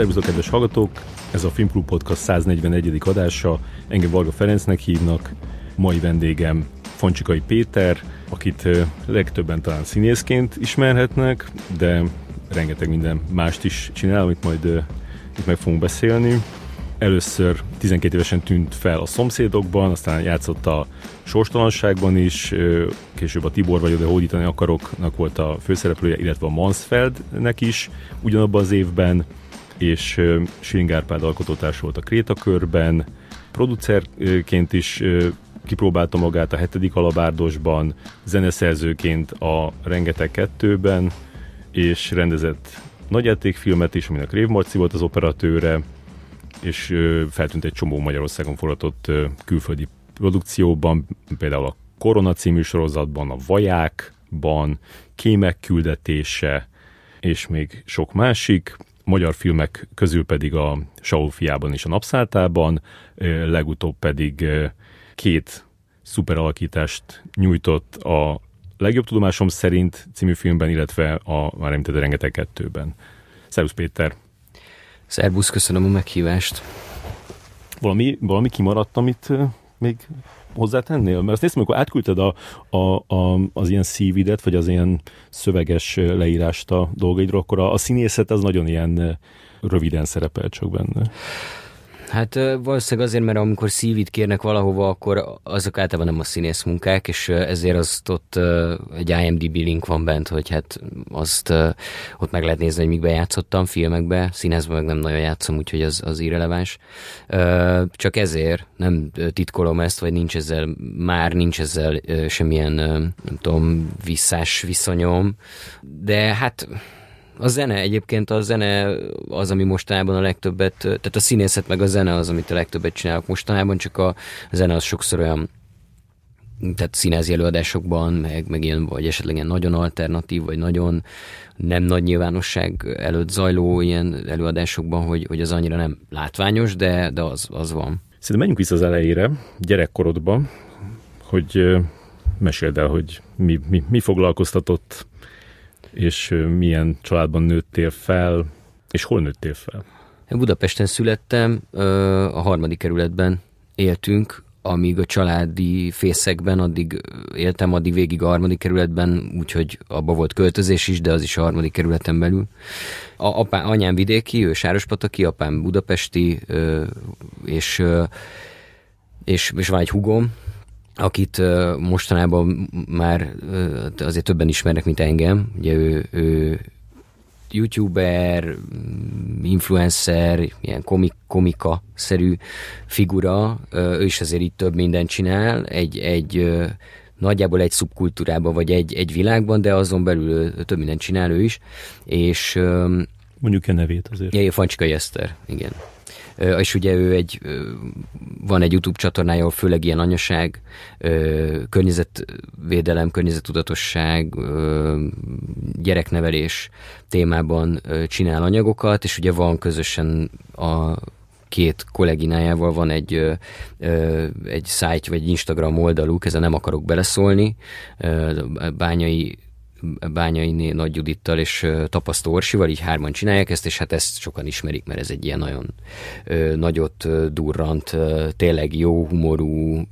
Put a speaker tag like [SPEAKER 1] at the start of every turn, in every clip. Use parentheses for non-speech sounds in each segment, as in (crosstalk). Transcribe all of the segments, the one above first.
[SPEAKER 1] Szervusztok, kedves hallgatók! Ez a Filmklub Podcast 141. adása. Engem Varga Ferencnek hívnak. Mai vendégem Foncsikai Péter, akit legtöbben talán színészként ismerhetnek, de rengeteg minden mást is csinál, amit majd itt meg fogunk beszélni. Először 12 évesen tűnt fel a szomszédokban, aztán játszott a sorstalanságban is, később a Tibor vagy de hódítani akaroknak volt a főszereplője, illetve a Mansfeldnek is ugyanabban az évben, és Siling Árpád alkotótárs volt a Krétakörben, producerként is kipróbálta magát a hetedik alabárdosban, zeneszerzőként a Rengeteg Kettőben, és rendezett nagyjátékfilmet is, aminek Rév Marci volt az operatőre, és feltűnt egy csomó Magyarországon forgatott külföldi produkcióban, például a Korona című sorozatban, a Vajákban, Kémek küldetése, és még sok másik. Magyar filmek közül pedig a Saul fiában és a Napszáltában, legutóbb pedig két szuper alakítást nyújtott a Legjobb tudomásom szerint című filmben, illetve a már említett rengeteg kettőben. Szervusz Péter!
[SPEAKER 2] Szervusz, köszönöm a meghívást.
[SPEAKER 1] Valami, valami kimaradt, amit még hozzátennél? Mert azt néztem, amikor átküldted a, a, a, az ilyen szívidet, vagy az ilyen szöveges leírást a dolgaidról, akkor a, a színészet az nagyon ilyen röviden szerepel csak benne.
[SPEAKER 2] Hát valószínűleg azért, mert amikor szívit kérnek valahova, akkor azok általában nem a színész munkák, és ezért azt ott egy IMDb link van bent, hogy hát azt ott meg lehet nézni, hogy mikbe játszottam, filmekbe, színezben meg nem nagyon játszom, úgyhogy az, az irreleváns. Csak ezért nem titkolom ezt, vagy nincs ezzel, már nincs ezzel semmilyen, nem tudom, visszás viszonyom, de hát a zene egyébként a zene az, ami mostanában a legtöbbet, tehát a színészet meg a zene az, amit a legtöbbet csinálok mostanában, csak a zene az sokszor olyan tehát színházi előadásokban, meg, meg ilyen, vagy esetleg ilyen nagyon alternatív, vagy nagyon nem nagy nyilvánosság előtt zajló ilyen előadásokban, hogy, hogy az annyira nem látványos, de, de az, az van.
[SPEAKER 1] Szerintem menjünk vissza az elejére, gyerekkorodba, hogy meséld el, hogy mi, mi, mi foglalkoztatott és milyen családban nőttél fel, és hol nőttél fel?
[SPEAKER 2] Budapesten születtem, a harmadik kerületben éltünk, amíg a családi fészekben addig éltem, addig végig a harmadik kerületben, úgyhogy abba volt költözés is, de az is a harmadik kerületen belül. A apám, anyám vidéki, ő Sárospataki, apám budapesti, és, és, és van egy hugom, akit mostanában már azért többen ismernek, mint engem. Ugye ő, ő youtuber, influencer, ilyen komik, komika-szerű figura, ő is azért itt több mindent csinál, egy, egy nagyjából egy szubkultúrában, vagy egy, egy világban, de azon belül több mindent csinál ő is, és
[SPEAKER 1] Mondjuk a nevét azért.
[SPEAKER 2] Ja, Fancsikai Eszter, igen és ugye ő egy, van egy YouTube csatornája, ahol főleg ilyen anyaság, környezetvédelem, környezetudatosság, gyereknevelés témában csinál anyagokat, és ugye van közösen a két kolléginájával van egy, egy szájt vagy egy Instagram oldaluk, ezzel nem akarok beleszólni, Bányai Bányai Nagy Judittal és Tapasztó Orsival, így hárman csinálják ezt, és hát ezt sokan ismerik, mert ez egy ilyen nagyon nagyot durrant, tényleg jó humorú,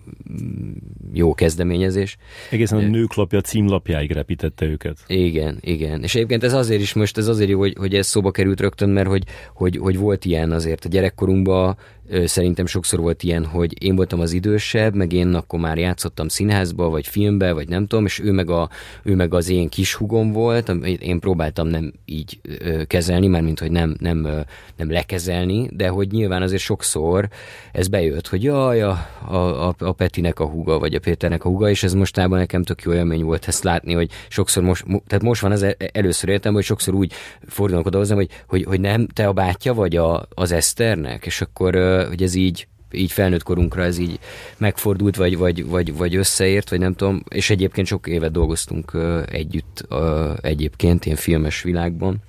[SPEAKER 2] jó kezdeményezés.
[SPEAKER 1] Egészen a nőklapja címlapjáig repítette őket.
[SPEAKER 2] Igen, igen. És egyébként ez azért is most, ez azért jó, hogy, hogy ez szóba került rögtön, mert hogy, hogy, hogy volt ilyen azért a gyerekkorunkban, Szerintem sokszor volt ilyen, hogy én voltam az idősebb, meg én akkor már játszottam színházba, vagy filmbe, vagy nem tudom, és ő meg, a, ő meg az én kis hugom volt, én próbáltam nem így kezelni, mert mint hogy nem, nem, nem lekezelni, de hogy nyilván azért sokszor ez bejött, hogy jaj, a, a, a Petinek a huga, vagy a Péternek a huga, és ez mostában nekem tök jó élmény volt ezt látni, hogy sokszor most, tehát most van ez először értem, hogy sokszor úgy fordulnak oda hozzám, hogy, hogy, hogy nem te a bátyja vagy a, az Eszternek, és akkor hogy ez így így felnőtt korunkra ez így megfordult, vagy, vagy, vagy, vagy összeért, vagy nem tudom, és egyébként sok évet dolgoztunk együtt egyébként, ilyen filmes világban,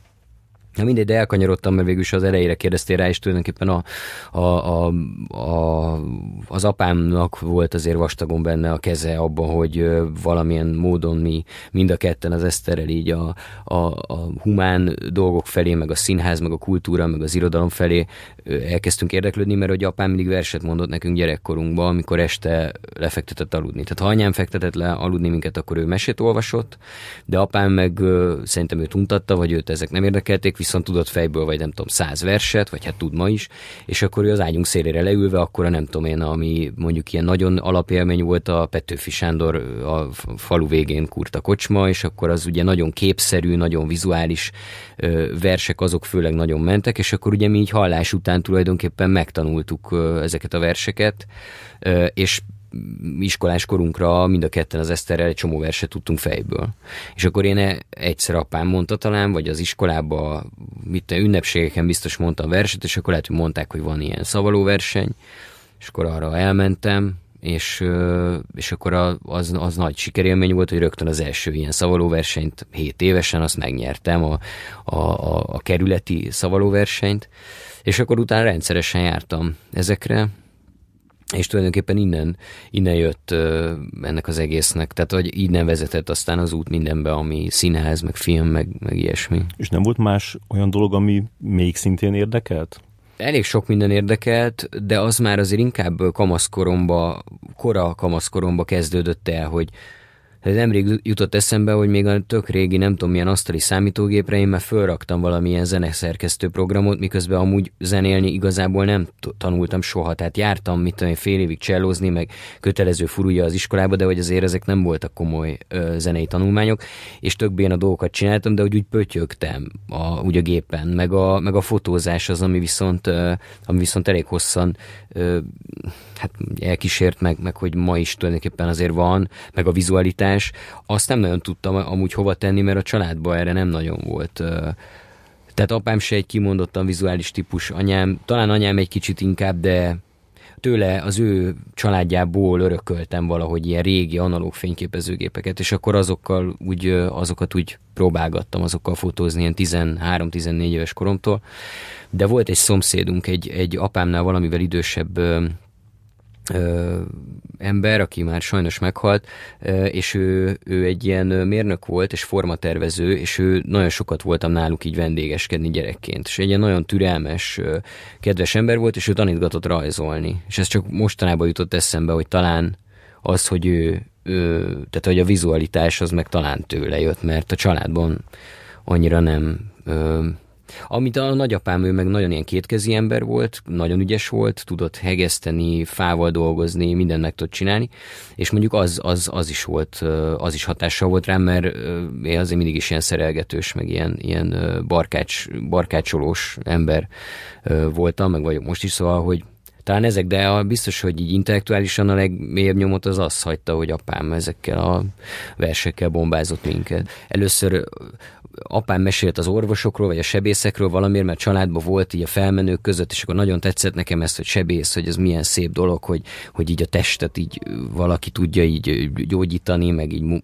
[SPEAKER 2] Na mindegy, de elkanyarodtam, mert végül is az elejére kérdeztél rá, és tulajdonképpen a, a, a, a, az apámnak volt azért vastagon benne a keze abban, hogy valamilyen módon mi mind a ketten az Eszterrel így a, a, a humán dolgok felé, meg a színház, meg a kultúra, meg az irodalom felé elkezdtünk érdeklődni, mert hogy apám mindig verset mondott nekünk gyerekkorunkban, amikor este lefektetett aludni. Tehát ha anyám fektetett le aludni minket, akkor ő mesét olvasott, de apám meg szerintem őt untatta, vagy őt ezek nem érdekelték, viszont tudott fejből, vagy nem tudom, száz verset, vagy hát tud ma is, és akkor ő az ágyunk szélére leülve, akkor a nem tudom én, ami mondjuk ilyen nagyon alapélmény volt a Petőfi Sándor a falu végén kurta kocsma, és akkor az ugye nagyon képszerű, nagyon vizuális versek, azok főleg nagyon mentek, és akkor ugye mi így hallás után tulajdonképpen megtanultuk ezeket a verseket, és iskolás korunkra mind a ketten az Eszterrel egy csomó verset tudtunk fejből. És akkor én e- egyszer apám mondta talán, vagy az iskolába, mit ünnepségeken biztos mondtam verset, és akkor lehet, hogy mondták, hogy van ilyen szavalóverseny, és akkor arra elmentem, és, és akkor az, az nagy sikerélmény volt, hogy rögtön az első ilyen szavalóversenyt 7 évesen, azt megnyertem, a, a, a, a kerületi szavalóversenyt, és akkor utána rendszeresen jártam ezekre, és tulajdonképpen innen, innen jött uh, ennek az egésznek, tehát hogy innen vezetett aztán az út mindenbe, ami színház, meg film, meg, meg ilyesmi.
[SPEAKER 1] És nem volt más olyan dolog, ami még szintén érdekelt?
[SPEAKER 2] Elég sok minden érdekelt, de az már azért inkább kamaszkoromba, kora kamaszkoromba kezdődött el, hogy ez nemrég jutott eszembe, hogy még a tök régi, nem tudom milyen asztali számítógépre én már fölraktam valamilyen zeneszerkesztő programot, miközben amúgy zenélni igazából nem tanultam soha. Tehát jártam, mit tudom, fél évig csellozni, meg kötelező furúja az iskolába, de hogy azért ezek nem voltak komoly ö, zenei tanulmányok, és tök a dolgokat csináltam, de hogy úgy pötyögtem a, úgy a gépen, meg a, meg a fotózás az, ami viszont, ö, ami viszont elég hosszan ö, hát elkísért meg, meg hogy ma is tulajdonképpen azért van, meg a vizualitás, azt nem nagyon tudtam amúgy hova tenni, mert a családban erre nem nagyon volt tehát apám se egy kimondottan vizuális típus, anyám, talán anyám egy kicsit inkább, de tőle az ő családjából örököltem valahogy ilyen régi analóg fényképezőgépeket, és akkor azokkal úgy, azokat úgy próbálgattam azokkal fotózni ilyen 13-14 éves koromtól. De volt egy szomszédunk, egy, egy apámnál valamivel idősebb ö, ember, aki már sajnos meghalt, ö, és ő, ő egy ilyen mérnök volt, és formatervező, és ő nagyon sokat voltam náluk így vendégeskedni gyerekként. És egy ilyen nagyon türelmes, ö, kedves ember volt, és ő tanítgatott rajzolni. És ez csak mostanában jutott eszembe, hogy talán az, hogy ő, ő tehát hogy a vizualitás az meg talán tőle jött, mert a családban annyira nem ö, amit a nagyapám, ő meg nagyon ilyen kétkezi ember volt, nagyon ügyes volt, tudott hegeszteni, fával dolgozni, mindent meg tudott csinálni, és mondjuk az, az, az is volt, az is hatással volt rám, mert én azért mindig is ilyen szerelgetős, meg ilyen, ilyen barkács, barkácsolós ember voltam, meg vagyok most is, szóval, hogy talán ezek, de a, biztos, hogy így intellektuálisan a legmélyebb nyomot az azt hagyta, hogy apám ezekkel a versekkel bombázott minket. Először apám mesélt az orvosokról, vagy a sebészekről valamiért, mert családban volt így a felmenők között, és akkor nagyon tetszett nekem ezt, hogy sebész, hogy ez milyen szép dolog, hogy, hogy így a testet így valaki tudja így gyógyítani, meg így,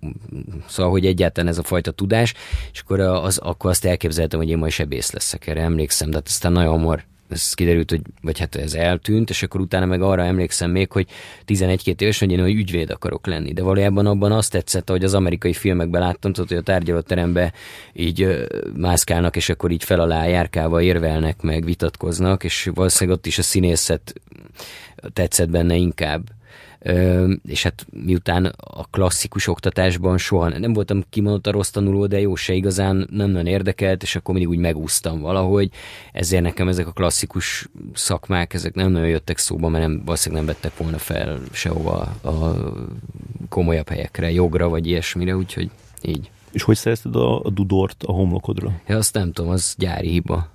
[SPEAKER 2] szóval, hogy egyáltalán ez a fajta tudás, és akkor, az, akkor azt elképzeltem, hogy én majd sebész leszek, erre emlékszem, de aztán nagyon hamar ez kiderült, hogy, vagy hát ez eltűnt, és akkor utána meg arra emlékszem még, hogy 11-2 éves, hogy én hogy ügyvéd akarok lenni. De valójában abban azt tetszett, hogy az amerikai filmekben láttam, tudod, hogy a tárgyalóterembe így mászkálnak, és akkor így fel alá járkálva érvelnek, meg vitatkoznak, és valószínűleg ott is a színészet tetszett benne inkább és hát miután a klasszikus oktatásban soha nem voltam kimondott a rossz tanuló, de jó se igazán nem nagyon érdekelt, és akkor mindig úgy megúsztam valahogy, ezért nekem ezek a klasszikus szakmák, ezek nem nagyon jöttek szóba, mert nem, valószínűleg nem vettek volna fel sehova a komolyabb helyekre, jogra vagy ilyesmire, úgyhogy így.
[SPEAKER 1] És hogy szerezted a, a dudort a homlokodra?
[SPEAKER 2] Ja, azt nem tudom, az gyári hiba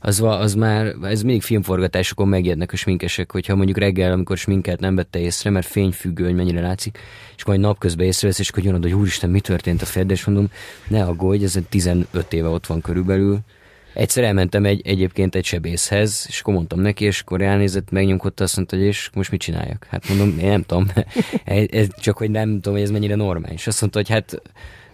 [SPEAKER 2] az, az már, ez mindig filmforgatásokon megjönnek a sminkesek, hogyha mondjuk reggel, amikor sminket nem vette észre, mert fényfüggő, hogy mennyire látszik, és majd napközben észrevesz, és akkor jön hogy úristen, mi történt a fedd, és mondom, ne aggódj, ez 15 éve ott van körülbelül. Egyszer elmentem egy, egyébként egy sebészhez, és akkor mondtam neki, és akkor elnézett, megnyomkodta, azt mondta, hogy és most mit csináljak? Hát mondom, én nem tudom, (laughs) ez, csak hogy nem tudom, hogy ez mennyire normális. Azt mondta, hogy hát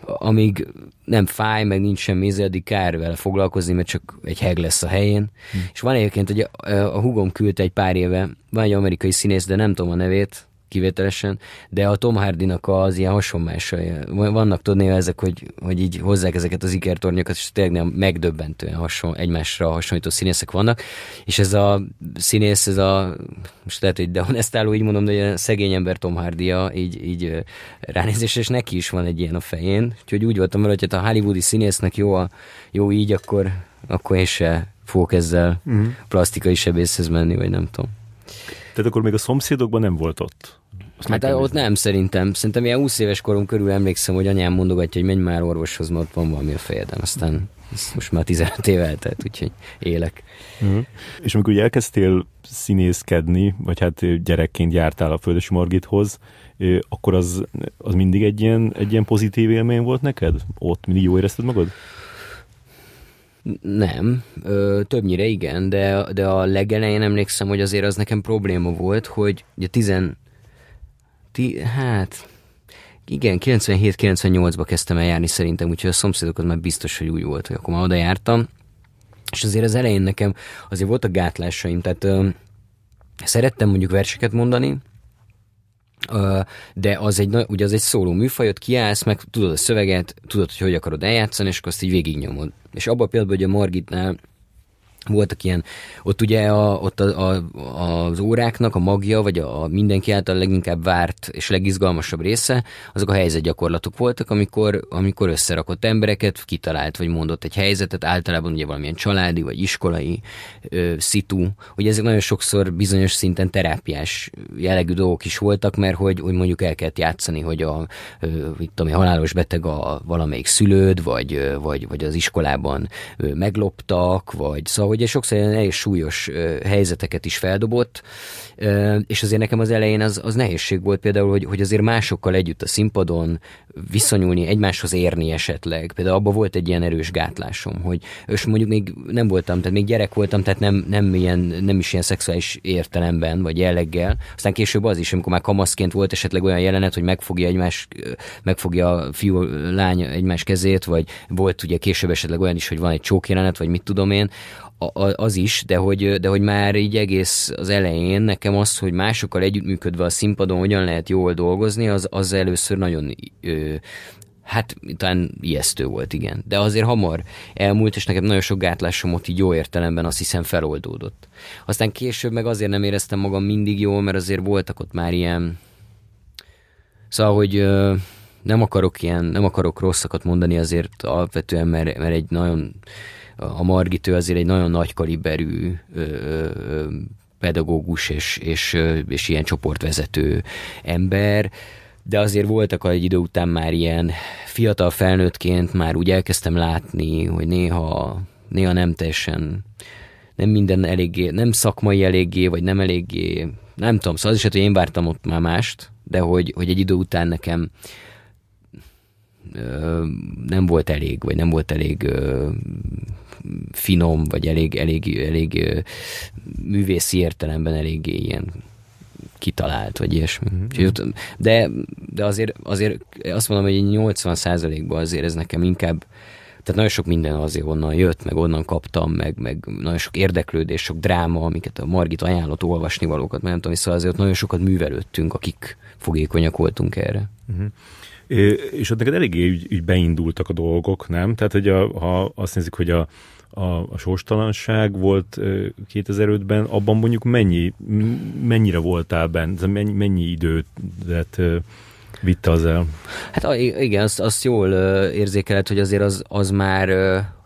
[SPEAKER 2] amíg nem fáj, meg nincs semmi íze, addig kár vele foglalkozni, mert csak egy heg lesz a helyén. Hm. És van egyébként, hogy a, a hugom küldte egy pár éve, van egy amerikai színész, de nem tudom a nevét, kivételesen, de a Tom Hardy-nak az ilyen hasonlásai, vannak tudni ezek, hogy, hogy így hozzák ezeket az ikertornyokat, és tényleg megdöbbentően hason, egymásra hasonlító színészek vannak, és ez a színész, ez a, most lehet, hogy dehonestáló, így mondom, de a szegény ember Tom hardy így, így ránézés, és neki is van egy ilyen a fején, úgyhogy úgy voltam vele, hogy hát a hollywoodi színésznek jó, a, jó így, akkor, akkor én se fogok ezzel uh-huh. plastikai sebészhez menni, vagy nem tudom.
[SPEAKER 1] Tehát akkor még a szomszédokban nem volt ott?
[SPEAKER 2] Azt hát ott nem szerintem. Szerintem ilyen 20 éves korom körül emlékszem, hogy anyám mondogatja, hogy menj már orvoshoz, mert ott van valami a fejedem. Aztán most már 15 év eltelt, úgyhogy élek.
[SPEAKER 1] Uh-huh. És amikor ugye elkezdtél színészkedni, vagy hát gyerekként jártál a Földösi Margithoz, akkor az, az mindig egy ilyen, egy ilyen pozitív élmény volt neked? Ott mindig jó érezted magad?
[SPEAKER 2] Nem, ö, többnyire igen, de, de a legelején emlékszem, hogy azért az nekem probléma volt, hogy ugye tizen, ti, hát igen, 97-98-ba kezdtem el járni szerintem, úgyhogy a szomszédokat már biztos, hogy úgy volt, hogy akkor már oda jártam. És azért az elején nekem azért voltak gátlásaim, tehát ö, szerettem mondjuk verseket mondani, de az egy, ugye az egy szóló műfaj, ott kiállsz, meg tudod a szöveget, tudod, hogy hogy akarod eljátszani, és akkor azt így végignyomod. És abban pillanatban, hogy a Margitnál voltak ilyen, ott ugye a, ott a, a, az óráknak a magja, vagy a, a mindenki által leginkább várt és legizgalmasabb része, azok a helyzetgyakorlatok voltak, amikor, amikor összerakott embereket, kitalált vagy mondott egy helyzetet, általában ugye valamilyen családi vagy iskolai ö, szitu. Ugye ezek nagyon sokszor bizonyos szinten terápiás jellegű dolgok is voltak, mert hogy, hogy mondjuk el kellett játszani, hogy a, ö, mit tudom, halálos beteg a valamelyik szülőd, vagy, vagy, vagy az iskolában megloptak, vagy szóval, hogy sokszor elég súlyos helyzeteket is feldobott, és azért nekem az elején az, az nehézség volt például, hogy, hogy azért másokkal együtt a színpadon viszonyulni, egymáshoz érni esetleg. Például abban volt egy ilyen erős gátlásom, hogy és mondjuk még nem voltam, tehát még gyerek voltam, tehát nem, nem, ilyen, nem is ilyen szexuális értelemben, vagy jelleggel. Aztán később az is, amikor már kamaszként volt esetleg olyan jelenet, hogy megfogja egymás, megfogja a fiú, lány egymás kezét, vagy volt ugye később esetleg olyan is, hogy van egy csók jelenet, vagy mit tudom én, az is, de hogy, de hogy már így egész az elején nekem az, hogy másokkal együttműködve a színpadon hogyan lehet jól dolgozni, az, az először nagyon ö, hát talán ijesztő volt, igen. De azért hamar elmúlt, és nekem nagyon sok gátlásom ott így jó értelemben azt hiszem feloldódott. Aztán később meg azért nem éreztem magam mindig jól, mert azért voltak ott már ilyen Szóval, hogy ö, nem akarok ilyen, nem akarok rosszakat mondani azért alapvetően, mert, mert egy nagyon a Margit ő azért egy nagyon nagy kaliberű ö, ö, pedagógus és, és, és ilyen csoportvezető ember, de azért voltak egy idő után már ilyen fiatal felnőttként már úgy elkezdtem látni, hogy néha, néha nem teljesen, nem minden eléggé, nem szakmai eléggé, vagy nem eléggé, nem tudom, szóval az is, hogy én vártam ott már mást, de hogy, hogy egy idő után nekem nem volt elég, vagy nem volt elég finom, vagy elég, elég, elég művészi értelemben eléggé ilyen kitalált, vagy ilyesmi. Mm-hmm. De, de azért, azért azt mondom, hogy 80 ban azért ez nekem inkább tehát nagyon sok minden azért onnan jött, meg onnan kaptam, meg, meg nagyon sok érdeklődés, sok dráma, amiket a Margit ajánlott olvasni valókat, mert nem tudom, szóval azért nagyon sokat művelődtünk, akik fogékonyak voltunk erre. Uh-huh.
[SPEAKER 1] És ott neked eléggé úgy, úgy beindultak a dolgok, nem? Tehát, hogy a, ha azt nézzük, hogy a, a, a sorstalanság volt 2005-ben, abban mondjuk mennyi, mennyire voltál benne, mennyi, mennyi időt vitte az el?
[SPEAKER 2] Hát igen, azt, azt jól érzékelhet, hogy azért az, az már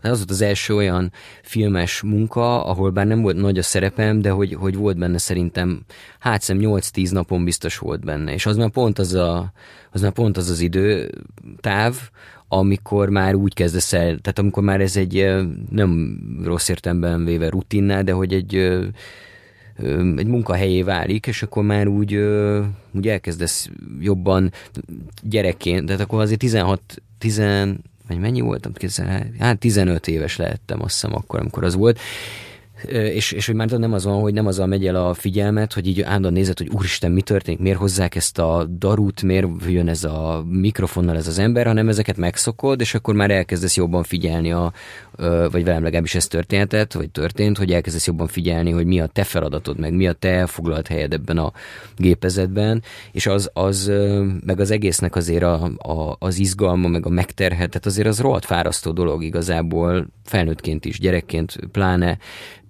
[SPEAKER 2] az volt az első olyan filmes munka, ahol bár nem volt nagy a szerepem, de hogy, hogy volt benne szerintem, hát szem 8-10 napon biztos volt benne, és az már pont az a, az már pont az az időtáv, amikor már úgy kezdesz el, tehát amikor már ez egy nem rossz értemben véve rutinná, de hogy egy egy munkahelyé válik, és akkor már úgy, úgy elkezdesz jobban gyerekként, tehát akkor azért 16, 10, vagy mennyi voltam? Hát 15 éves lehettem, azt hiszem akkor, amikor az volt. És, és hogy már nem az van, hogy nem azzal megy el a figyelmet, hogy így állandóan nézed, hogy úristen, mi történik, miért hozzák ezt a darút, miért jön ez a mikrofonnal ez az ember, hanem ezeket megszokod, és akkor már elkezdesz jobban figyelni, a, vagy velem legalábbis ez történetett, vagy történt, hogy elkezdesz jobban figyelni, hogy mi a te feladatod, meg mi a te foglalt helyed ebben a gépezetben, és az, az meg az egésznek azért a, a, az izgalma, meg a megterhet, tehát azért az rohadt fárasztó dolog igazából, felnőttként is, gyerekként pláne,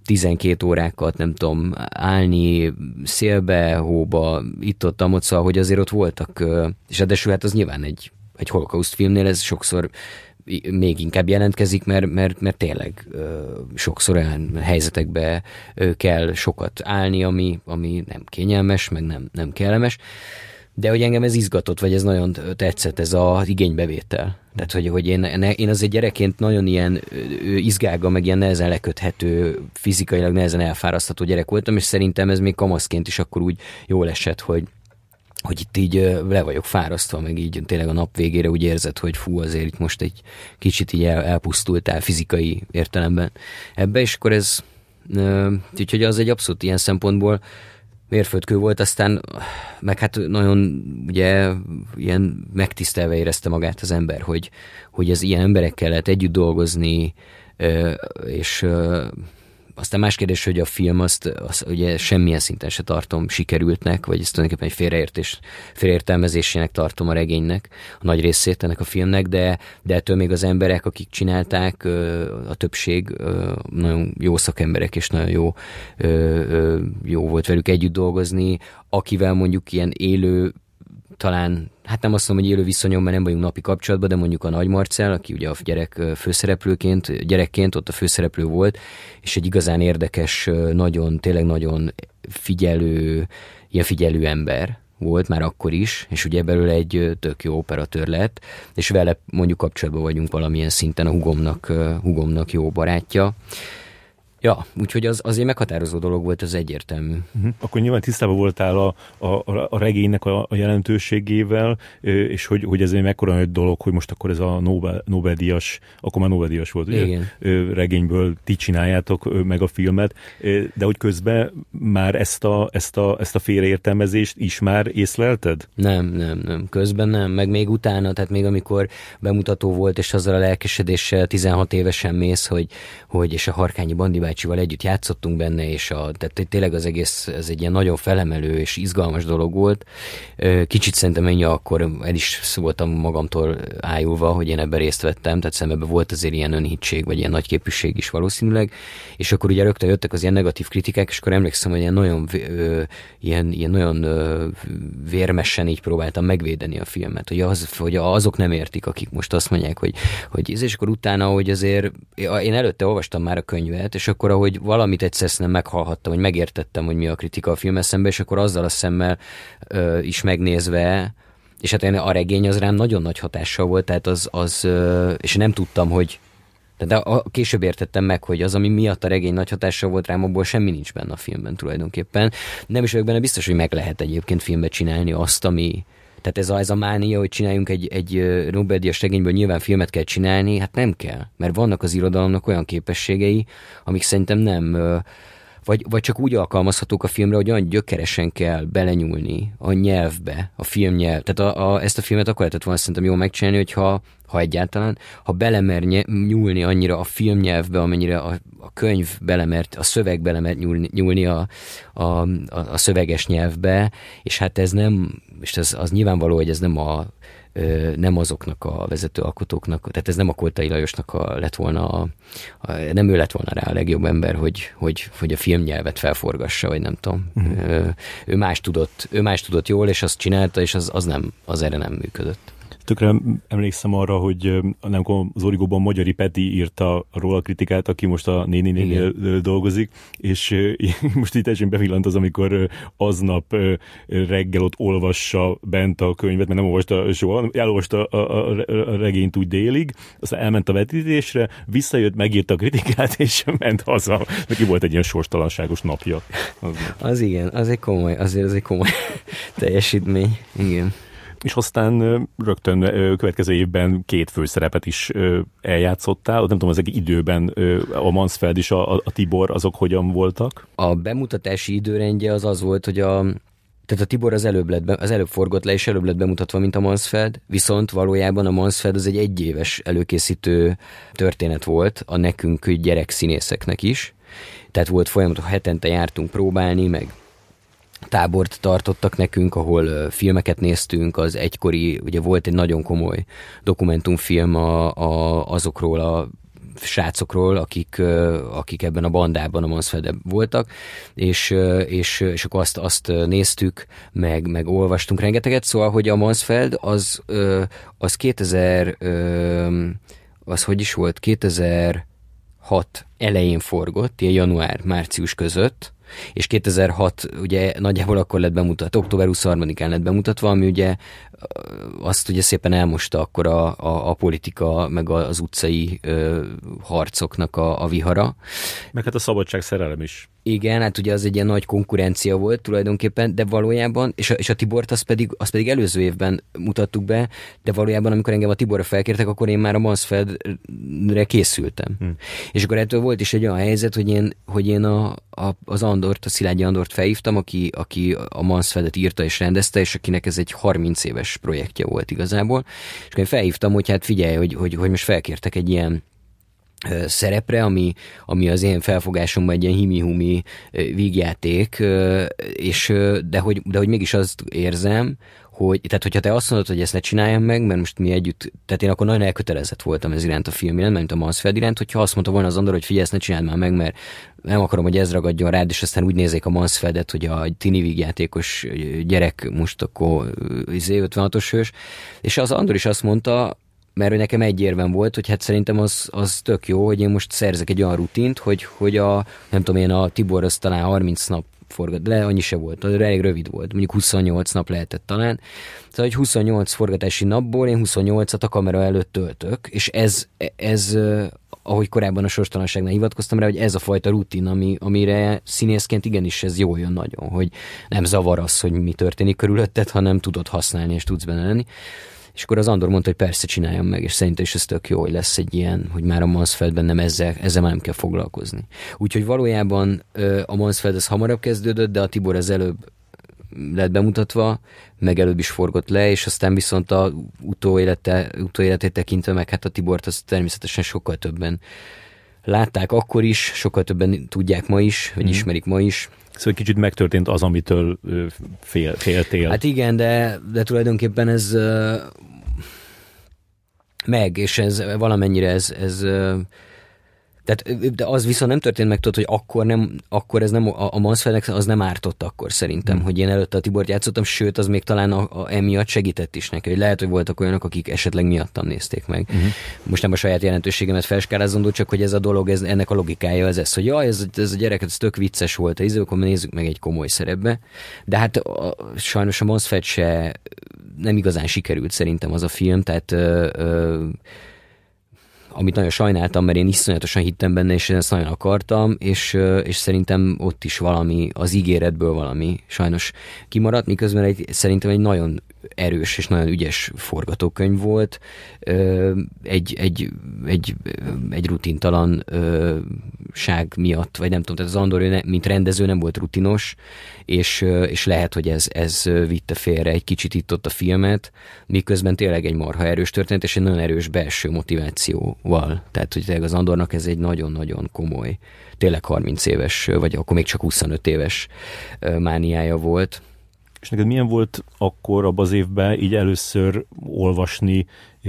[SPEAKER 2] 12 órákat, nem tudom, állni szélbe, hóba, itt-ott, amott, szóval, hogy azért ott voltak, és ráadásul hát az nyilván egy, egy holokauszt filmnél ez sokszor még inkább jelentkezik, mert, mert, mert tényleg ö, sokszor olyan helyzetekbe ö, kell sokat állni, ami, ami nem kényelmes, meg nem, nem kellemes. De hogy engem ez izgatott, vagy ez nagyon tetszett, ez az igénybevétel. Tehát, hogy, hogy én, én az egy gyerekként nagyon ilyen izgága, meg ilyen nehezen leköthető, fizikailag nehezen elfárasztható gyerek voltam, és szerintem ez még kamaszként is akkor úgy jól esett, hogy, hogy itt így le vagyok fárasztva, meg így tényleg a nap végére úgy érzed, hogy fú, azért itt most egy kicsit így el, elpusztultál fizikai értelemben ebbe, és akkor ez, úgyhogy az egy abszolút ilyen szempontból mérföldkő volt, aztán meg hát nagyon ugye ilyen megtisztelve érezte magát az ember, hogy, hogy az ilyen emberekkel lehet együtt dolgozni, és aztán más kérdés, hogy a film azt, azt ugye semmilyen szinten se tartom sikerültnek, vagy ezt tulajdonképpen egy félreértés, félreértelmezésének tartom a regénynek, a nagy részét ennek a filmnek, de, de ettől még az emberek, akik csinálták, a többség nagyon jó szakemberek, és nagyon jó, jó volt velük együtt dolgozni, akivel mondjuk ilyen élő talán, hát nem azt mondom, hogy élő viszonyom, mert nem vagyunk napi kapcsolatban, de mondjuk a Nagy Marcel, aki ugye a gyerek főszereplőként, gyerekként ott a főszereplő volt, és egy igazán érdekes, nagyon, tényleg nagyon figyelő, ilyen figyelő ember volt már akkor is, és ugye belőle egy tök jó operatőr lett, és vele mondjuk kapcsolatban vagyunk valamilyen szinten, a hugomnak, hugomnak jó barátja, Ja, úgyhogy az, az egy meghatározó dolog volt, az egyértelmű.
[SPEAKER 1] Uh-huh. Akkor nyilván tisztában voltál a, a, a regénynek a, a jelentőségével, és hogy, hogy ez egy mekkora nagy dolog, hogy most akkor ez a Nobel, Nobel-díjas, akkor már Nobel-díjas volt, ugye? Igen. regényből ti csináljátok meg a filmet, de hogy közben már ezt a, ezt a, ezt a félreértelmezést is már észlelted?
[SPEAKER 2] Nem, nem, nem, közben nem, meg még utána, tehát még amikor bemutató volt, és azzal a lelkesedéssel 16 évesen mész, hogy, hogy és a Harkányi Bandi bácsival együtt játszottunk benne, és a, tehát tényleg az egész, ez egy ilyen nagyon felemelő és izgalmas dolog volt. Kicsit szerintem ennyi akkor el is voltam magamtól ájulva, hogy én ebben részt vettem, tehát szemben volt azért ilyen önhitség, vagy ilyen nagyképűség is valószínűleg, és akkor ugye rögtön jöttek az ilyen negatív kritikák, és akkor emlékszem, hogy ilyen nagyon, ilyen, ilyen nagyon vérmesen így próbáltam megvédeni a filmet, hogy, az, hogy azok nem értik, akik most azt mondják, hogy, hogy és akkor utána, hogy azért én előtte olvastam már a könyvet, és akkor ahogy valamit egyszer nem meghallhattam, hogy megértettem, hogy mi a kritika a film és akkor azzal a szemmel ö, is megnézve, és hát a regény az rám nagyon nagy hatással volt, tehát az, az ö, és nem tudtam, hogy de a, később értettem meg, hogy az, ami miatt a regény nagy hatással volt rám, abból semmi nincs benne a filmben tulajdonképpen. Nem is vagyok benne biztos, hogy meg lehet egyébként filmbe csinálni azt, ami, tehát ez a, ez a mánia, hogy csináljunk egy, egy Nobel-díjas regényből nyilván filmet kell csinálni, hát nem kell, mert vannak az irodalomnak olyan képességei, amik szerintem nem, vagy, vagy csak úgy alkalmazhatók a filmre, hogy olyan gyökeresen kell belenyúlni a nyelvbe, a filmnyelv. Tehát a, a, ezt a filmet akkor lehetett volna szerintem jól megcsinálni, hogyha ha egyáltalán, ha belemer nyúlni annyira a filmnyelvbe, amennyire a, a könyv belemert, a szöveg belemert nyúlni, nyúlni a, a, a, a szöveges nyelvbe, és hát ez nem, és ez, az nyilvánvaló, hogy ez nem a nem azoknak a vezető alkotóknak, tehát ez nem a Koltai Lajosnak a, lett volna, a, a, nem ő lett volna rá a legjobb ember, hogy, hogy, hogy a filmnyelvet felforgassa, vagy nem tudom. Uh-huh. Ő, ő, más tudott, ő más tudott jól, és azt csinálta, és az, az nem, az erre nem működött
[SPEAKER 1] tökre emlékszem arra, hogy nem az Origóban Magyari Peti írta róla a kritikát, aki most a néni nénél dolgozik, és (laughs) most itt teljesen bevillant az, amikor aznap reggel ott olvassa bent a könyvet, mert nem olvasta soha, elolvasta a, a, a regényt úgy délig, aztán elment a vetítésre, visszajött, megírta a kritikát, és ment haza. Neki volt egy ilyen sorstalanságos napja.
[SPEAKER 2] Az, az igen, az egy komoly, azért az egy komoly (laughs) teljesítmény, igen.
[SPEAKER 1] És aztán rögtön következő évben két főszerepet is eljátszottál, nem tudom, ezek időben a Mansfeld és a, a Tibor, azok hogyan voltak?
[SPEAKER 2] A bemutatási időrendje az az volt, hogy a tehát a Tibor az előbb, lett be, az előbb forgott le, és előbb lett bemutatva, mint a Mansfeld, viszont valójában a Mansfeld az egy egyéves előkészítő történet volt a nekünk gyerekszínészeknek is. Tehát volt folyamatos, hetente jártunk próbálni, meg tábort tartottak nekünk, ahol filmeket néztünk, az egykori, ugye volt egy nagyon komoly dokumentumfilm a, a, azokról a srácokról, akik, akik ebben a bandában, a Mansfeld voltak, és, és, és akkor azt, azt néztük, meg, meg olvastunk rengeteget, szóval, hogy a Mansfeld az, az 2000 az hogy is volt, 2006 elején forgott, ilyen január-március között, és 2006 ugye nagyjából akkor lett bemutatva, október 23-án lett bemutatva, ami ugye azt ugye szépen elmosta akkor a, a, a politika, meg az utcai ö, harcoknak a, a vihara.
[SPEAKER 1] Meg hát a szabadság szerelem is.
[SPEAKER 2] Igen, hát ugye az egy ilyen nagy konkurencia volt tulajdonképpen, de valójában, és a, és a Tibort azt pedig, azt pedig előző évben mutattuk be, de valójában amikor engem a Tiborra felkértek, akkor én már a Mansfeldre készültem. Hmm. És akkor ettől volt is egy olyan helyzet, hogy én, hogy én a, a, az Andort, a Szilágyi Andort felhívtam, aki, aki a Mansfeldet írta és rendezte, és akinek ez egy 30 éves projektje volt igazából. És akkor felhívtam, hogy hát figyelj, hogy, hogy, hogy most felkértek egy ilyen szerepre, ami, ami az én felfogásomban egy ilyen himi-humi vígjáték, és, de, hogy, de hogy mégis azt érzem, hogy, tehát hogyha te azt mondod, hogy ezt ne csináljam meg, mert most mi együtt, tehát én akkor nagyon elkötelezett voltam ez iránt a film iránt, mint a Mansfeld iránt, hogyha azt mondta volna az Andor, hogy figyelj, ezt ne csináld már meg, mert nem akarom, hogy ez ragadjon rád, és aztán úgy nézzék a Mansfeldet, hogy a tini vígjátékos gyerek most akkor izé 56-os hős, és az Andor is azt mondta, mert nekem egy érvem volt, hogy hát szerintem az, az tök jó, hogy én most szerzek egy olyan rutint, hogy, hogy a, nem tudom én, a Tibor az talán 30 nap forgat, le annyi se volt, elég rövid volt, mondjuk 28 nap lehetett talán. Szóval, hogy 28 forgatási napból én 28-at a kamera előtt töltök, és ez, ez ahogy korábban a sorstalanságnál hivatkoztam rá, hogy ez a fajta rutin, ami, amire színészként igenis ez jól jön nagyon, hogy nem zavar az, hogy mi történik körülötted, hanem tudod használni és tudsz benne lenni. És akkor az Andor mondta, hogy persze csináljam meg, és szerintem is ez tök jó, hogy lesz egy ilyen, hogy már a Mansfeldben nem ezzel, ezzel már nem kell foglalkozni. Úgyhogy valójában a Mansfeld ez hamarabb kezdődött, de a Tibor az előbb lett bemutatva, meg előbb is forgott le, és aztán viszont a utóélete, utóéletét tekintve, meg hát a Tibort az természetesen sokkal többen látták akkor is, sokkal többen tudják ma is, vagy mm. ismerik ma is.
[SPEAKER 1] Szóval kicsit megtörtént az, amitől fél, féltél.
[SPEAKER 2] Hát igen, de, de tulajdonképpen ez meg, és ez valamennyire ez, ez tehát, de az viszont nem történt meg, tudod, hogy akkor, nem, akkor ez nem, a, a Mansfeldnek az nem ártott akkor szerintem, mm. hogy én előtte a Tibort játszottam, sőt, az még talán a, a, emiatt segített is neki, hogy lehet, hogy voltak olyanok, akik esetleg miattam nézték meg. Mm. Most nem a saját jelentőségemet felskálázondó, csak hogy ez a dolog, ez, ennek a logikája az ez, hogy jaj, ez, ez a gyerek, ez tök vicces volt, ez, akkor nézzük meg egy komoly szerepbe. De hát a, sajnos a Mansfeld se nem igazán sikerült szerintem az a film, tehát ö, ö, amit nagyon sajnáltam, mert én iszonyatosan hittem benne, és ezt nagyon akartam, és, és szerintem ott is valami, az ígéretből valami sajnos kimaradt, miközben egy, szerintem egy nagyon erős és nagyon ügyes forgatókönyv volt, egy, egy, egy, egy rutintalan ság miatt, vagy nem tudom, tehát az Andor, mint rendező nem volt rutinos, és, és lehet, hogy ez, ez vitte félre egy kicsit itt ott a filmet, miközben tényleg egy marha erős történet, és egy nagyon erős belső motivációval. Tehát, hogy tényleg az Andornak ez egy nagyon-nagyon komoly, tényleg 30 éves, vagy akkor még csak 25 éves mániája volt
[SPEAKER 1] és neked milyen volt akkor abban az évben így először olvasni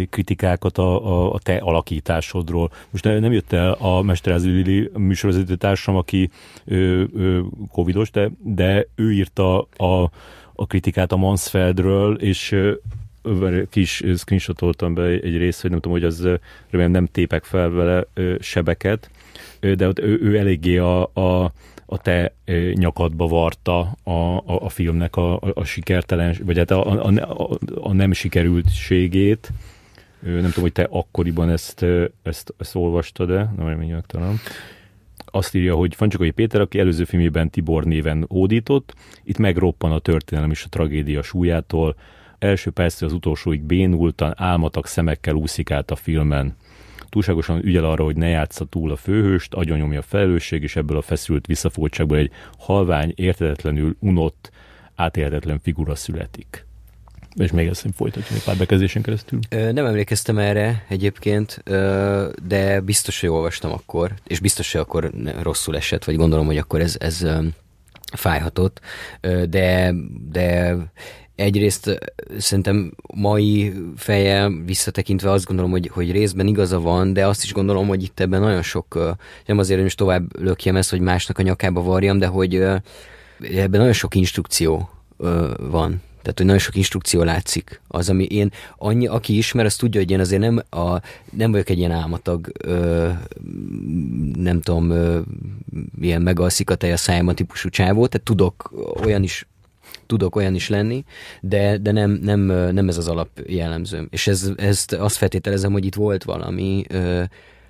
[SPEAKER 1] kritikákat a, a, a te alakításodról? Most nem jött el a Mesterázi Lili műsorvezető társam, aki ö, ö, covidos, de, de ő írta a, a kritikát a Mansfeldről, és kis screenshotoltam be egy részt, hogy nem tudom, hogy az remélem nem tépek fel vele sebeket, de ott ő, ő eléggé a, a a te nyakadba varta a, a, a filmnek a, a, sikertelen, vagy hát a, a, a, a nem sikerültségét. Nem tudom, hogy te akkoriban ezt, ezt, ezt olvastad-e, nem reményleg talán. Azt írja, hogy Fancsikai Péter, aki előző filmében Tibor néven hódított, itt megroppan a történelem és a tragédia súlyától, első perctől az utolsóig bénultan, álmatak szemekkel úszik át a filmen. Túlságosan ügyel arra, hogy ne játsza túl a főhőst, agyonnyomja a felelősség, és ebből a feszült visszafogtságból egy halvány, értetetlenül unott, átélhetetlen figura születik. És még ezt folytatjuk egy pár bekezdésen keresztül.
[SPEAKER 2] Nem emlékeztem erre egyébként, de biztos, hogy olvastam akkor, és biztos, hogy akkor rosszul esett, vagy gondolom, hogy akkor ez, ez fájhatott, de, de egyrészt szerintem mai fejjel visszatekintve azt gondolom, hogy, hogy részben igaza van, de azt is gondolom, hogy itt ebben nagyon sok, nem azért, hogy most tovább lökjem ezt, hogy másnak a nyakába varjam, de hogy ebben nagyon sok instrukció van. Tehát, hogy nagyon sok instrukció látszik. Az, ami én, annyi, aki ismer, az tudja, hogy én azért nem, a, nem vagyok egy ilyen álmatag, ö, nem tudom, ö, ilyen megalszik a tej a szájma típusú csávó, tehát tudok olyan is tudok olyan is lenni, de, de nem, nem, nem ez az alap jellemzőm. És ez, ezt azt feltételezem, hogy itt volt valami.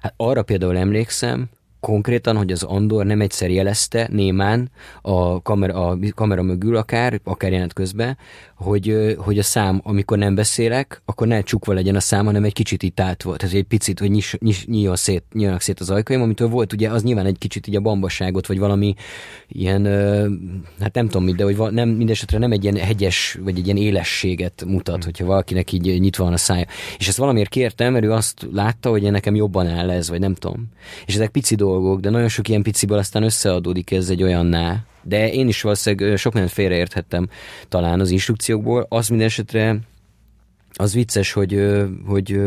[SPEAKER 2] Hát arra például emlékszem, konkrétan, hogy az Andor nem egyszer jelezte némán a kamera, a kamera mögül akár, akár jelent közben, hogy, hogy a szám, amikor nem beszélek, akkor ne csukva legyen a szám, hanem egy kicsit itt átva. Tehát egy picit, hogy nyis, nyis, nyíljon szét, nyíljanak szét az ajkaim, amitől volt ugye az nyilván egy kicsit így a bambaságot, vagy valami ilyen, hát nem tudom mit, de hogy nem, mindesetre nem egy ilyen hegyes, vagy egy ilyen élességet mutat, hmm. hogyha valakinek így nyitva van a szája. És ezt valamiért kértem, mert ő azt látta, hogy nekem jobban áll ez, vagy nem tudom. És ezek pici dolgok, de nagyon sok ilyen piciből aztán összeadódik ez egy olyanná, de én is valószínűleg sok mindent félreérthettem talán az instrukciókból. Az minden esetre az vicces, hogy, hogy,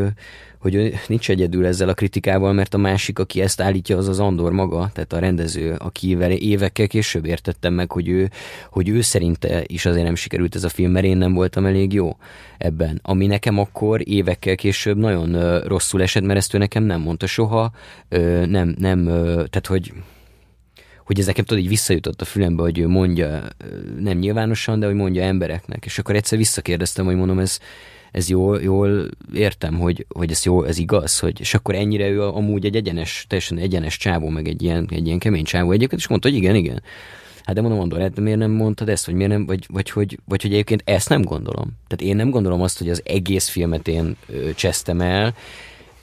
[SPEAKER 2] hogy nincs egyedül ezzel a kritikával, mert a másik, aki ezt állítja, az az Andor maga, tehát a rendező, akivel évekkel később értettem meg, hogy ő, hogy ő szerinte is azért nem sikerült ez a film, mert én nem voltam elég jó ebben. Ami nekem akkor évekkel később nagyon rosszul esett, mert ezt ő nekem nem mondta soha, nem, nem, tehát hogy hogy ez nekem tudod, így visszajutott a fülembe, hogy ő mondja, nem nyilvánosan, de hogy mondja embereknek. És akkor egyszer visszakérdeztem, hogy mondom, ez, ez jól, jól értem, hogy, hogy ez jó, ez igaz, hogy, és akkor ennyire ő amúgy egy egyenes, teljesen egyenes csávó, meg egy ilyen, egy ilyen kemény csávó egyébként, és mondta, hogy igen, igen. Hát de mondom, Andor, hát miért nem mondtad ezt, vagy miért nem, vagy, vagy, hogy, vagy hogy egyébként ezt nem gondolom. Tehát én nem gondolom azt, hogy az egész filmet én ö, csesztem el,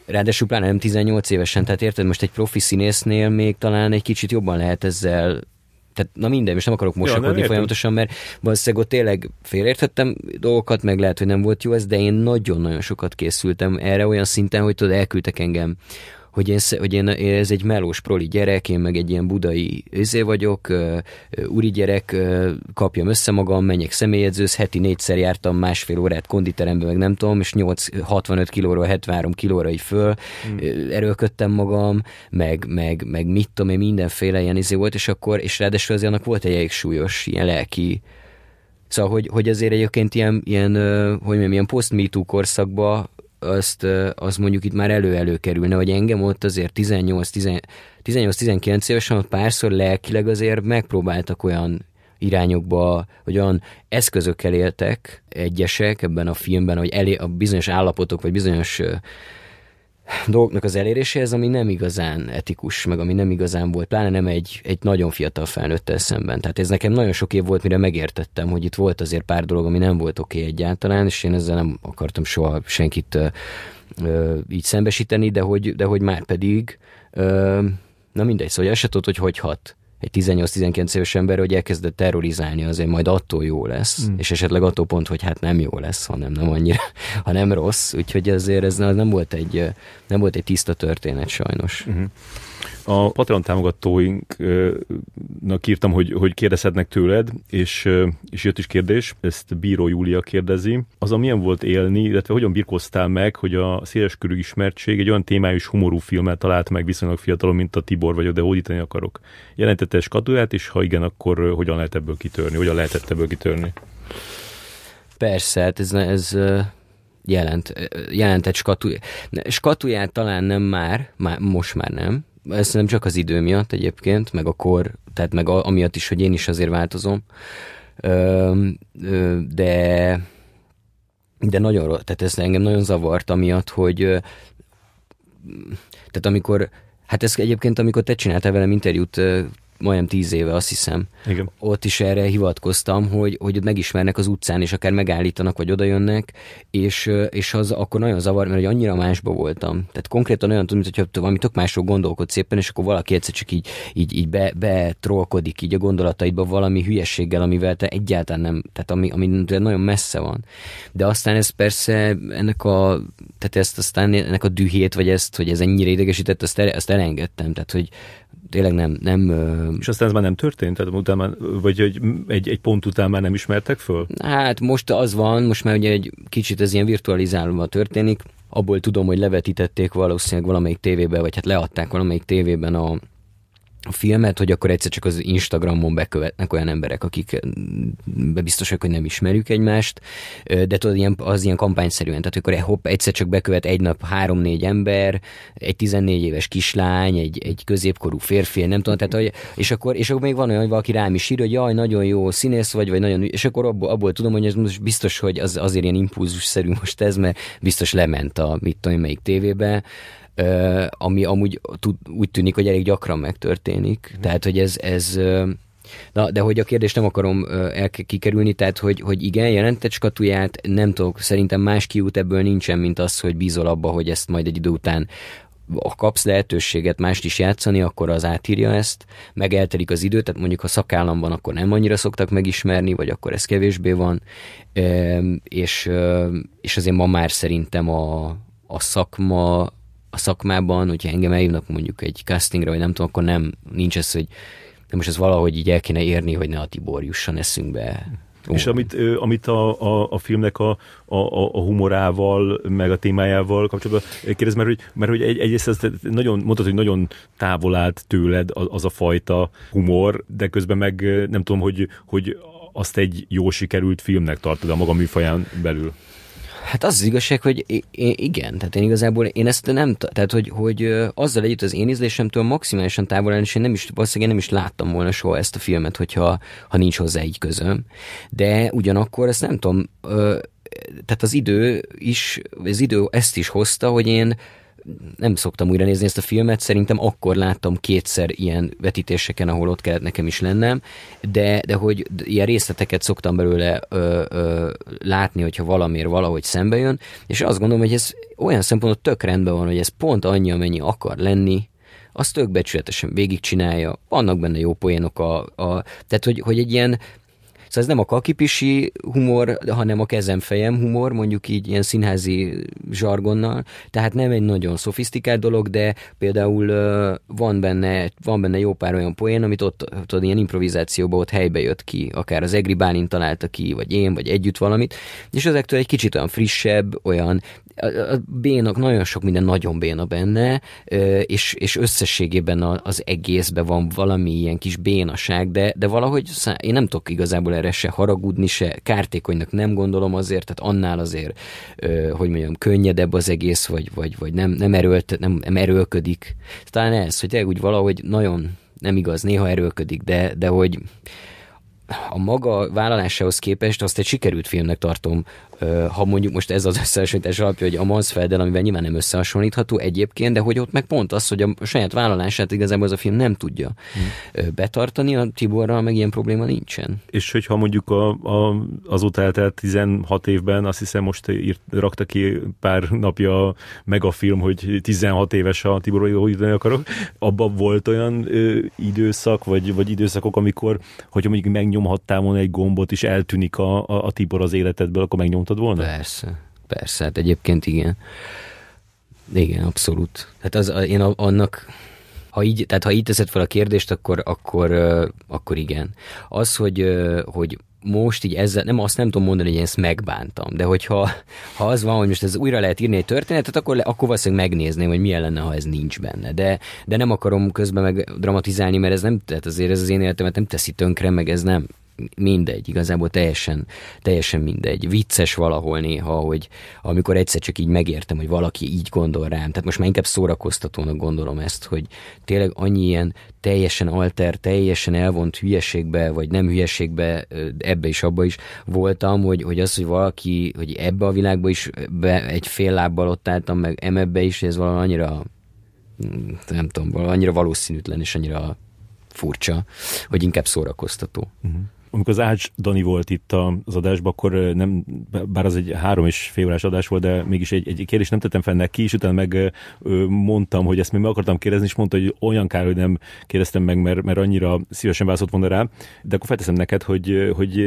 [SPEAKER 2] Ráadásul pláne nem 18 évesen, tehát érted, most egy profi színésznél még talán egy kicsit jobban lehet ezzel tehát na minden, most nem akarok mosakodni ja, folyamatosan, mert valószínűleg ott tényleg félértettem dolgokat, meg lehet, hogy nem volt jó ez, de én nagyon-nagyon sokat készültem erre olyan szinten, hogy tudod, elküldtek engem hogy én, hogy én, ez egy melós proli gyerek, én meg egy ilyen budai őzé vagyok, uh, úri gyerek, uh, kapjam össze magam, menjek személyedzőz, heti négyszer jártam másfél órát konditerembe, meg nem tudom, és 8, 65 kilóról 73 kilóra így föl, hmm. erőlködtem magam, meg, meg, meg mit tudom én, mindenféle ilyen izé volt, és akkor, és ráadásul azért annak volt egy elég súlyos ilyen lelki Szóval, hogy, hogy azért egyébként ilyen, ilyen hogy mondjam, ilyen post-MeToo korszakban azt, az mondjuk itt már elő-elő kerülne, hogy engem ott azért 18-19 évesen ott párszor lelkileg azért megpróbáltak olyan irányokba, hogy olyan eszközökkel éltek egyesek ebben a filmben, hogy elé, a bizonyos állapotok, vagy bizonyos dolgoknak az eléréséhez, ami nem igazán etikus, meg ami nem igazán volt, pláne nem egy, egy nagyon fiatal felnőttel szemben. Tehát ez nekem nagyon sok év volt, mire megértettem, hogy itt volt azért pár dolog, ami nem volt oké okay egyáltalán, és én ezzel nem akartam soha senkit ö, ö, így szembesíteni, de hogy, de hogy már pedig ö, na mindegy, szóval se tudod, hogy hogy hat egy 18-19 éves ember, hogy elkezdett terrorizálni, azért majd attól jó lesz, mm. és esetleg attól pont, hogy hát nem jó lesz, hanem nem annyira, (laughs) hanem rossz, úgyhogy azért ez nem volt egy, nem volt egy tiszta történet sajnos. Mm-hmm.
[SPEAKER 1] A Patreon támogatóinknak írtam, hogy, hogy kérdezhetnek tőled, és, és jött is kérdés, ezt Bíró Júlia kérdezi. Az, milyen volt élni, illetve hogyan birkoztál meg, hogy a széleskörű ismertség egy olyan témájú és humorú filmet talált meg viszonylag fiatalon, mint a Tibor vagyok, de hódítani akarok. Jelentette skatuját, és ha igen, akkor hogyan lehet ebből kitörni? Hogyan lehetett ebből kitörni?
[SPEAKER 2] Persze, hát ez, ez jelent, jelentett skatuját. Skatuját talán nem már, már, most már nem, ez nem csak az idő miatt egyébként, meg a kor, tehát meg a, amiatt is, hogy én is azért változom, ö, ö, de de nagyon, tehát ez engem nagyon zavart amiatt, hogy tehát amikor, hát ez egyébként amikor te csináltál velem interjút majdnem tíz éve, azt hiszem.
[SPEAKER 1] Igen.
[SPEAKER 2] Ott is erre hivatkoztam, hogy, hogy megismernek az utcán, és akár megállítanak, vagy odajönnek, és, és az akkor nagyon zavar, mert hogy annyira másba voltam. Tehát konkrétan olyan tudom, hogyha valami tök másról gondolkodsz szépen, és akkor valaki egyszer csak így, így, így be, betrolkodik így a gondolataidba valami hülyeséggel, amivel te egyáltalán nem, tehát ami, ami nagyon messze van. De aztán ez persze ennek a, tehát ezt aztán ennek a dühét, vagy ezt, hogy ez ennyire idegesített, azt, el, azt elengedtem. Tehát, hogy tényleg nem... nem
[SPEAKER 1] és aztán ez már nem történt? Tehát utána, vagy hogy egy, egy pont után már nem ismertek föl?
[SPEAKER 2] Hát most az van, most már ugye egy kicsit ez ilyen virtualizálva történik, abból tudom, hogy levetítették valószínűleg valamelyik tévébe, vagy hát leadták valamelyik tévében a, a filmet, hogy akkor egyszer csak az Instagramon bekövetnek olyan emberek, akik biztosak, hogy nem ismerjük egymást, de tudod, ilyen, az ilyen kampányszerűen, tehát akkor hopp, egyszer csak bekövet egy nap három-négy ember, egy 14 éves kislány, egy, egy középkorú férfi, nem tudom, tehát, hogy, és, akkor, és akkor még van olyan, hogy valaki rám is ír, hogy jaj, nagyon jó színész vagy, vagy nagyon, és akkor abból, abból tudom, hogy ez most biztos, hogy az, azért ilyen impulzusszerű most ez, mert biztos lement a mit tudom, melyik tévébe, ami amúgy úgy tűnik, hogy elég gyakran megtörténik. Mm. Tehát, hogy ez, ez Na, de hogy a kérdést nem akarom el kikerülni, tehát hogy, hogy igen, jelentett skatuját, nem tudok, szerintem más kiút ebből nincsen, mint az, hogy bízol abba, hogy ezt majd egy idő után ha kapsz lehetőséget mást is játszani, akkor az átírja ezt, meg eltelik az idő, tehát mondjuk ha szakállam van, akkor nem annyira szoktak megismerni, vagy akkor ez kevésbé van, és, és azért ma már szerintem a, a szakma a szakmában, hogyha engem eljövnek mondjuk egy castingra, vagy nem tudom, akkor nem, nincs ez, hogy de most ez valahogy így el kéne érni, hogy ne a Tibor jusson eszünkbe.
[SPEAKER 1] Oh. És amit, amit a, a, a filmnek a, a, a humorával, meg a témájával kapcsolatban kérdez, mert hogy, mert hogy egy, egyrészt ez nagyon, mondtad, hogy nagyon távol állt tőled az a fajta humor, de közben meg nem tudom, hogy, hogy azt egy jó sikerült filmnek tartod a maga műfaján belül.
[SPEAKER 2] Hát az az igazság, hogy igen, tehát én igazából én ezt nem, tehát hogy, hogy azzal együtt az én ízlésemtől maximálisan távol és én nem is, valószínűleg én nem is láttam volna soha ezt a filmet, hogyha ha nincs hozzá így közöm. De ugyanakkor ezt nem tudom, tehát az idő is, az idő ezt is hozta, hogy én nem szoktam újra nézni ezt a filmet, szerintem akkor láttam kétszer ilyen vetítéseken, ahol ott kellett nekem is lennem, de, de hogy ilyen részleteket szoktam belőle ö, ö, látni, hogyha valamiért valahogy szembe jön, és azt gondolom, hogy ez olyan szempontból tök rendben van, hogy ez pont annyi, amennyi akar lenni, azt tök becsületesen végigcsinálja, vannak benne jó poénok, a, a, tehát hogy, hogy egy ilyen Szóval ez nem a kakipisi humor, hanem a kezem-fejem humor, mondjuk így ilyen színházi zsargonnal, tehát nem egy nagyon szofisztikált dolog, de például van benne, van benne jó pár olyan poén, amit ott, ott ilyen improvizációban ott helybe jött ki, akár az Egri Bálint találta ki, vagy én, vagy együtt valamit, és ezektől egy kicsit olyan frissebb, olyan a, bénak nagyon sok minden nagyon béna benne, és, és összességében az egészben van valami ilyen kis bénaság, de, de valahogy én nem tudok igazából erre se haragudni, se kártékonynak nem gondolom azért, tehát annál azért, hogy mondjam, könnyedebb az egész, vagy, vagy, vagy nem, nem, erőlt, nem, nem erőlködik. Talán ez, hogy úgy valahogy nagyon nem igaz, néha erőlködik, de, de hogy a maga vállalásához képest azt egy sikerült filmnek tartom, ha mondjuk most ez az összehasonlítás alapja, hogy a Mansfelddel, amivel nyilván nem összehasonlítható egyébként, de hogy ott meg pont az, hogy a saját vállalását igazából az a film nem tudja hmm. betartani, a Tiborral meg ilyen probléma nincsen.
[SPEAKER 1] És hogyha mondjuk a, a, azóta eltelt 16 évben, azt hiszem most írt, rakta ki pár napja meg a film, hogy 16 éves a Tibor, hogy akarok, abban volt olyan ö, időszak, vagy, vagy időszakok, amikor, hogyha mondjuk megnyomhattál volna egy gombot, és eltűnik a, a, a Tibor az életedből, akkor megnyomtad volna?
[SPEAKER 2] Persze, persze, hát egyébként igen. Igen, abszolút. Hát az, én annak, ha így, tehát ha így teszed fel a kérdést, akkor, akkor, akkor igen. Az, hogy, hogy most így ezzel, nem azt nem tudom mondani, hogy én ezt megbántam, de hogyha ha az van, hogy most ez újra lehet írni egy történetet, akkor, le, akkor valószínűleg megnézném, hogy milyen lenne, ha ez nincs benne. De, de nem akarom közben meg dramatizálni, mert ez nem, tehát azért ez az én életemet nem teszi tönkre, meg ez nem, mindegy, igazából teljesen, teljesen mindegy. Vicces valahol néha, hogy amikor egyszer csak így megértem, hogy valaki így gondol rám, tehát most már inkább szórakoztatónak gondolom ezt, hogy tényleg annyi ilyen teljesen alter, teljesen elvont hülyeségbe, vagy nem hülyeségbe, ebbe is, abba is voltam, hogy, hogy az, hogy valaki, hogy ebbe a világba is be, egy fél lábbal ott álltam, meg emebbe is, ez valami annyira nem tudom, annyira valószínűtlen, és annyira furcsa, hogy inkább szórakoztató. Uh-huh
[SPEAKER 1] amikor az Ács Dani volt itt az adásban, akkor nem, bár az egy három és fél órás adás volt, de mégis egy, egy kérdést nem tettem fel neki, és utána meg mondtam, hogy ezt még meg akartam kérdezni, és mondta, hogy olyan kár, hogy nem kérdeztem meg, mert, mert annyira szívesen válaszolt volna rá, de akkor felteszem neked, hogy, hogy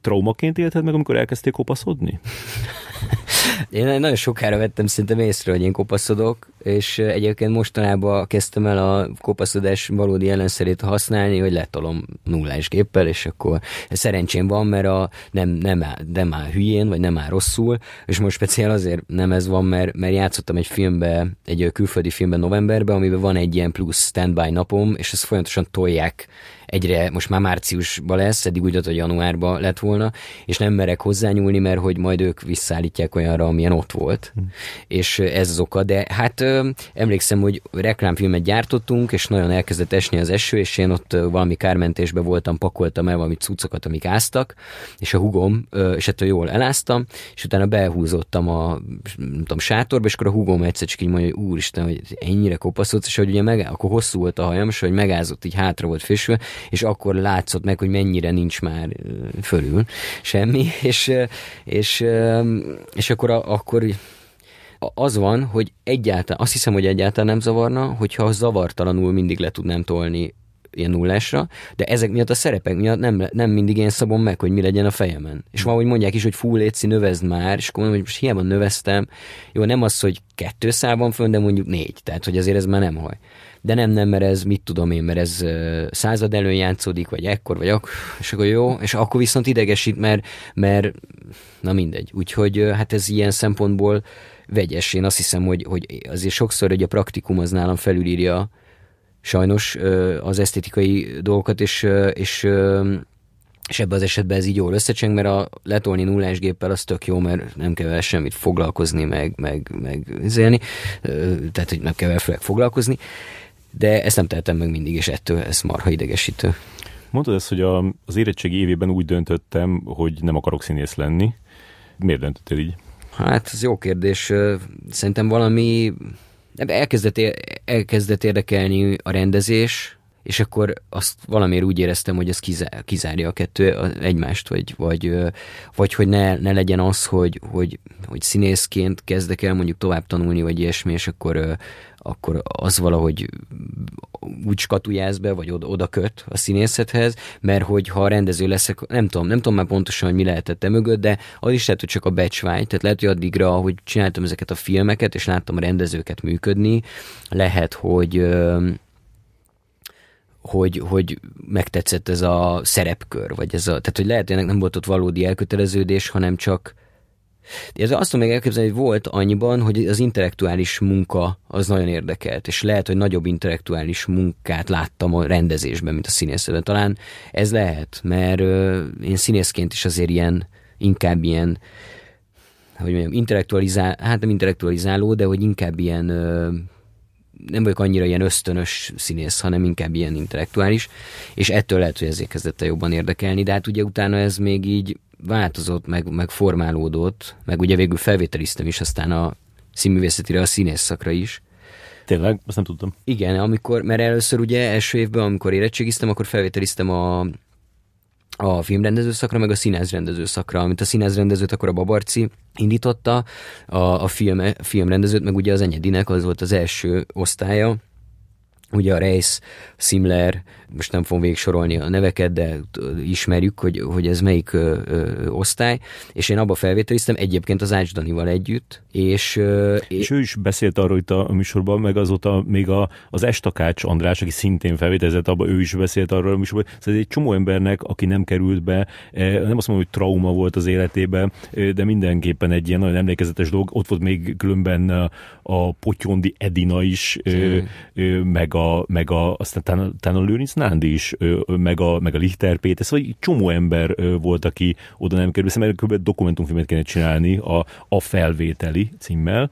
[SPEAKER 1] traumaként élted meg, amikor elkezdték kopaszodni? (laughs)
[SPEAKER 2] Én nagyon sokára vettem szerintem észre, hogy én kopaszodok, és egyébként mostanában kezdtem el a kopaszodás valódi ellenszerét használni, hogy letolom nullás géppel, és akkor szerencsém van, mert a, nem, nem, áll, nem áll hülyén, vagy nem áll rosszul, és most speciál azért nem ez van, mert, mert játszottam egy filmbe, egy külföldi filmben novemberben, amiben van egy ilyen plusz standby napom, és ezt folyamatosan tolják egyre, most már márciusban lesz, eddig úgy volt, hogy januárban lett volna, és nem merek hozzányúlni, mert hogy majd ők visszaállítják olyanra, amilyen ott volt. Hmm. És ez az oka, de hát ö, emlékszem, hogy reklámfilmet gyártottunk, és nagyon elkezdett esni az eső, és én ott valami kármentésbe voltam, pakoltam el valami cuccokat, amik áztak, és a hugom, ö, és ettől jól eláztam, és utána behúzottam a nem tudom, sátorba, és akkor a hugom egyszer csak így mondja, hogy úristen, hogy ennyire kopaszodsz, és hogy ugye meg, akkor hosszú volt a hajam, és hogy megázott, így hátra volt fésülve, és akkor látszott meg, hogy mennyire nincs már fölül semmi, (laughs) és, és, és akkor, akkor az van, hogy egyáltalán, azt hiszem, hogy egyáltalán nem zavarna, hogyha zavartalanul mindig le tudnám tolni ilyen nullásra, de ezek miatt a szerepek miatt nem, nem mindig én szabom meg, hogy mi legyen a fejemen. És valahogy mondják is, hogy full létszi, növezd már, és akkor mondom, hogy most hiába növeztem, jó, nem az, hogy kettő szában fönn, de mondjuk négy, tehát hogy azért ez már nem haj de nem, nem, mert ez mit tudom én, mert ez század előn játszódik, vagy ekkor, vagy akkor, és akkor jó, és akkor viszont idegesít, mert, mert na mindegy. Úgyhogy hát ez ilyen szempontból vegyes. Én azt hiszem, hogy, hogy azért sokszor hogy a praktikum az nálam felülírja sajnos az esztétikai dolgokat, és, és és ebben az esetben ez így jól összecseng, mert a letolni nullás géppel az tök jó, mert nem kell vele semmit foglalkozni, meg, meg, meg zélni, tehát hogy nem kell vele foglalkozni de ezt nem tehetem meg mindig, és ettől ez marha idegesítő.
[SPEAKER 1] Mondtad ezt, hogy a, az érettségi évében úgy döntöttem, hogy nem akarok színész lenni. Miért döntöttél így?
[SPEAKER 2] Hát, ez jó kérdés. Szerintem valami elkezdett, elkezdett érdekelni a rendezés, és akkor azt valamiért úgy éreztem, hogy ez kizárja a kettő egymást, vagy, vagy, vagy hogy ne, ne legyen az, hogy, hogy, hogy színészként kezdek el mondjuk tovább tanulni, vagy ilyesmi, és akkor akkor az valahogy úgy skatujáz be, vagy oda, köt a színészethez, mert hogy ha rendező leszek, nem tudom, nem tudom már pontosan, hogy mi lehetett e mögött, de az is lehet, hogy csak a becsvágy, tehát lehet, hogy addigra, hogy csináltam ezeket a filmeket, és láttam a rendezőket működni, lehet, hogy hogy, hogy megtetszett ez a szerepkör, vagy ez a, tehát hogy lehet, hogy ennek nem volt ott valódi elköteleződés, hanem csak ez azt tudom még elképzelni, hogy volt annyiban, hogy az intellektuális munka az nagyon érdekelt, és lehet, hogy nagyobb intellektuális munkát láttam a rendezésben, mint a színészetben. Talán ez lehet, mert én színészként is azért ilyen, inkább ilyen, hogy mondjam, intellektualizál, hát nem intellektualizáló, de hogy inkább ilyen nem vagyok annyira ilyen ösztönös színész, hanem inkább ilyen intellektuális, és ettől lehet, hogy ezért kezdett el jobban érdekelni, de hát ugye utána ez még így változott, meg, meg formálódott, meg ugye végül felvételiztem is aztán a színművészetire, a színész szakra is.
[SPEAKER 1] Tényleg? Azt nem tudtam.
[SPEAKER 2] Igen, amikor, mert először ugye első évben, amikor érettségiztem, akkor felvételiztem a, a filmrendező szakra, meg a színházrendező szakra. Amit a színházrendezőt akkor a Babarci indította, a, a film, filmrendezőt, meg ugye az Enyedinek, az volt az első osztálya, ugye a Reis, Simler, most nem fogom végig sorolni a neveket, de ismerjük, hogy, hogy ez melyik ö, ö, osztály, és én abba felvételiztem egyébként az Ács Danival együtt, és... Ö,
[SPEAKER 1] és ő is beszélt arról itt a műsorban, meg azóta még a, az Estakács András, aki szintén felvételizett abba, ő is beszélt arról a műsorban. Szóval egy csomó embernek, aki nem került be, nem azt mondom, hogy trauma volt az életében, de mindenképpen egy ilyen nagyon emlékezetes dolog. Ott volt még különben a, a Potyondi Edina is, meg a, meg a aztán talán, talán a Lőrinc Nándi is, meg a, meg a Lichter Péter, szóval egy csomó ember volt, aki oda nem kerül, mert kb. dokumentumfilmet kellene csinálni a, a felvételi címmel,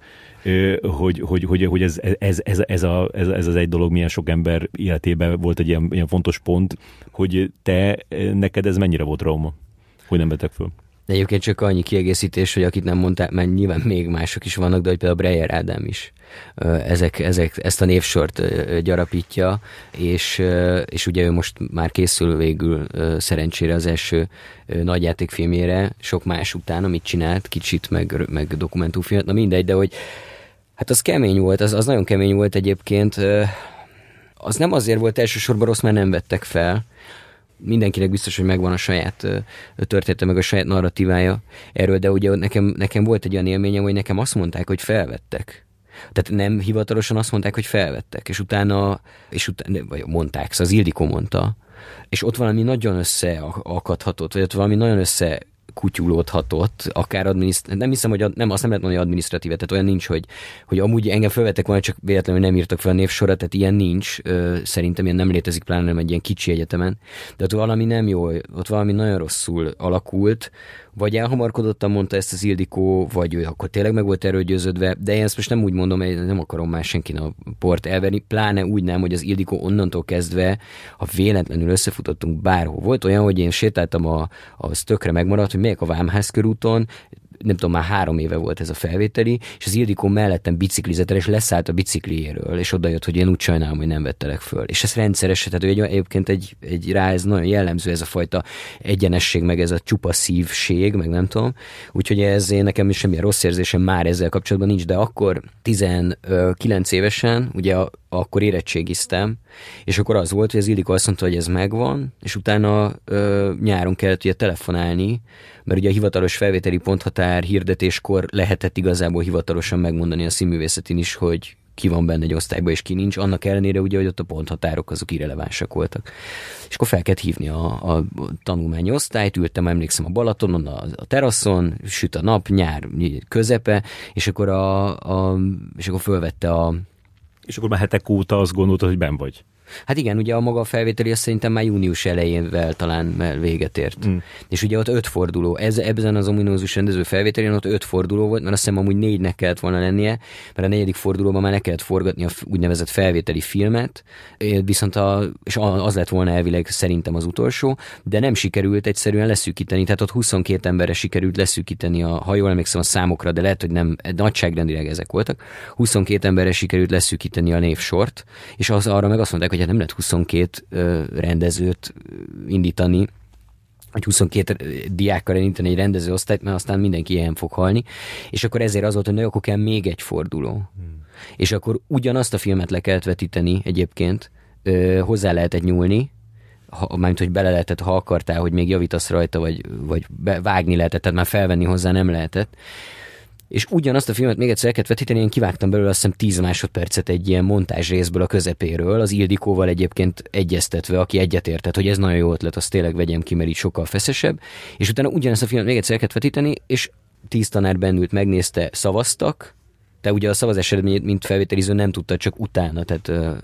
[SPEAKER 1] hogy, hogy, hogy, hogy ez, ez, ez, ez, a, ez, ez az egy dolog milyen sok ember életében volt egy ilyen, ilyen fontos pont, hogy te, neked ez mennyire volt trauma, hogy nem betek föl?
[SPEAKER 2] Egyébként csak annyi kiegészítés, hogy akit nem mondták, mert nyilván még mások is vannak, de hogy például Breyer Ádám is ezek, ezek, ezt a névsort gyarapítja, és, és ugye ő most már készül végül szerencsére az első nagyjátékfilmjére, sok más után, amit csinált, kicsit, meg, meg dokumentumfilmet, na mindegy, de hogy hát az kemény volt, az, az nagyon kemény volt egyébként, az nem azért volt elsősorban rossz, mert nem vettek fel, mindenkinek biztos, hogy megvan a saját története, meg a saját narratívája erről, de ugye nekem, nekem volt egy olyan élményem, hogy nekem azt mondták, hogy felvettek. Tehát nem hivatalosan azt mondták, hogy felvettek, és utána, és utána vagy mondták, szóval az Ildikó mondta, és ott valami nagyon összeakadhatott, vagy ott valami nagyon össze kutyulódhatott, akár adminiszt... nem hiszem, hogy ad, nem, azt nem lehet mondani adminisztratívet, tehát olyan nincs, hogy, hogy amúgy engem felvettek volna, csak véletlenül nem írtak fel a névsorat, tehát ilyen nincs, ö, szerintem ilyen nem létezik, pláne nem egy ilyen kicsi egyetemen, de ott valami nem jó, ott valami nagyon rosszul alakult, vagy elhamarkodottan mondta ezt az Ildikó, vagy ő akkor tényleg meg volt erről de én ezt most nem úgy mondom, hogy nem akarom már senkin a port elverni, pláne úgy nem, hogy az Ildikó onnantól kezdve, ha véletlenül összefutottunk bárhol. Volt olyan, hogy én sétáltam a, a tökre megmaradt, hogy melyek a Vámház körúton, nem tudom, már három éve volt ez a felvételi, és az Ildikó mellettem biciklizett el, és leszállt a bicikliéről, és oda jött, hogy én úgy sajnálom, hogy nem vettelek föl. És ez rendszeres, tehát egy, egyébként egy, egy rá ez nagyon jellemző ez a fajta egyenesség, meg ez a csupa szívség, meg nem tudom. Úgyhogy ez én nekem is semmilyen rossz érzésem már ezzel kapcsolatban nincs, de akkor 19 évesen, ugye akkor érettségiztem, és akkor az volt, hogy az Ildikó azt mondta, hogy ez megvan, és utána ö, nyáron kellett ugye telefonálni, mert ugye a hivatalos felvételi ponthatár hirdetéskor lehetett igazából hivatalosan megmondani a színművészetén is, hogy ki van benne egy osztályba, és ki nincs, annak ellenére ugye, hogy ott a ponthatárok azok irrelevánsak voltak. És akkor fel kellett hívni a, a tanulmányi osztályt, ültem, emlékszem a Balatonon, a, a teraszon, süt a nap, nyár közepe, és akkor, a, a, és akkor fölvette a,
[SPEAKER 1] és akkor már hetek óta azt gondoltad, hogy ben vagy.
[SPEAKER 2] Hát igen, ugye a maga felvételi azt szerintem már június elejénvel talán véget ért. Mm. És ugye ott öt forduló, ez, ebben az ominózus rendező felvételén ott öt forduló volt, mert azt hiszem amúgy négynek kellett volna lennie, mert a negyedik fordulóban már ne kellett forgatni a úgynevezett felvételi filmet, viszont a, és az lett volna elvileg szerintem az utolsó, de nem sikerült egyszerűen leszűkíteni, tehát ott 22 emberre sikerült leszűkíteni, a, ha jól emlékszem a számokra, de lehet, hogy nem, nagyságrendileg ezek voltak, 22 emberre sikerült leszűkíteni a névsort, és az arra meg azt mondták, hogy hát nem lehet 22 rendezőt indítani, hogy 22 diákkal elindítani egy rendezőosztályt, mert aztán mindenki ilyen fog halni, és akkor ezért az volt, hogy na, akkor kell még egy forduló. Hmm. És akkor ugyanazt a filmet le kellett vetíteni egyébként, ö, hozzá lehetett nyúlni, ha, mármint, hogy bele lehetett, ha akartál, hogy még javítasz rajta, vagy, vagy vágni lehetett, tehát már felvenni hozzá nem lehetett és ugyanazt a filmet még egyszer el kellett vetíteni, én kivágtam belőle azt hiszem 10 másodpercet egy ilyen montázs részből a közepéről, az Ildikóval egyébként egyeztetve, aki egyetértett, hogy ez nagyon jó ötlet, azt tényleg vegyem ki, mert így sokkal feszesebb, és utána ugyanazt a filmet még egyszer el kellett vetíteni, és tíz tanár bennült, megnézte, szavaztak, te ugye a szavazás eredményét, mint felvételiző nem tudta csak utána, tehát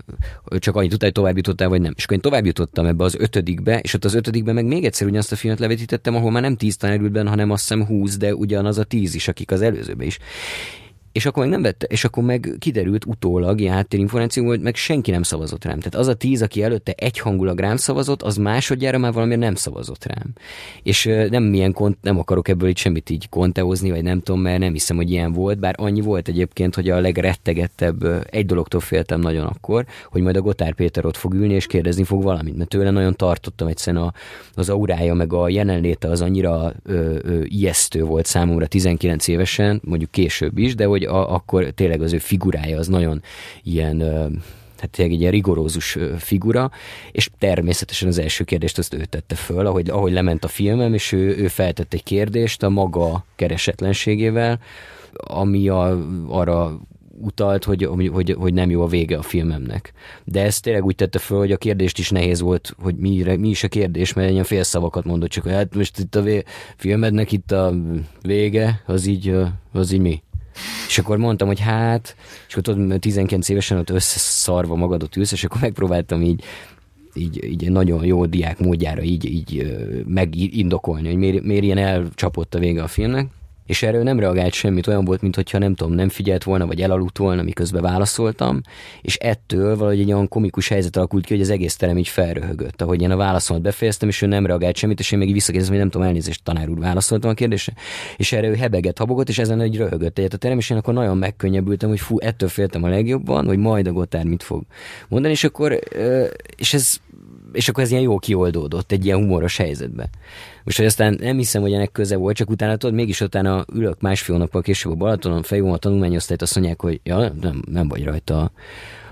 [SPEAKER 2] csak annyit tudta, hogy tovább jutottál, vagy nem. És akkor én tovább jutottam ebbe az ötödikbe, és ott az ötödikbe meg még egyszer ugyanazt a filmet levetítettem, ahol már nem tíz tanár ült benne, hanem azt hiszem húsz, de ugyanaz a tíz is, akik az előzőbe is. És akkor meg nem vette, és akkor meg kiderült utólag ilyen háttérinformáció, hogy meg senki nem szavazott rám. Tehát az a tíz, aki előtte egyhangulag rám szavazott, az másodjára már valamiért nem szavazott rám. És nem milyen kont, nem akarok ebből itt semmit így konteózni, vagy nem tudom, mert nem hiszem, hogy ilyen volt, bár annyi volt egyébként, hogy a legrettegettebb, egy dologtól féltem nagyon akkor, hogy majd a Gotár Péter ott fog ülni, és kérdezni fog valamit, mert tőle nagyon tartottam egyszerűen a, az aurája, meg a jelenléte az annyira ö, ö, ijesztő volt számomra 19 évesen, mondjuk később is, de hogy hogy a, akkor tényleg az ő figurája az nagyon ilyen tehát tényleg egy ilyen rigorózus figura, és természetesen az első kérdést azt ő tette föl, ahogy, ahogy lement a filmem, és ő, ő feltett egy kérdést a maga keresetlenségével, ami a, arra utalt, hogy, hogy, hogy nem jó a vége a filmemnek. De ezt tényleg úgy tette föl, hogy a kérdést is nehéz volt, hogy mi, mi is a kérdés, mert ilyen félszavakat mondott, csak hát most itt a vé- filmednek itt a vége, az így, az így mi? És akkor mondtam, hogy hát, és akkor tudod, 19 évesen ott összeszarva magadot ülsz, és akkor megpróbáltam így így, így nagyon jó diák módjára így, így megindokolni, hogy miért, miért ilyen elcsapott a vége a filmnek. És erről nem reagált semmit, olyan volt, mintha nem tudom, nem figyelt volna, vagy elaludt volna, miközben válaszoltam, és ettől valahogy egy olyan komikus helyzet alakult ki, hogy az egész terem így felröhögött, ahogy én a válaszomat befejeztem, és ő nem reagált semmit, és én még visszakérdezem, hogy nem tudom, elnézést, tanár úr, válaszoltam a kérdésre, és erre ő hebeget, habogott, és ezen egy röhögött egyet a terem, és én akkor nagyon megkönnyebbültem, hogy fú, ettől féltem a legjobban, hogy majd a Gotár mit fog mondani, és akkor, és ez és akkor ez ilyen jó kioldódott egy ilyen humoros helyzetbe. Most, hogy aztán nem hiszem, hogy ennek köze volt, csak utána tudod, mégis utána ülök másfél nappal később a Balatonon, fejvom a tanulmányosztályt, azt mondják, hogy ja, nem, nem vagy rajta.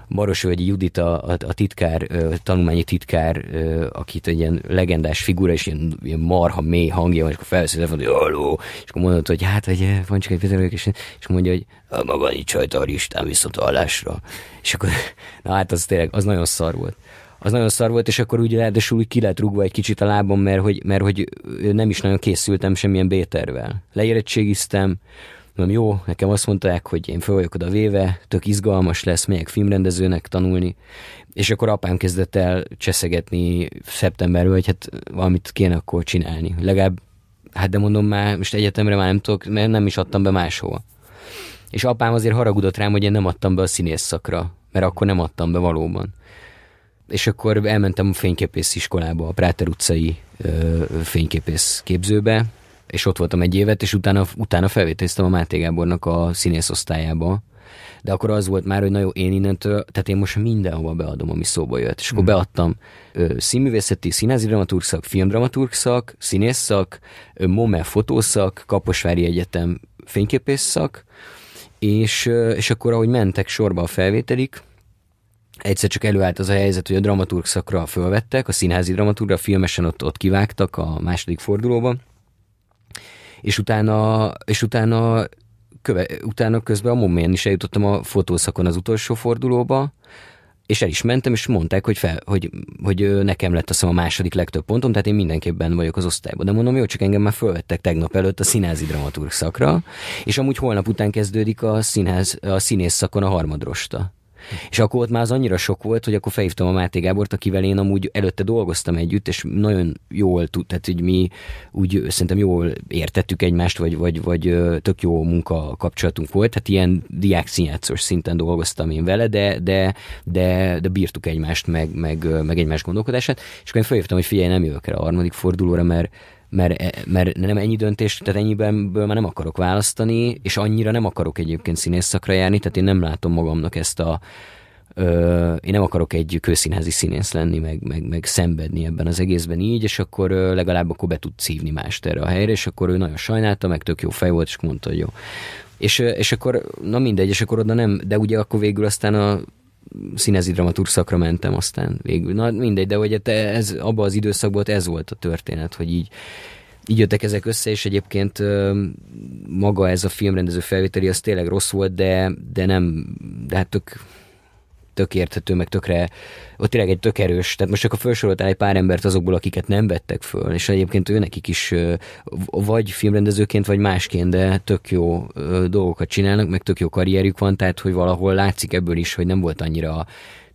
[SPEAKER 2] Marosvölgyi Judit a, a, a titkár, a tanulmányi titkár, akit egy ilyen legendás figura, és ilyen, ilyen marha mély hangja van, és akkor felveszi hogy haló, és akkor mondod, hogy hát, vagy van csak egy Péter és, és mondja, hogy a maga nincs rajta a listán viszont hallásra. És akkor, (laughs) na hát az tényleg, az nagyon szar volt az nagyon szar volt, és akkor úgy ráadásul úgy ki lett rúgva egy kicsit a lábam, mert hogy, mert hogy nem is nagyon készültem semmilyen B-tervel. Leérettségiztem, nem jó, nekem azt mondták, hogy én fel vagyok oda véve, tök izgalmas lesz, megyek filmrendezőnek tanulni, és akkor apám kezdett el cseszegetni szeptemberben, hogy hát valamit kéne akkor csinálni. Legalább, hát de mondom már, most egyetemre már nem tudok, mert nem is adtam be máshol. És apám azért haragudott rám, hogy én nem adtam be a színész szakra, mert akkor nem adtam be valóban és akkor elmentem a fényképész iskolába, a Práter utcai ö, fényképész képzőbe, és ott voltam egy évet, és utána, utána felvételiztem a Máté Gábornak a színész osztályába, de akkor az volt már, hogy na jó, én innentől, tehát én most mindenhova beadom, ami szóba jött. És akkor hmm. beadtam ö, színművészeti, színházi dramaturgszak, filmdramaturgszak, színészszak, ö, MOME fotószak, Kaposvári Egyetem fényképészszak, és, ö, és akkor ahogy mentek sorba a felvételik, egyszer csak előállt az a helyzet, hogy a dramaturg szakra fölvettek, a színházi dramaturgra, filmesen ott, ott kivágtak a második fordulóban, és utána, és utána, köve, utána közben a momén is eljutottam a fotószakon az utolsó fordulóba, és el is mentem, és mondták, hogy, fel, hogy, hogy nekem lett azt a második legtöbb pontom, tehát én mindenképpen vagyok az osztályban. De mondom, jó, csak engem már fölvettek tegnap előtt a színházi dramaturg szakra, és amúgy holnap után kezdődik a, színház, a színész szakon a harmadrosta. És akkor ott már az annyira sok volt, hogy akkor felhívtam a Máté Gábort, akivel én amúgy előtte dolgoztam együtt, és nagyon jól tud, tehát hogy mi úgy szerintem jól értettük egymást, vagy, vagy, vagy tök jó munka kapcsolatunk volt, hát ilyen diák szinten dolgoztam én vele, de, de, de, de bírtuk egymást, meg, meg, meg egymás gondolkodását, és akkor én felhívtam, hogy figyelj, nem jövök el a harmadik fordulóra, mert mert, e, mert nem ennyi döntés, tehát ennyiből már nem akarok választani, és annyira nem akarok egyébként színész szakra járni, tehát én nem látom magamnak ezt a ö, én nem akarok egy kőszínházi színész lenni, meg, meg, meg szenvedni ebben az egészben így, és akkor ö, legalább akkor be tud szívni mást erre a helyre, és akkor ő nagyon sajnálta, meg tök jó fej volt, és mondta, hogy jó. És, és akkor, na mindegy, és akkor oda nem, de ugye akkor végül aztán a színezi dramaturg szakra mentem aztán végül. Na mindegy, de hogy ez, abban az időszakban ez volt a történet, hogy így, így jöttek ezek össze, és egyébként maga ez a filmrendező felvételi, az tényleg rossz volt, de, de nem, de hát tök, tök érthető, meg tökre, ott tényleg egy tök erős, tehát most csak a felsoroltál egy pár embert azokból, akiket nem vettek föl, és egyébként ő nekik is vagy filmrendezőként, vagy másként, de tök jó dolgokat csinálnak, meg tök jó karrierjük van, tehát hogy valahol látszik ebből is, hogy nem volt annyira,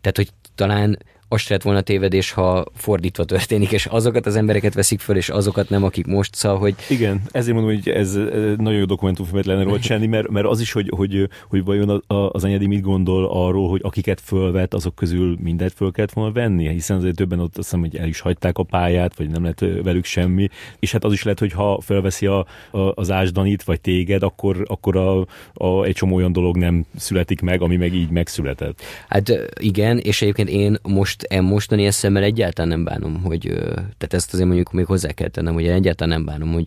[SPEAKER 2] tehát hogy talán azt lett volna tévedés, ha fordítva történik, és azokat az embereket veszik föl, és azokat nem, akik most, szóval, hogy...
[SPEAKER 1] Igen, ezért mondom, hogy ez nagyon jó dokumentumfilmet lenne róla csinálni, mert, mert az is, hogy, hogy, hogy vajon az anyadi mit gondol arról, hogy akiket fölvet, azok közül mindent föl kellett volna venni, hiszen azért többen ott azt hiszem, hogy el is hagyták a pályát, vagy nem lett velük semmi, és hát az is lehet, hogy ha felveszi a, a, az ásdanit, vagy téged, akkor, akkor a, a, egy csomó olyan dolog nem születik meg, ami meg így megszületett.
[SPEAKER 2] Hát igen, és egyébként én most én mostani eszemmel egyáltalán nem bánom, hogy, tehát ezt azért mondjuk még hozzá kell tennem, hogy én egyáltalán nem bánom, hogy,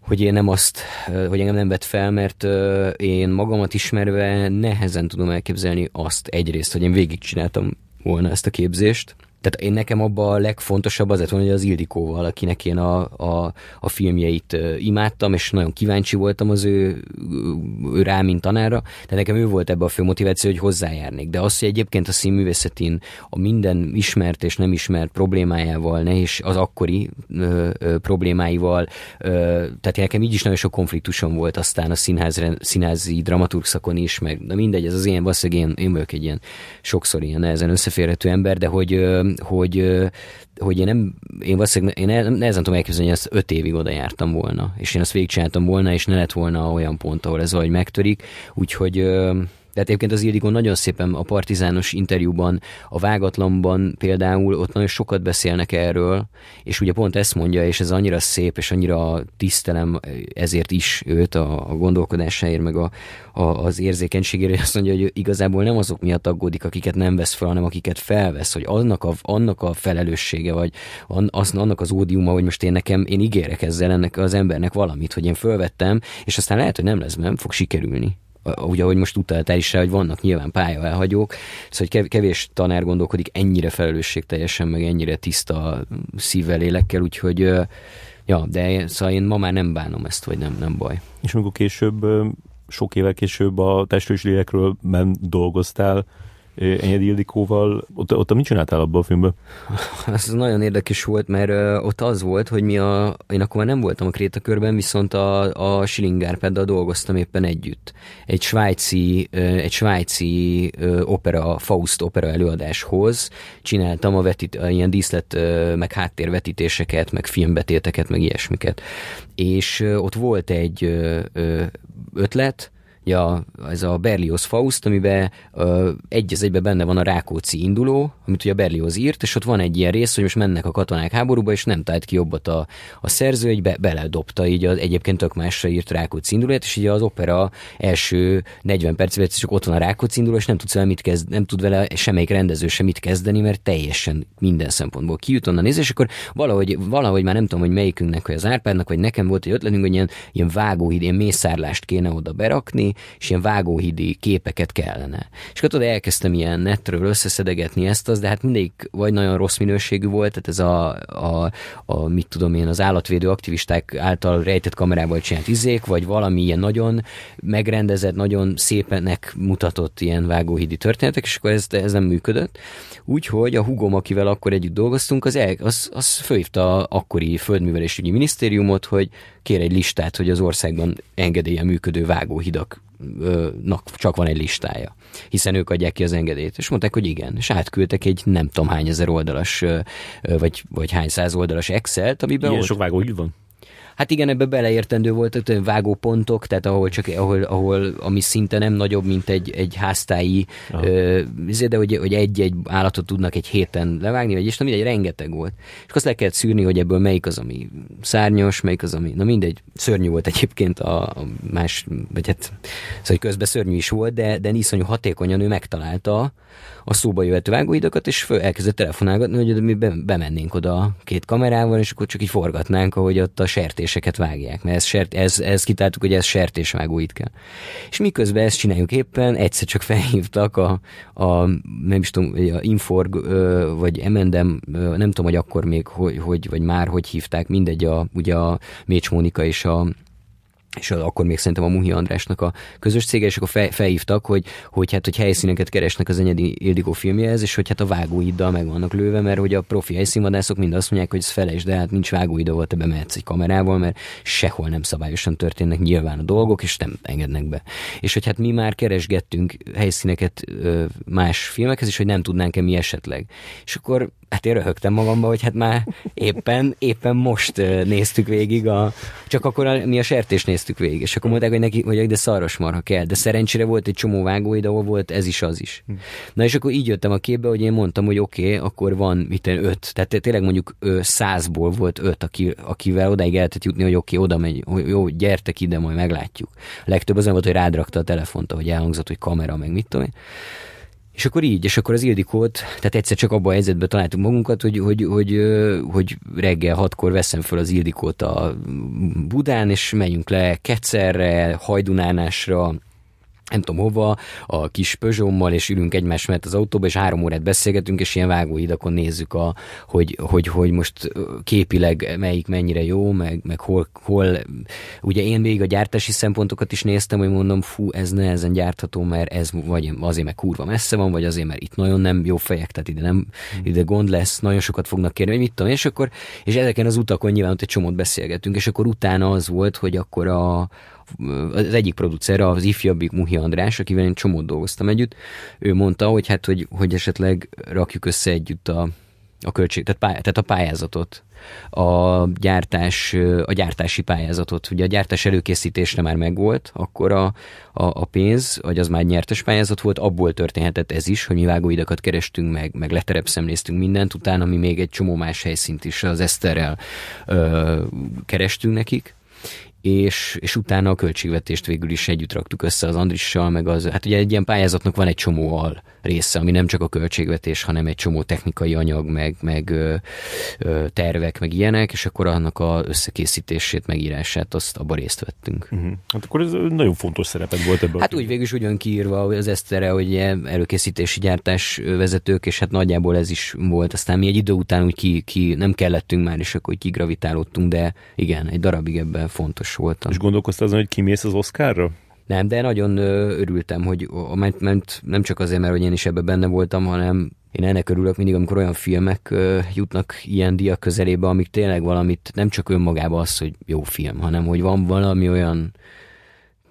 [SPEAKER 2] hogy én nem azt, hogy engem nem vett fel, mert én magamat ismerve nehezen tudom elképzelni azt egyrészt, hogy én végigcsináltam volna ezt a képzést, tehát én nekem abban a legfontosabb az hogy az Ildikóval, akinek én a, a, a filmjeit imádtam, és nagyon kíváncsi voltam az ő, ő rá, mint tanára, de nekem ő volt ebbe a fő motiváció, hogy hozzájárnék. De az, hogy egyébként a színművészetén a minden ismert és nem ismert problémájával, nehéz az akkori ö, ö, problémáival, ö, tehát nekem így is nagyon sok konfliktusom volt aztán a színház, színházi dramaturg szakon is, meg de mindegy, ez az én, valószínűleg én, én vagyok egy ilyen sokszor ilyen nehezen összeférhető ember, de hogy ö, hogy hogy én nem, én valószínűleg, én nehezen tudom elképzelni, hogy ezt öt évig oda jártam volna, és én azt végigcsináltam volna, és ne lett volna olyan pont, ahol ez valahogy megtörik, úgyhogy tehát egyébként az Ildikó nagyon szépen a partizános interjúban, a vágatlanban például ott nagyon sokat beszélnek erről, és ugye pont ezt mondja, és ez annyira szép, és annyira tisztelem ezért is őt a, a gondolkodásáért, meg a, a, az érzékenységért, hogy azt mondja, hogy igazából nem azok miatt aggódik, akiket nem vesz fel, hanem akiket felvesz, hogy annak a, annak a felelőssége, vagy az, annak az ódiuma, hogy most én nekem, én ígérek ezzel ennek az embernek valamit, hogy én fölvettem, és aztán lehet, hogy nem lesz, nem fog sikerülni ugye ahogy most utaltál is rá, hogy vannak nyilván pálya elhagyók, szóval hogy kevés tanár gondolkodik ennyire felelősségteljesen, meg ennyire tiszta szívvel, lélekkel, úgyhogy ja, de szóval én ma már nem bánom ezt, vagy nem, nem baj.
[SPEAKER 1] És amikor később, sok évvel később a testről és lélekről dolgoztál, Enyedi Ildikóval, ott, ott mit csináltál abban a filmben? (laughs)
[SPEAKER 2] Ez nagyon érdekes volt, mert ott az volt, hogy mi a, én akkor már nem voltam a Krétakörben, viszont a, a Schillingárpeddal dolgoztam éppen együtt. Egy svájci, egy svájci opera, Faust opera előadáshoz csináltam a, vetit, a ilyen díszlet, meg háttérvetítéseket, meg filmbetéteket, meg ilyesmiket. És ott volt egy ötlet, ja, ez a Berlioz Faust, amiben ö, egy az egyben benne van a Rákóczi induló, amit ugye a Berlioz írt, és ott van egy ilyen rész, hogy most mennek a katonák háborúba, és nem talált ki jobbat a, a szerző, hogy be, beledobta így az egyébként tök másra írt Rákóczi indulót, és ugye az opera első 40 percben csak ott van a Rákóczi induló, és nem tudsz vele mit kezd, nem tud vele semmelyik rendező sem mit kezdeni, mert teljesen minden szempontból kijut onnan nézni, és akkor valahogy, valahogy már nem tudom, hogy melyikünknek, hogy az Árpádnak, vagy nekem volt egy ötletünk, hogy ilyen, ilyen vágóhíd, ilyen mészárlást kéne oda berakni, és ilyen vágóhidi képeket kellene. És akkor tudod, elkezdtem ilyen netről összeszedegetni ezt, az, de hát mindig vagy nagyon rossz minőségű volt, tehát ez a, a, a mit tudom én, az állatvédő aktivisták által rejtett kamerával csinált izék, vagy valami ilyen nagyon megrendezett, nagyon szépenek mutatott ilyen vágóhidi történetek, és akkor ez, ez nem működött. Úgyhogy a hugom, akivel akkor együtt dolgoztunk, az, el, az, az főhívta akkori földművelésügyi minisztériumot, hogy kér egy listát, hogy az országban engedélye működő vágóhidak nak csak van egy listája, hiszen ők adják ki az engedélyt. És mondták, hogy igen, és átküldtek egy nem tudom hány ezer oldalas, vagy, vagy hány száz oldalas Excel-t, amiben
[SPEAKER 1] Ilyen ott... sok vágóhíd van?
[SPEAKER 2] Hát igen, ebbe beleértendő volt hogy vágópontok, tehát ahol csak, ahol, ahol ami szinte nem nagyobb, mint egy, egy háztályi, ö, izé, de hogy, hogy egy-egy állatot tudnak egy héten levágni, vagy és na mindegy, rengeteg volt. És azt le kellett szűrni, hogy ebből melyik az, ami szárnyos, melyik az, ami, na mindegy, szörnyű volt egyébként a, a más, vagy hát, szóval hogy közben szörnyű is volt, de, de iszonyú hatékonyan ő megtalálta, a szóba jövető vágóidakat, és föl elkezdett telefonálgatni, hogy mi bemennénk oda két kamerával, és akkor csak így forgatnánk, ahogy ott a sertéseket vágják, mert ez, sert, ez, ez kitáltuk, hogy ez sertésvágóid kell. És miközben ezt csináljuk éppen, egyszer csak felhívtak a, a nem is tudom, a Inforg, vagy Emendem, nem tudom, hogy akkor még, hogy, hogy vagy már hogy hívták, mindegy, a, ugye a Mécs Mónika és a és akkor még szerintem a Muhi Andrásnak a közös cége, és akkor fel, felhívtak, hogy, hogy, hát, hogy helyszíneket keresnek az Enyedi Ildikó filmjehez, és hogy hát a vágóiddal meg vannak lőve, mert hogy a profi helyszínvadászok mind azt mondják, hogy ez feles, de hát nincs vágóid, ahol te bemehetsz egy kamerával, mert sehol nem szabályosan történnek nyilván a dolgok, és nem engednek be. És hogy hát mi már keresgettünk helyszíneket más filmekhez, és hogy nem tudnánk-e mi esetleg. És akkor hát én röhögtem magamba, hogy hát már éppen, éppen most néztük végig, a, csak akkor a, mi a sertés néztük végig, és akkor mondták, hogy neki, hogy de szaros marha kell, de szerencsére volt egy csomó vágóid, ahol volt ez is, az is. Hm. Na és akkor így jöttem a képbe, hogy én mondtam, hogy oké, okay, akkor van mit öt, tehát tényleg mondjuk százból volt öt, aki, akivel odáig el jutni, hogy oké, okay, oda megy, hogy jó, gyertek ide, majd meglátjuk. A legtöbb az volt, hogy rádrakta a telefont, hogy elhangzott, hogy kamera, meg mit tudom én. És akkor így, és akkor az Ildikót, tehát egyszer csak abban a helyzetben találtuk magunkat, hogy, hogy, hogy, hogy reggel hatkor veszem föl az Ildikót a Budán, és menjünk le Kecerre, Hajdunánásra, nem tudom hova, a kis Peugeot-mal, és ülünk egymás mellett az autóba, és három órát beszélgetünk, és ilyen vágóidakon nézzük, a, hogy, hogy, hogy most képileg melyik mennyire jó, meg, meg hol, hol, ugye én még a gyártási szempontokat is néztem, hogy mondom, fú, ez nehezen gyártható, mert ez vagy azért, mert kurva messze van, vagy azért, mert itt nagyon nem jó fejek, tehát ide nem, ide gond lesz, nagyon sokat fognak kérni, hogy mit tudom, és akkor, és ezeken az utakon nyilván ott egy csomót beszélgetünk, és akkor utána az volt, hogy akkor a, az egyik producer, az ifjabbik Muhi András, akivel én csomót dolgoztam együtt, ő mondta, hogy hát, hogy, hogy esetleg rakjuk össze együtt a a költség, tehát, pály, tehát a pályázatot, a, gyártás, a gyártási pályázatot. Ugye a gyártás előkészítésre már megvolt, akkor a, a, a pénz, vagy az már nyertes pályázat volt, abból történhetett ez is, hogy mi vágóidakat kerestünk meg, meg leterepszemléztünk mindent, utána mi még egy csomó más helyszínt is az Eszterrel ö, kerestünk nekik, és, és utána a költségvetést végül is együtt raktuk össze az Andrissal, meg az, hát ugye egy ilyen pályázatnak van egy csomó al része, ami nem csak a költségvetés, hanem egy csomó technikai anyag, meg, meg ö, ö, tervek, meg ilyenek, és akkor annak a összekészítését, megírását, azt abba részt vettünk.
[SPEAKER 1] Uh-huh. Hát akkor ez nagyon fontos szerepet volt ebben.
[SPEAKER 2] Hát úgy végül is úgy kiírva az Esztere, hogy előkészítési gyártás vezetők, és hát nagyjából ez is volt. Aztán mi egy idő után úgy ki, ki nem kellettünk már, és akkor kigravitálódtunk, de igen, egy darabig ebben fontos voltam.
[SPEAKER 1] És gondolkoztál azon, hogy kimész az Oscarra?
[SPEAKER 2] Nem, de nagyon örültem, hogy nem csak azért, mert hogy én is ebben benne voltam, hanem én ennek örülök mindig, amikor olyan filmek jutnak ilyen diak közelébe, amik tényleg valamit, nem csak önmagában az, hogy jó film, hanem hogy van valami olyan,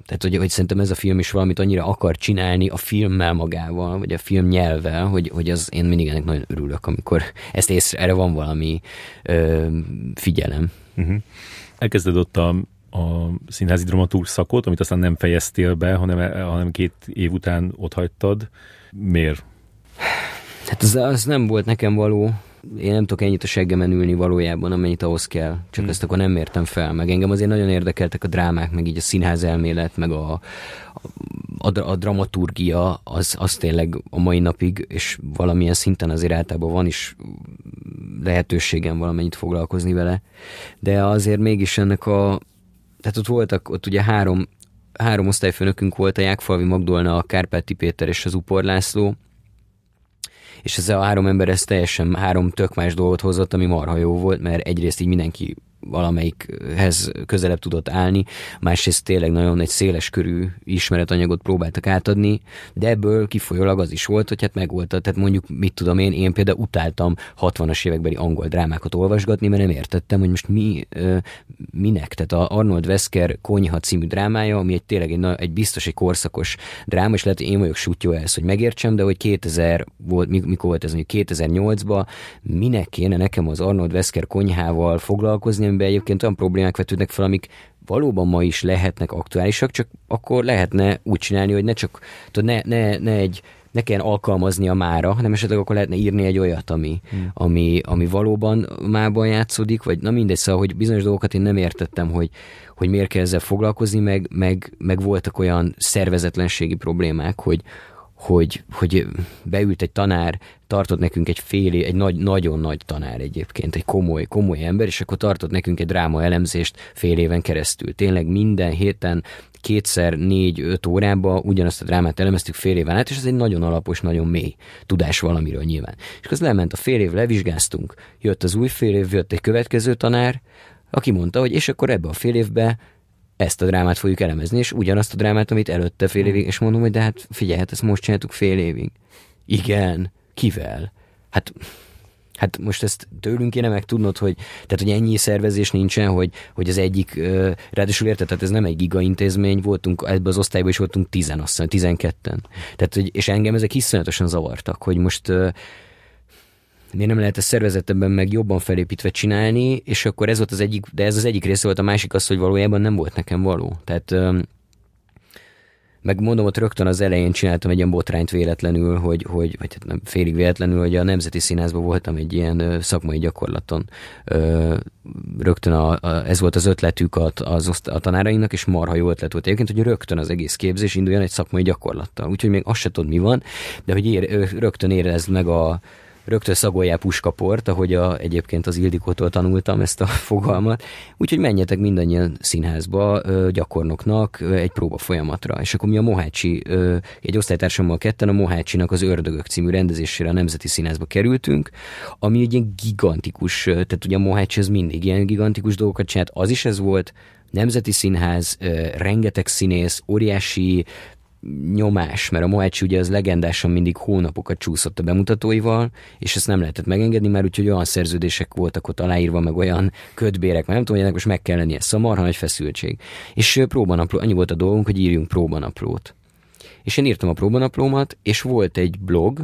[SPEAKER 2] tehát hogy, hogy szerintem ez a film is valamit annyira akar csinálni a filmmel magával, vagy a film nyelvvel, hogy, hogy az én mindig ennek nagyon örülök, amikor ezt észre, erre van valami ö, figyelem. Uh-huh.
[SPEAKER 1] Elkezded ott a a színházi dramatúr szakot, amit aztán nem fejeztél be, hanem, hanem két év után ott hagytad. Miért?
[SPEAKER 2] Hát az, az nem volt nekem való. Én nem tudok ennyit a seggemen ülni valójában, amennyit ahhoz kell. Csak hmm. ezt akkor nem értem fel. Meg engem azért nagyon érdekeltek a drámák, meg így a színház elmélet, meg a, a, a dramaturgia, az, az tényleg a mai napig, és valamilyen szinten azért általában van is lehetőségem valamennyit foglalkozni vele. De azért mégis ennek a tehát ott voltak, ott ugye három, három osztályfőnökünk volt, a Jákfalvi Magdolna, a Kárpáti Péter és az Upor László, és ez a három ember ez teljesen három tök más dolgot hozott, ami marha jó volt, mert egyrészt így mindenki valamelyikhez közelebb tudott állni, másrészt tényleg nagyon egy széles körű ismeretanyagot próbáltak átadni, de ebből kifolyólag az is volt, hogy hát megvolt, tehát mondjuk mit tudom én, én például utáltam 60-as évekbeli angol drámákat olvasgatni, mert nem értettem, hogy most mi, minek, tehát a Arnold Wesker Konyha című drámája, ami egy tényleg egy, egy biztos egy korszakos dráma, és lehet, hogy én vagyok sutyó ez, hogy megértsem, de hogy 2000 volt, mikor volt ez, mondjuk 2008-ban, minek kéne nekem az Arnold Wesker konyhával foglalkozni, amiben egyébként olyan problémák vetődnek fel, amik valóban ma is lehetnek aktuálisak, csak akkor lehetne úgy csinálni, hogy ne csak, tudod, ne, ne, ne egy ne kelljen alkalmazni a mára, hanem esetleg akkor lehetne írni egy olyat, ami, hmm. ami, ami valóban mában játszódik, vagy na mindegy, szóval, hogy bizonyos dolgokat én nem értettem, hogy, hogy miért kell ezzel foglalkozni, meg, meg, meg voltak olyan szervezetlenségi problémák, hogy, hogy, hogy beült egy tanár, tartott nekünk egy fél, egy nagy, nagyon nagy tanár egyébként, egy komoly, komoly ember, és akkor tartott nekünk egy dráma elemzést fél éven keresztül. Tényleg minden héten kétszer, négy, öt órában ugyanazt a drámát elemeztük fél éven át, és ez egy nagyon alapos, nagyon mély tudás valamiről nyilván. És az lement a fél év, levizsgáztunk, jött az új fél év, jött egy következő tanár, aki mondta, hogy és akkor ebbe a fél évbe ezt a drámát fogjuk elemezni, és ugyanazt a drámát, amit előtte fél évig, és mondom, hogy de hát figyelj, hát ezt most csináltuk fél évig. Igen, kivel? Hát Hát most ezt tőlünk kéne meg tudnod, hogy, tehát, hogy ennyi szervezés nincsen, hogy, hogy az egyik, ráadásul érted, tehát ez nem egy giga intézmény, voltunk, ebben az osztályban is voltunk tizen, azt hiszem, tizenketten. Tehát, hogy, és engem ezek iszonyatosan zavartak, hogy most miért nem lehet ezt szervezetebben meg jobban felépítve csinálni, és akkor ez volt az egyik, de ez az egyik része volt, a másik az, hogy valójában nem volt nekem való. Tehát meg mondom, ott rögtön az elején csináltam egy ilyen botrányt véletlenül, hogy, hogy vagy hát nem félig véletlenül, hogy a Nemzeti Színházban voltam egy ilyen szakmai gyakorlaton. Rögtön a, a, ez volt az ötletük a, az, a tanárainak, és marha jó ötlet volt egyébként, hogy rögtön az egész képzés induljon egy szakmai gyakorlattal. Úgyhogy még azt se tudod, mi van, de hogy ér, rögtön érezd meg a, rögtön szagolják puskaport, ahogy a, egyébként az Ildikótól tanultam ezt a (laughs) fogalmat. Úgyhogy menjetek mindannyian színházba gyakornoknak egy próba folyamatra. És akkor mi a Mohácsi, egy osztálytársammal ketten a Mohácsinak az Ördögök című rendezésére a Nemzeti Színházba kerültünk, ami egy ilyen gigantikus, tehát ugye a Mohácsi az mindig ilyen gigantikus dolgokat csinált, az is ez volt, Nemzeti Színház, rengeteg színész, óriási nyomás, mert a Mohácsi ugye az legendásan mindig hónapokat csúszott a bemutatóival, és ezt nem lehetett megengedni, mert úgyhogy olyan szerződések voltak ott aláírva, meg olyan ködbérek, mert nem tudom, hogy ennek most meg kell lennie, szamarha nagy feszültség. És próbanapló, annyi volt a dolgunk, hogy írjunk próbanaplót. És én írtam a próbanaplómat, és volt egy blog,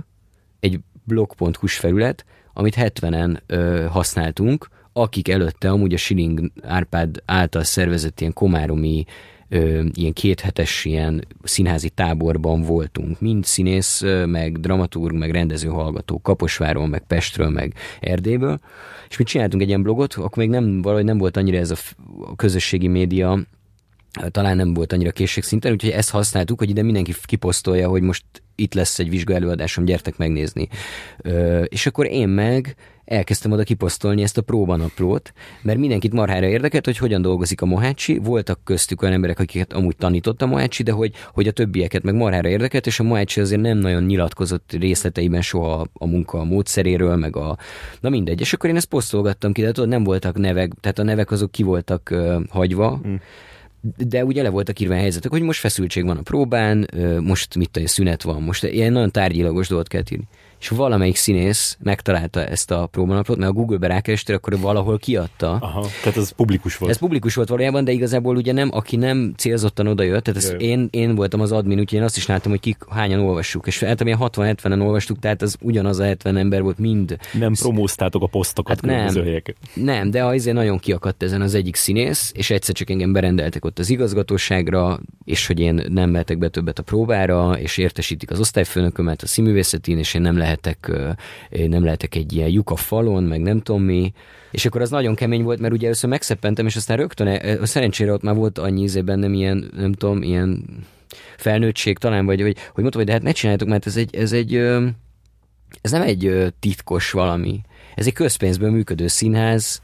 [SPEAKER 2] egy blog.hu felület, amit 70-en ö, használtunk, akik előtte amúgy a Siling Árpád által szervezett ilyen komáromi ö, ilyen kéthetes ilyen színházi táborban voltunk. Mind színész, meg dramaturg, meg rendező hallgató, Kaposváron, meg Pestről, meg Erdélyből. És mi csináltunk egy ilyen blogot, akkor még nem, valahogy nem volt annyira ez a, a közösségi média, talán nem volt annyira készségszinten, úgyhogy ezt használtuk, hogy ide mindenki kiposztolja, hogy most itt lesz egy vizsgaelőadásom, gyertek megnézni. Ö, és akkor én meg elkezdtem oda kiposztolni ezt a próbanaplót, mert mindenkit marhára érdekelt, hogy hogyan dolgozik a Mohácsi. Voltak köztük olyan emberek, akiket amúgy tanított a Mohácsi, de hogy, hogy a többieket meg marhára érdekelt, és a Mohácsi azért nem nagyon nyilatkozott részleteiben soha a munka a módszeréről, meg a... Na mindegy, és akkor én ezt posztolgattam ki, de tudod, nem voltak nevek, tehát a nevek azok ki voltak uh, hagyva, mm de ugye le voltak írva a helyzetek, hogy most feszültség van a próbán, most mit tudom, szünet van, most ilyen nagyon tárgyilagos dolgot kell írni és valamelyik színész megtalálta ezt a próbanapot, mert a Google-be rákerestél, akkor valahol kiadta.
[SPEAKER 1] Aha, tehát ez publikus volt.
[SPEAKER 2] Ez publikus volt valójában, de igazából ugye nem, aki nem célzottan odajött, tehát ez én, én voltam az admin, úgyhogy én azt is láttam, hogy kik hányan olvassuk, és általában 60-70-en olvastuk, tehát az ugyanaz a 70 ember volt mind.
[SPEAKER 1] Nem promóztátok a posztokat
[SPEAKER 2] hát nem, helyeket. Nem, de azért nagyon kiakadt ezen az egyik színész, és egyszer csak engem berendeltek ott az igazgatóságra, és hogy én nem mehetek be többet a próbára, és értesítik az osztályfőnökömet a színművészetén, és én nem lehet lehetek, nem lehetek egy ilyen lyuk a falon, meg nem tudom mi, és akkor az nagyon kemény volt, mert ugye először megszeppentem, és aztán rögtön, e, szerencsére ott már volt annyi íze bennem ilyen, nem tudom, ilyen felnőttség talán, vagy hogy, hogy mondtam, hogy de hát ne csináljátok, mert ez egy, ez egy, ez nem egy titkos valami. Ez egy közpénzből működő színház,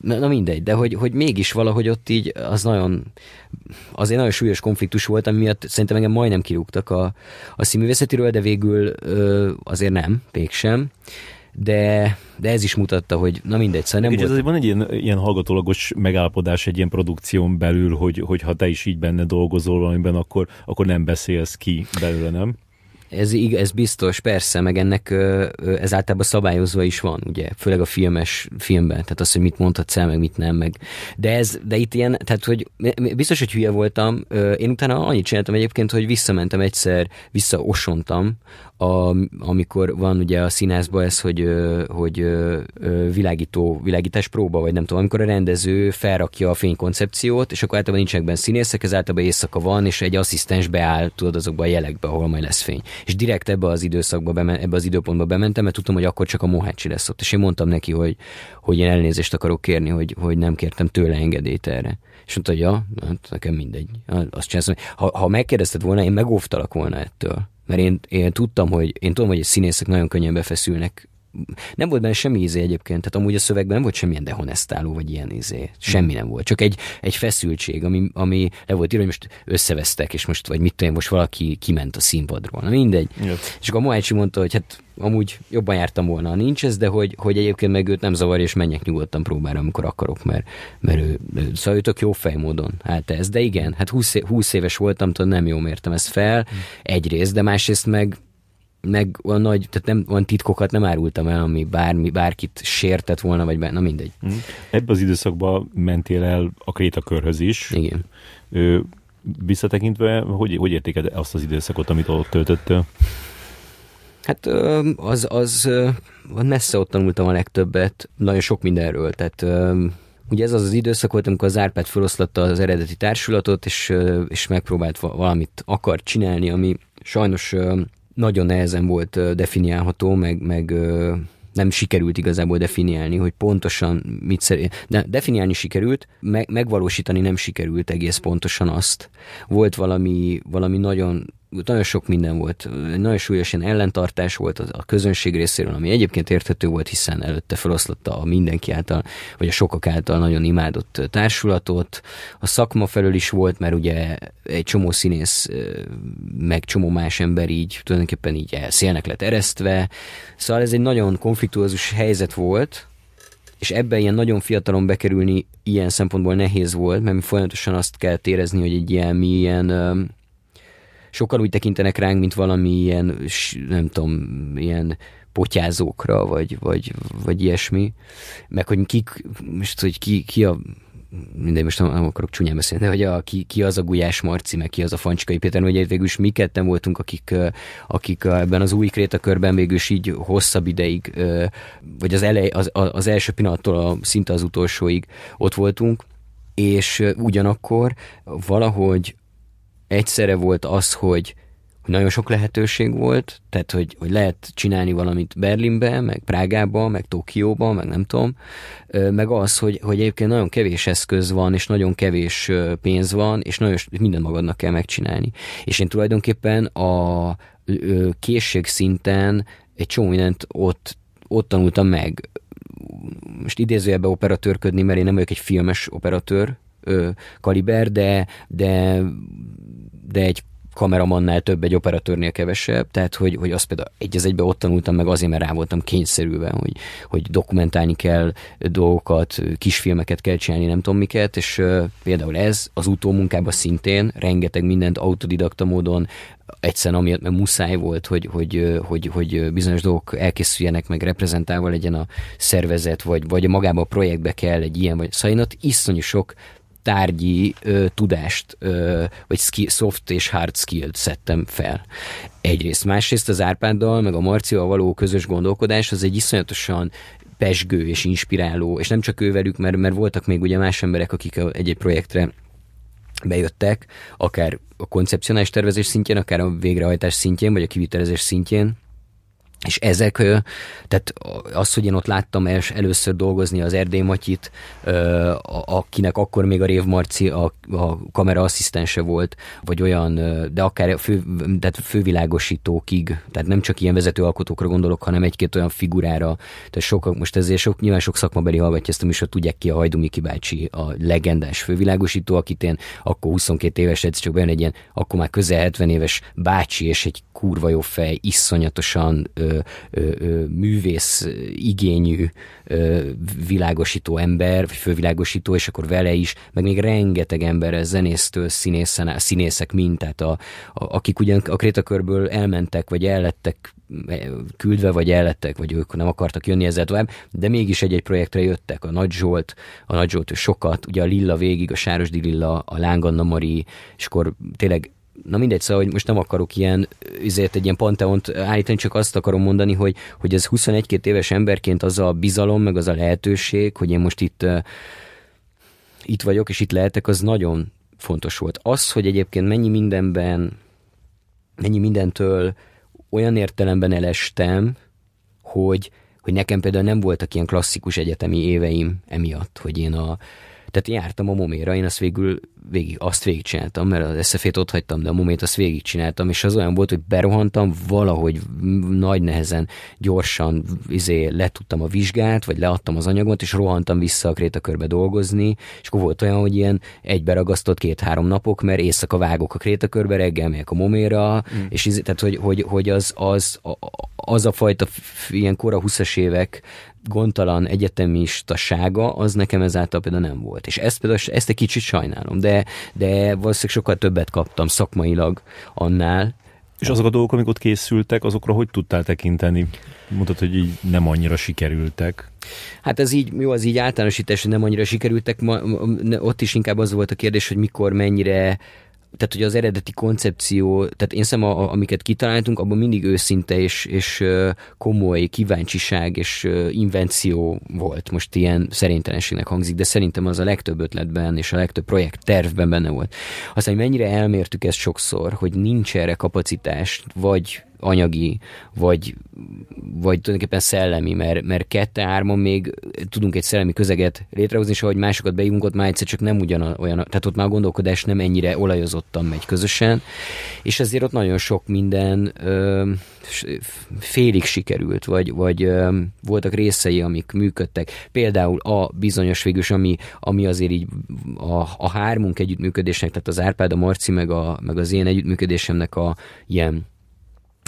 [SPEAKER 2] na, na mindegy, de hogy, hogy mégis valahogy ott így az nagyon, azért nagyon súlyos konfliktus volt, ami miatt szerintem engem majdnem kirúgtak a, a színművészetiről, de végül ö, azért nem, mégsem. De, de ez is mutatta, hogy na mindegy, szóval nem
[SPEAKER 1] volt... Azért van egy ilyen, ilyen hallgatólagos megállapodás egy ilyen produkción belül, hogy, hogy ha te is így benne dolgozol valamiben, akkor, akkor nem beszélsz ki belőle, nem?
[SPEAKER 2] Ez, ez biztos, persze, meg ennek ez általában szabályozva is van, ugye, főleg a filmes filmben, tehát az, hogy mit mondhatsz el, meg mit nem, meg. De ez, de itt ilyen, tehát, hogy biztos, hogy hülye voltam, én utána annyit csináltam egyébként, hogy visszamentem egyszer, visszaosontam a, amikor van ugye a színházban ez, hogy, hogy világító, világítás próba, vagy nem tudom, amikor a rendező felrakja a fénykoncepciót, és akkor általában nincsenek benne színészek, ez általában éjszaka van, és egy asszisztens beáll, tudod, azokba a jelekbe, ahol majd lesz fény. És direkt ebbe az időszakba, ebbe az időpontba bementem, mert tudtam, hogy akkor csak a Mohácsi lesz ott. És én mondtam neki, hogy, hogy én elnézést akarok kérni, hogy, hogy nem kértem tőle engedélyt erre. És mondta, hogy ja, hát nekem mindegy. Azt csinálsz, ha, ha megkérdezted volna, én megóvtalak volna ettől. Mert én, én tudtam, hogy én tudom, hogy színészek nagyon könnyen befeszülnek nem volt benne semmi ízé egyébként, tehát amúgy a szövegben nem volt semmilyen dehonestáló, vagy ilyen ízé. Semmi nem volt. Csak egy, egy feszültség, ami, ami le volt írva, hogy most összevesztek, és most, vagy mit tudom, most valaki kiment a színpadról. Na mindegy. Jött. És akkor a Mohácsi mondta, hogy hát amúgy jobban jártam volna, nincs ez, de hogy, hogy egyébként meg őt nem zavar, és menjek nyugodtan próbára, amikor akarok, mert, mert ő, ő szóval ő tök jó fejmódon hát ez. De igen, hát 20, 20 éves voltam, tudod, nem jó mértem ezt fel, egyrészt, de másrészt meg meg olyan nagy, tehát nem olyan titkokat nem árultam el, ami bármi, bárkit sértett volna, vagy bár, na mindegy. Mm.
[SPEAKER 1] Ebben az időszakban mentél el a Krétakörhöz is.
[SPEAKER 2] Igen.
[SPEAKER 1] Ö, visszatekintve, hogy, hogy értéked azt az időszakot, amit ott töltöttél?
[SPEAKER 2] Hát az, az messze ott tanultam a legtöbbet, nagyon sok mindenről, tehát ugye ez az az időszak volt, amikor az Árpád feloszlatta az eredeti társulatot, és, és megpróbált valamit akar csinálni, ami sajnos nagyon nehezen volt definiálható, meg, meg nem sikerült igazából definiálni, hogy pontosan mit szer... De definiálni sikerült, me- megvalósítani nem sikerült egész pontosan azt. Volt valami, valami nagyon nagyon sok minden volt, nagyon súlyos ilyen ellentartás volt a közönség részéről, ami egyébként érthető volt, hiszen előtte feloszlotta a mindenki által, vagy a sokak által nagyon imádott társulatot. A szakma felől is volt, mert ugye egy csomó színész, meg csomó más ember így tulajdonképpen így elszélnek lett eresztve. Szóval ez egy nagyon konfliktuózus helyzet volt, és ebben ilyen nagyon fiatalon bekerülni ilyen szempontból nehéz volt, mert mi folyamatosan azt kell érezni, hogy egy ilyen mi ilyen sokan úgy tekintenek ránk, mint valami ilyen, nem tudom, ilyen potyázókra, vagy, vagy, vagy ilyesmi, meg hogy kik, most, hogy ki, ki a mindegy, most nem, nem akarok csúnyán beszélni, de hogy a, ki, ki az a Gulyás Marci, meg ki az a Fancsikai Péter, hogy végül is mi ketten voltunk, akik, akik ebben az új krétakörben végül is így hosszabb ideig, vagy az, elej, az, az első pillanattól a, szinte az utolsóig ott voltunk, és ugyanakkor valahogy egyszerre volt az, hogy nagyon sok lehetőség volt, tehát hogy, hogy lehet csinálni valamit Berlinbe, meg Prágába, meg Tokióba, meg nem tudom, meg az, hogy, hogy egyébként nagyon kevés eszköz van, és nagyon kevés pénz van, és nagyon minden magadnak kell megcsinálni. És én tulajdonképpen a készség szinten egy csomó mindent ott, ott tanultam meg. Most idézőjelbe operatőrködni, mert én nem vagyok egy filmes operatőr, kaliber, de, de, de egy kameramannál több, egy operatőrnél kevesebb, tehát hogy, hogy azt például egy az egybe ott tanultam meg azért, mert rá voltam kényszerülve, hogy, hogy dokumentálni kell dolgokat, kisfilmeket kell csinálni, nem tudom miket, és uh, például ez az utómunkában szintén rengeteg mindent autodidakta módon egyszerűen amiatt, mert muszáj volt, hogy, hogy, hogy, hogy bizonyos dolgok elkészüljenek, meg reprezentálva legyen a szervezet, vagy, vagy magába a projektbe kell egy ilyen, vagy szóval én ott iszonyú sok tárgyi ö, tudást, ö, vagy skill, soft és hard skill-t szedtem fel. Egyrészt. Másrészt az Árpáddal, meg a Marcival való közös gondolkodás, az egy iszonyatosan pesgő és inspiráló, és nem csak ővelük, mert, mert voltak még ugye más emberek, akik egy-egy projektre bejöttek, akár a koncepcionális tervezés szintjén, akár a végrehajtás szintjén, vagy a kivitelezés szintjén, és ezek, tehát az, hogy én ott láttam els, először dolgozni az Erdély Matyit, akinek akkor még a Rév Marci a, a kamera asszisztense volt, vagy olyan, de akár fő, tehát fővilágosítókig, tehát nem csak ilyen vezetőalkotókra gondolok, hanem egy-két olyan figurára, tehát sok, most ezért sok, nyilván sok szakmabeli hallgatja ezt a műsort, tudják ki a Hajdumiki bácsi, a legendás fővilágosító, akit én akkor 22 éves, egyszer csak bejön egy ilyen, akkor már közel 70 éves bácsi, és egy kurva jó fej, iszonyatosan ö, művész igényű világosító ember, vagy fővilágosító, és akkor vele is, meg még rengeteg ember, zenésztől színészen, színészek mind, tehát a, a, akik ugyan a krétakörből elmentek, vagy ellettek küldve, vagy ellettek, vagy ők nem akartak jönni ezzel tovább, de mégis egy-egy projektre jöttek. A Nagy Zsolt, a Nagy Zsolt sokat, ugye a Lilla végig, a Sárosdi Lilla, a Lánganna Mari, és akkor tényleg na mindegy, szóval, hogy most nem akarok ilyen, ezért egy ilyen panteont állítani, csak azt akarom mondani, hogy, hogy ez 21-2 éves emberként az a bizalom, meg az a lehetőség, hogy én most itt, itt vagyok, és itt lehetek, az nagyon fontos volt. Az, hogy egyébként mennyi mindenben, mennyi mindentől olyan értelemben elestem, hogy, hogy nekem például nem voltak ilyen klasszikus egyetemi éveim emiatt, hogy én a, tehát jártam a moméra, én azt végül végig, azt végigcsináltam, mert az eszefét ott hagytam, de a momét azt végigcsináltam, és az olyan volt, hogy berohantam, valahogy nagy nehezen, gyorsan izé, letudtam a vizsgát, vagy leadtam az anyagot, és rohantam vissza a krétakörbe dolgozni, és akkor volt olyan, hogy ilyen egybe ragasztott két-három napok, mert éjszaka vágok a krétakörbe, reggel megyek a moméra, mm. és izé, tehát, hogy, hogy, hogy az, az, az a fajta ilyen kora 20 évek gondtalan egyetemistasága, az nekem ezáltal például nem volt. És ezt például ezt egy kicsit sajnálom, de, de valószínűleg sokkal többet kaptam szakmailag annál,
[SPEAKER 1] és azok a dolgok, amik ott készültek, azokra hogy tudtál tekinteni? Mondtad, hogy így nem annyira sikerültek.
[SPEAKER 2] Hát ez így, jó, az így általánosítás, hogy nem annyira sikerültek. Ma, ott is inkább az volt a kérdés, hogy mikor, mennyire tehát hogy az eredeti koncepció, tehát én szem, a, amiket kitaláltunk, abban mindig őszinte és, és komoly kíváncsiság és invenció volt. Most ilyen szerintelenségnek hangzik, de szerintem az a legtöbb ötletben és a legtöbb projekt tervben benne volt. Aztán, hogy mennyire elmértük ezt sokszor, hogy nincs erre kapacitás, vagy anyagi, vagy, vagy tulajdonképpen szellemi, mert, mert kette-hárman még tudunk egy szellemi közeget létrehozni, és ahogy másokat beívunk, ott már egyszer csak nem ugyan olyan, tehát ott már a gondolkodás nem ennyire olajozottan megy közösen, és ezért ott nagyon sok minden ö, félig sikerült, vagy, vagy ö, voltak részei, amik működtek. Például a bizonyos végülis, ami, ami azért így a, a hármunk együttműködésnek, tehát az Árpád, a Marci, meg, a, meg az én együttműködésemnek a ilyen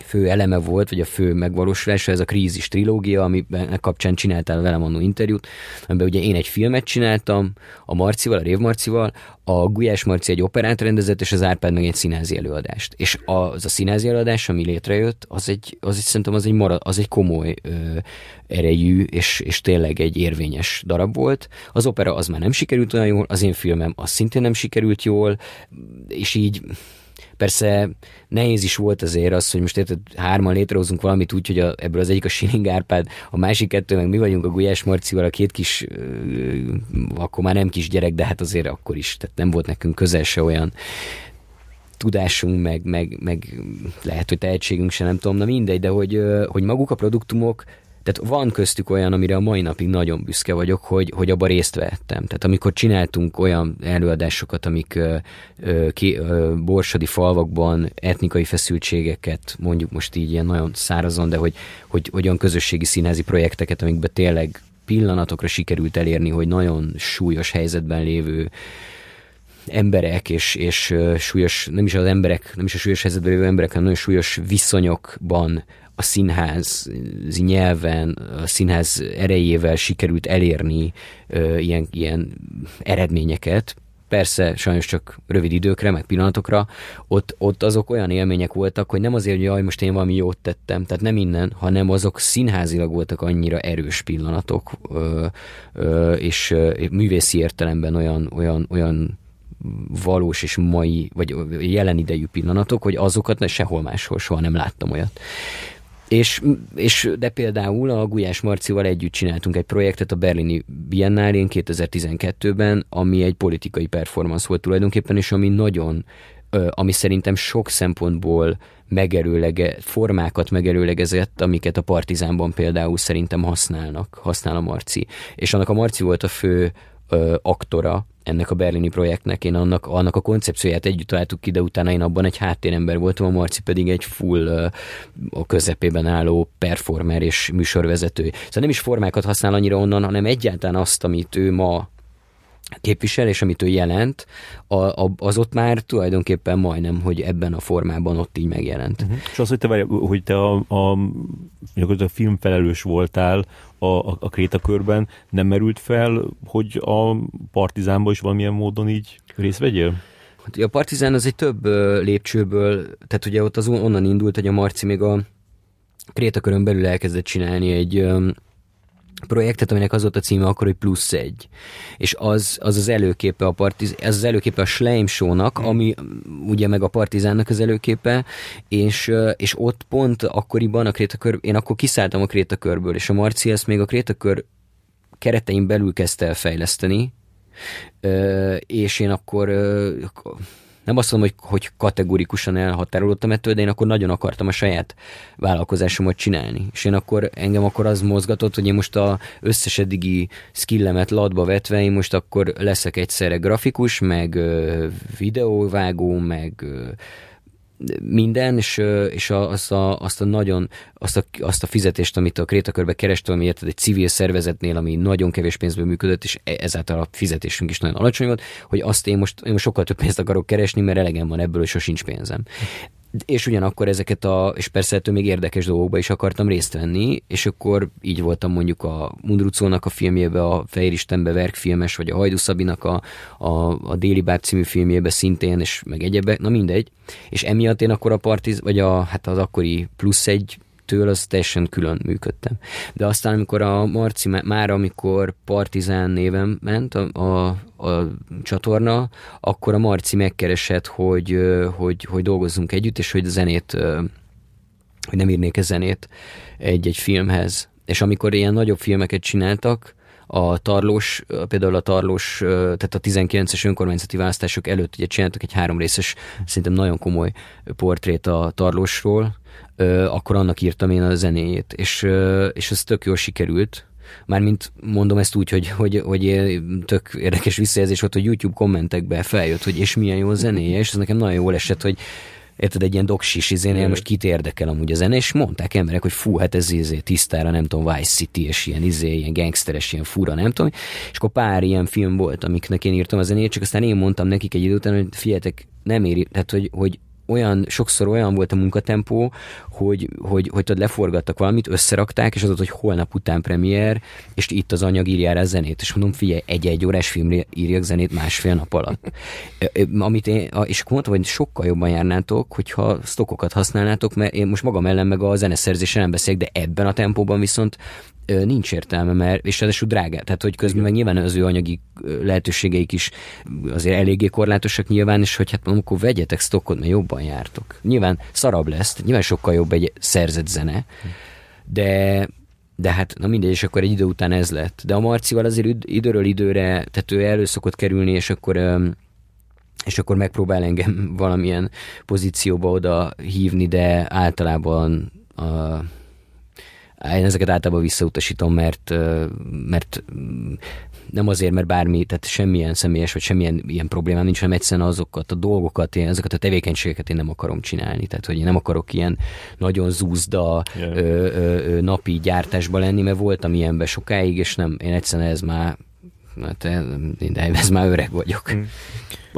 [SPEAKER 2] fő eleme volt, vagy a fő megvalósulása, ez a Krízis trilógia, amiben kapcsán csináltál velem annó interjút, amiben ugye én egy filmet csináltam, a Marcival, a Rév Marcival, a Gulyás Marci egy operát rendezett, és az Árpád meg egy színházi előadást. És az a színházi előadás, ami létrejött, az egy, az egy szerintem az egy, marad, az egy komoly ö, erejű, és, és tényleg egy érvényes darab volt. Az opera az már nem sikerült olyan jól, az én filmem az szintén nem sikerült jól, és így Persze nehéz is volt azért az, hogy most érted, hárman létrehozunk valamit úgy, hogy a, ebből az egyik a Siling Árpád, a másik kettő meg mi vagyunk a Gulyás Marcival, a két kis, akkor már nem kis gyerek, de hát azért akkor is, tehát nem volt nekünk közel se olyan tudásunk, meg, meg, meg lehet, hogy tehetségünk se, nem tudom, na mindegy, de hogy, hogy maguk a produktumok tehát van köztük olyan, amire a mai napig nagyon büszke vagyok, hogy, hogy abban részt vettem. Tehát amikor csináltunk olyan előadásokat, amik ö, ö, ki, ö, borsodi falvakban etnikai feszültségeket, mondjuk most így ilyen nagyon szárazon, de hogy, hogy, hogy olyan közösségi színházi projekteket, amikben tényleg pillanatokra sikerült elérni, hogy nagyon súlyos helyzetben lévő emberek és, és súlyos, nem is az emberek, nem is a súlyos helyzetben lévő emberek, hanem nagyon súlyos viszonyokban a színház nyelven, a színház erejével sikerült elérni ö, ilyen, ilyen eredményeket, persze sajnos csak rövid időkre, meg pillanatokra, ott, ott azok olyan élmények voltak, hogy nem azért, hogy jaj, most én valami jót tettem, tehát nem innen, hanem azok színházilag voltak annyira erős pillanatok, ö, ö, és ö, művészi értelemben olyan, olyan, olyan valós és mai, vagy jelen idejű pillanatok, hogy azokat sehol máshol soha nem láttam olyat. És, és de például a Gulyás Marcival együtt csináltunk egy projektet a Berlini Biennálén 2012-ben, ami egy politikai performance volt tulajdonképpen, és ami nagyon, ami szerintem sok szempontból megerőlege, formákat megerőlegezett, amiket a Partizánban például szerintem használnak, használ a Marci. És annak a Marci volt a fő ö, aktora ennek a berlini projektnek. Én annak, annak a koncepcióját együtt találtuk ki, de utána én abban egy háttérember voltam, a Marci pedig egy full a közepében álló performer és műsorvezető. Szóval nem is formákat használ annyira onnan, hanem egyáltalán azt, amit ő ma képvisel, és amit ő jelent, a, a, az ott már tulajdonképpen majdnem, hogy ebben a formában ott így megjelent. Uh-huh.
[SPEAKER 1] És az, hogy te, hogy te a, a, a filmfelelős voltál a, a, a Krétakörben, nem merült fel, hogy a Partizánban is valamilyen módon így részt vegyél?
[SPEAKER 2] Hát, a Partizán az egy több lépcsőből, tehát ugye ott az onnan indult, hogy a Marci még a Krétakörön belül elkezdett csinálni egy projektet, aminek az volt a címe akkor, hogy plusz egy. És az az, az előképe a partiz, ez az előképe a Schleim Show-nak, ami ugye meg a Partizánnak az előképe, és, és ott pont akkoriban a Krétakör, én akkor kiszálltam a Krétakörből, és a Marci ezt még a Krétakör keretein belül kezdte el fejleszteni, és én akkor nem azt mondom, hogy, hogy kategorikusan elhatárolódtam ettől, de én akkor nagyon akartam a saját vállalkozásomat csinálni. És én akkor, engem akkor az mozgatott, hogy én most a összes eddigi skillemet ladba vetve, én most akkor leszek egyszerre grafikus, meg videóvágó, meg minden, és, és azt, a, azt a nagyon, azt a, azt a fizetést, amit a Krétakörbe kerestem, ami érted egy civil szervezetnél, ami nagyon kevés pénzből működött, és e, ezáltal a fizetésünk is nagyon alacsony volt, hogy azt én most, én most sokkal több pénzt akarok keresni, mert elegem van ebből, és sosincs pénzem és ugyanakkor ezeket a, és persze ettől még érdekes dolgokba is akartam részt venni, és akkor így voltam mondjuk a Mundrucónak a filmjébe, a Fehér Istenbe verkfilmes, vagy a Hajdu Szabinak a, a, a Déli Báb című filmjébe szintén, és meg egyebek, na mindegy. És emiatt én akkor a partiz, vagy a, hát az akkori plusz egy től az teljesen külön működtem. De aztán, amikor a Marci, már amikor Partizán néven ment a, a, a csatorna, akkor a Marci megkeresett, hogy, hogy, hogy dolgozzunk együtt, és hogy zenét, hogy nem írnék-e zenét egy-egy filmhez. És amikor ilyen nagyobb filmeket csináltak, a Tarlós, például a Tarlós, tehát a 19-es önkormányzati választások előtt ugye csináltak egy három részes, szerintem nagyon komoly portrét a Tarlósról, akkor annak írtam én a zenéjét, és, és ez tök jól sikerült, Mármint mondom ezt úgy, hogy, hogy, hogy tök érdekes visszajelzés volt, hogy YouTube kommentekbe feljött, hogy és milyen jó a zenéje, és ez nekem nagyon jól esett, hogy érted, egy ilyen doksis izénél most kit érdekel amúgy a zene, és mondták emberek, hogy fú, hát ez izé tisztára, nem tudom, Vice City, és ilyen izé, ilyen gangsteres, ilyen fura, nem tudom, és akkor pár ilyen film volt, amiknek én írtam a zenét, csak aztán én mondtam nekik egy idő után, hogy figyeljetek, nem éri, tehát hogy, hogy olyan, sokszor olyan volt a munkatempó, hogy, hogy, hogy tudod, leforgattak valamit, összerakták, és az hogy holnap után premier, és itt az anyag írja a zenét, és mondom, figyelj, egy-egy órás filmre írjak zenét másfél nap alatt. Amit én, és akkor mondtam, hogy sokkal jobban járnátok, hogyha stokokat használnátok, mert én most magam ellen meg a zeneszerzésre nem beszélek, de ebben a tempóban viszont nincs értelme, mert, és ráadásul drága. Tehát, hogy közben meg nyilván az ő anyagi lehetőségeik is azért eléggé korlátosak nyilván, és hogy hát mondom, akkor vegyetek stockot, mert jobban jártok. Nyilván szarabb lesz, nyilván sokkal jobb egy szerzett zene, de, de hát na mindegy, és akkor egy idő után ez lett. De a Marcival azért időről időre, tehát ő elő szokott kerülni, és akkor és akkor megpróbál engem (laughs) valamilyen pozícióba oda hívni, de általában a, én ezeket általában visszautasítom, mert, mert nem azért, mert bármi, tehát semmilyen személyes, vagy semmilyen ilyen problémám nincs, hanem egyszerűen azokat a dolgokat, én, azokat a tevékenységeket én nem akarom csinálni. Tehát, hogy én nem akarok ilyen nagyon zúzda yeah. ö, ö, ö, napi gyártásba lenni, mert voltam ilyenben sokáig, és nem, én egyszerűen ez már hát ez már öreg vagyok. Mm.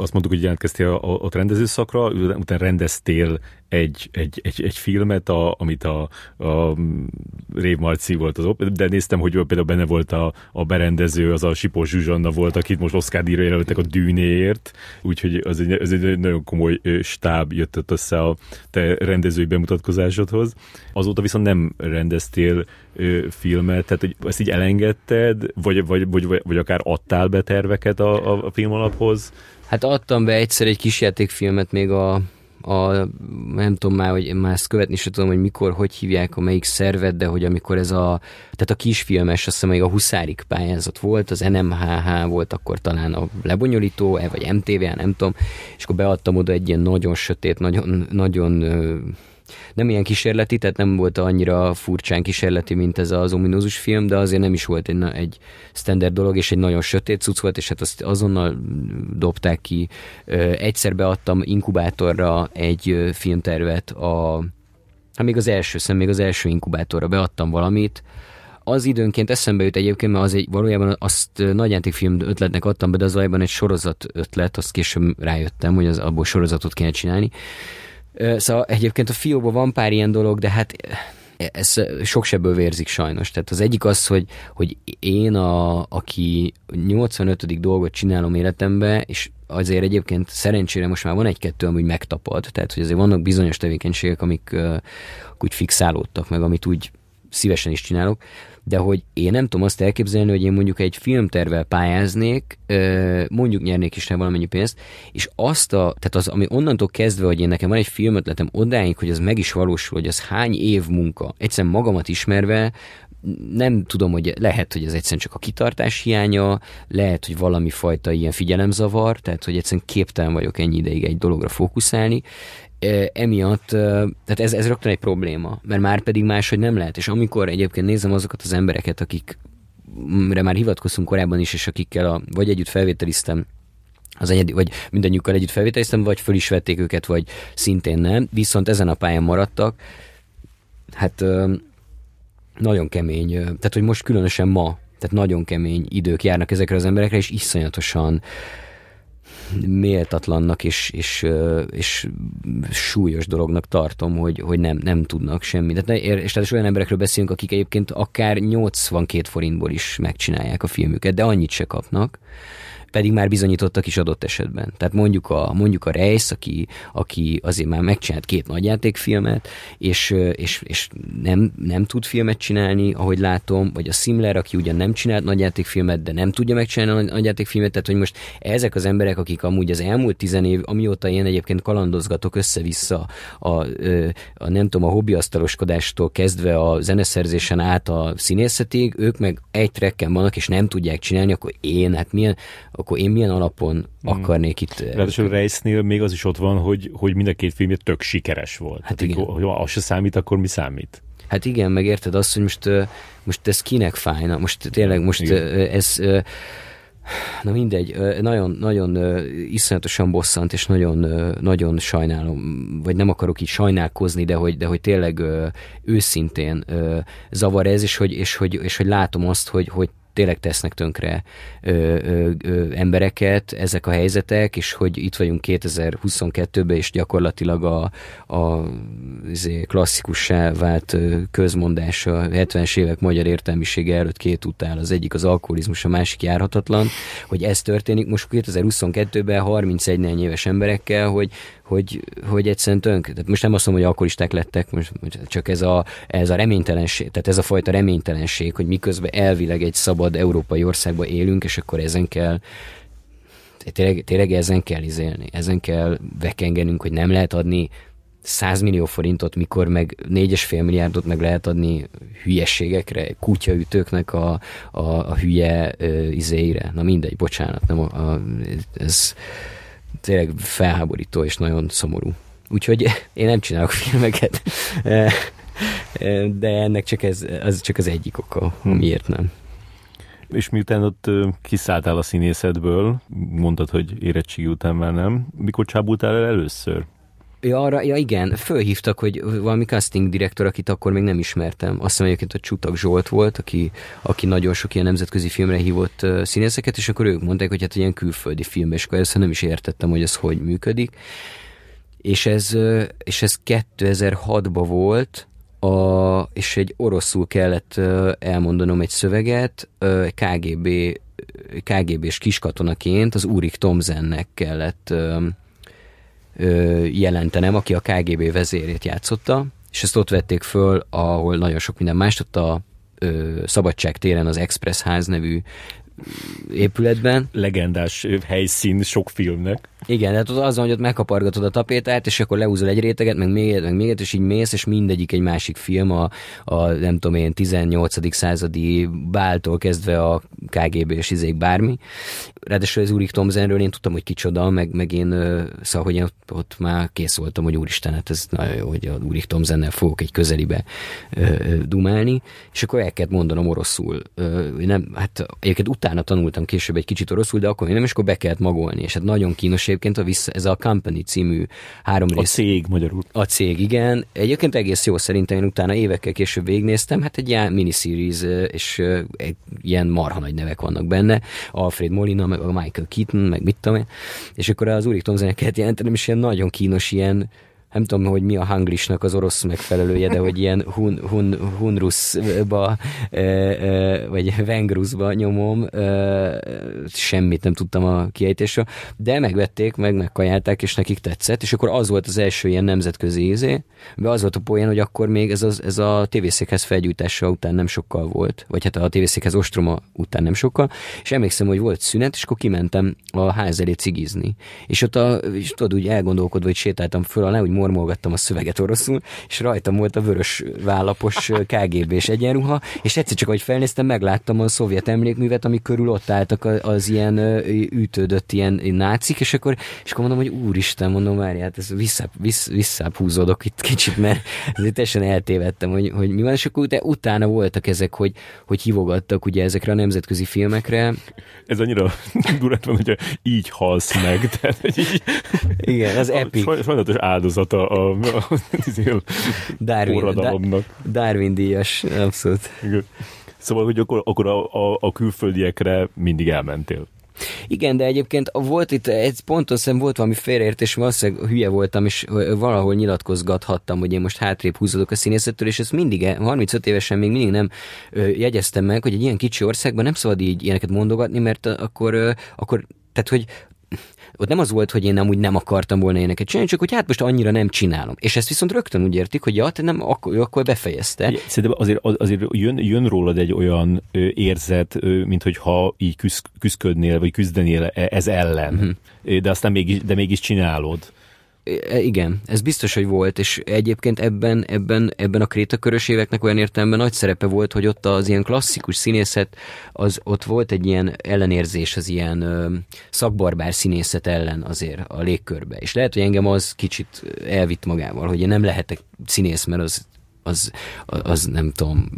[SPEAKER 1] Azt mondtuk, hogy jelentkeztél a, a rendező szakra, utána rendeztél egy, egy, egy, egy filmet, a, amit a, a Rév Marci volt, az, de néztem, hogy például benne volt a, a berendező, az a Sipos Zsuzsanna volt, akit most Oscar díjra jelöltek a dűnéért, úgyhogy az egy, az egy nagyon komoly stáb jött ott össze a te rendezői bemutatkozásodhoz. Azóta viszont nem rendeztél ö, filmet, tehát hogy ezt így elengedted, vagy, vagy, vagy, vagy akár adtál be terveket a, a, a film alaphoz?
[SPEAKER 2] Hát adtam be egyszer egy kisjátékfilmet még a a, nem tudom már, hogy már ezt követni sem tudom, hogy mikor, hogy hívják a melyik szervet, de hogy amikor ez a, tehát a kisfilmes, azt hiszem, még a Huszárik pályázat volt, az NMHH volt akkor talán a lebonyolító, e vagy MTV, nem tudom, és akkor beadtam oda egy ilyen nagyon sötét, nagyon, nagyon nem ilyen kísérleti, tehát nem volt annyira furcsán kísérleti, mint ez az ominózus film, de azért nem is volt egy, egy standard dolog, és egy nagyon sötét cucc volt, és hát azt azonnal dobták ki. Egyszer beadtam inkubátorra egy filmtervet, a, hát még az első, szem még az első inkubátorra beadtam valamit, az időnként eszembe jut egyébként, mert az egy, valójában azt nagyjátékfilm ötletnek adtam be, de az valójában egy sorozat ötlet, azt később rájöttem, hogy az abból sorozatot kéne csinálni. Szóval egyébként a fióban van pár ilyen dolog, de hát ez sok sebből vérzik sajnos. Tehát az egyik az, hogy, hogy én, a, aki 85. dolgot csinálom életembe, és azért egyébként szerencsére most már van egy-kettő, ami megtapad, tehát hogy azért vannak bizonyos tevékenységek, amik uh, úgy fixálódtak meg, amit úgy szívesen is csinálok, de hogy én nem tudom azt elképzelni, hogy én mondjuk egy filmtervel pályáznék, mondjuk nyernék is rá valamennyi pénzt, és azt a, tehát az, ami onnantól kezdve, hogy én nekem van egy filmötletem odáig, hogy az meg is valósul, hogy az hány év munka, egyszerűen magamat ismerve, nem tudom, hogy lehet, hogy ez egyszerűen csak a kitartás hiánya, lehet, hogy valami fajta ilyen figyelemzavar, tehát hogy egyszerűen képtelen vagyok ennyi ideig egy dologra fókuszálni, emiatt, tehát ez, ez rögtön egy probléma, mert már pedig máshogy nem lehet, és amikor egyébként nézem azokat az embereket, akikre már hivatkoztunk korábban is, és akikkel a, vagy együtt felvételiztem, az egyedi, vagy mindannyiukkal együtt felvételiztem, vagy föl is vették őket, vagy szintén nem, viszont ezen a pályán maradtak, hát nagyon kemény, tehát hogy most különösen ma, tehát nagyon kemény idők járnak ezekre az emberekre, és iszonyatosan méltatlannak és, és, és súlyos dolognak tartom, hogy, hogy nem, nem tudnak semmit. Tehát, és tehát olyan emberekről beszélünk, akik egyébként akár 82 forintból is megcsinálják a filmüket, de annyit se kapnak pedig már bizonyítottak is adott esetben. Tehát mondjuk a, mondjuk a Reis, aki, aki azért már megcsinált két nagyjátékfilmet, és, és, és nem, nem tud filmet csinálni, ahogy látom, vagy a Simler, aki ugyan nem csinált nagyjátékfilmet, de nem tudja megcsinálni a nagyjátékfilmet, tehát hogy most ezek az emberek, akik amúgy az elmúlt tizen év, amióta én egyébként kalandozgatok össze-vissza a, a, a nem tudom, a hobbiasztaloskodástól kezdve a zeneszerzésen át a színészetig, ők meg egy trekken vannak, és nem tudják csinálni, akkor én, hát milyen, akkor én milyen alapon mm. akarnék itt...
[SPEAKER 1] Ráadásul Reisnél még az is ott van, hogy, hogy mind a két filmje tök sikeres volt. Hát igen. Ha az se számít, akkor mi számít?
[SPEAKER 2] Hát igen, meg érted azt, hogy most, most ez kinek fájna? Most tényleg most igen. ez... Na mindegy, nagyon, nagyon iszonyatosan bosszant, és nagyon, nagyon sajnálom, vagy nem akarok így sajnálkozni, de hogy, de hogy tényleg őszintén zavar ez, és hogy, és hogy, és hogy látom azt, hogy, hogy tényleg tesznek tönkre ö, ö, ö, embereket ezek a helyzetek, és hogy itt vagyunk 2022-ben, és gyakorlatilag a, a izé, klasszikussá vált közmondás a 70-es évek magyar értelmisége előtt két utál, az egyik az alkoholizmus, a másik járhatatlan, hogy ez történik most 2022-ben 31 éves emberekkel, hogy hogy, hogy egyszerűen tönk. Tehát most nem azt mondom, hogy alkoholisták lettek, most csak ez a, ez a reménytelenség, tehát ez a fajta reménytelenség, hogy miközben elvileg egy szabad európai országban élünk, és akkor ezen kell tényleg, tényleg ezen kell izélni, ezen kell vekengenünk, hogy nem lehet adni 100 millió forintot, mikor meg 4,5 milliárdot meg lehet adni hülyességekre, kutyaütőknek a, a, a hülye izéire. Na mindegy, bocsánat, nem a, a, ez tényleg felháborító és nagyon szomorú. Úgyhogy én nem csinálok filmeket, (laughs) de ennek csak ez, az csak az egyik oka, miért nem.
[SPEAKER 1] És miután ott kiszálltál a színészetből, mondtad, hogy érettségi után már nem, mikor csábultál el először?
[SPEAKER 2] Ja, arra, ja igen, fölhívtak, hogy valami casting direktor, akit akkor még nem ismertem. Azt hiszem egyébként, hogy Csutak Zsolt volt, aki, aki nagyon sok ilyen nemzetközi filmre hívott uh, színészeket, és akkor ők mondták, hogy hát ilyen külföldi film, és akkor ezt nem is értettem, hogy ez hogy működik. És ez, és ez 2006-ban volt, a, és egy oroszul kellett elmondanom egy szöveget, KGB KGB-s kiskatonaként az Úrik Tomzennek kellett jelentenem, aki a KGB vezérét játszotta, és ezt ott vették föl, ahol nagyon sok minden más, ott a Szabadság téren az Express ház nevű épületben.
[SPEAKER 1] Legendás helyszín sok filmnek.
[SPEAKER 2] Igen, tehát az, hogy ott megkapargatod a tapétát, és akkor leúzol egy réteget, meg még egyet, meg még egyet, és így mész, és mindegyik egy másik film, a, a nem tudom én, 18. századi báltól kezdve a KGB és izék bármi. Ráadásul az Úrik Tomzenről én tudtam, hogy kicsoda, meg, meg én, szóval, hogy én ott, ott már kész voltam, hogy úristen, hát ez nagyon jó, hogy a Úrik Tomzennel fogok egy közelibe dumálni, és akkor el kellett mondanom oroszul. Nem, hát egyébként utána tanultam később egy kicsit oroszul, de akkor még nem, és akkor be kellett magolni, és hát nagyon kínos egyébként a vissza, ez a Company című három rész.
[SPEAKER 1] A cég magyarul.
[SPEAKER 2] A cég, igen. Egyébként egész jó szerintem, én utána évekkel később végnéztem, hát egy ilyen miniseries, és egy ilyen marha nagy nevek vannak benne, Alfred Molina, meg a Michael Keaton, meg mit tudom én, és akkor az Úrik Tomzeneket jelentenem, és ilyen nagyon kínos ilyen nem tudom, hogy mi a hanglisnak az orosz megfelelője, de hogy ilyen hun, hun, hunruszba, vagy vengruszba nyomom, semmit nem tudtam a kiejtésről, de megvették, meg megkajálták, és nekik tetszett, és akkor az volt az első ilyen nemzetközi ízé, de az volt a poén, hogy akkor még ez, az, ez a tévészékhez felgyújtása után nem sokkal volt, vagy hát a tévészékhez ostroma után nem sokkal, és emlékszem, hogy volt szünet, és akkor kimentem a ház elé cigizni. És ott a, és tudod, úgy elgondolkodva, hogy sétáltam föl alá, úgy mormolgattam a szöveget oroszul, és rajtam volt a vörös vállapos KGB-s egyenruha, és egyszer csak, ahogy felnéztem, megláttam a szovjet emlékművet, ami körül ott álltak az ilyen ütődött ilyen nácik, és akkor, és akkor mondom, hogy úristen, mondom, már, hát ez vissza, vissza, visszább húzódok itt kicsit, mert ezért teljesen eltévedtem, hogy, hogy mi van, és akkor utána voltak ezek, hogy, hogy hívogattak ugye ezekre a nemzetközi filmekre.
[SPEAKER 1] Ez annyira (laughs) durát van, hogyha így halsz meg, tehát így,
[SPEAKER 2] Igen, az epic.
[SPEAKER 1] Sajnálatos áldozat a, a, a, a Darwin,
[SPEAKER 2] Da, Darwin díjas, abszolút.
[SPEAKER 1] Igen. Szóval, hogy akkor, akkor a, a, a külföldiekre mindig elmentél.
[SPEAKER 2] Igen, de egyébként volt itt, egy pontosan volt valami félreértés, valószínűleg hülye voltam, és valahol nyilatkozgathattam, hogy én most hátrébb húzódok a színészettől, és ezt mindig, 35 évesen még mindig nem jegyeztem meg, hogy egy ilyen kicsi országban nem szabad így ilyeneket mondogatni, mert akkor, akkor tehát, hogy ott nem az volt, hogy én nem úgy nem akartam volna éneket csinálni, csak hogy hát most annyira nem csinálom. És ezt viszont rögtön úgy értik, hogy ja, te nem, akkor, akkor befejezte.
[SPEAKER 1] Szerintem azért, azért jön, jön rólad egy olyan érzet, mint hogyha így küzd, küzdködnél, vagy küzdenél e, ez ellen. Uh-huh. De aztán mégis, de mégis csinálod.
[SPEAKER 2] E, igen, ez biztos, hogy volt, és egyébként ebben, ebben, ebben a krétakörös éveknek olyan értelemben nagy szerepe volt, hogy ott az ilyen klasszikus színészet, az ott volt egy ilyen ellenérzés az ilyen ö, szakbarbár színészet ellen azért a légkörbe. És lehet, hogy engem az kicsit elvitt magával, hogy én nem lehetek színész, mert az az, az nem tudom,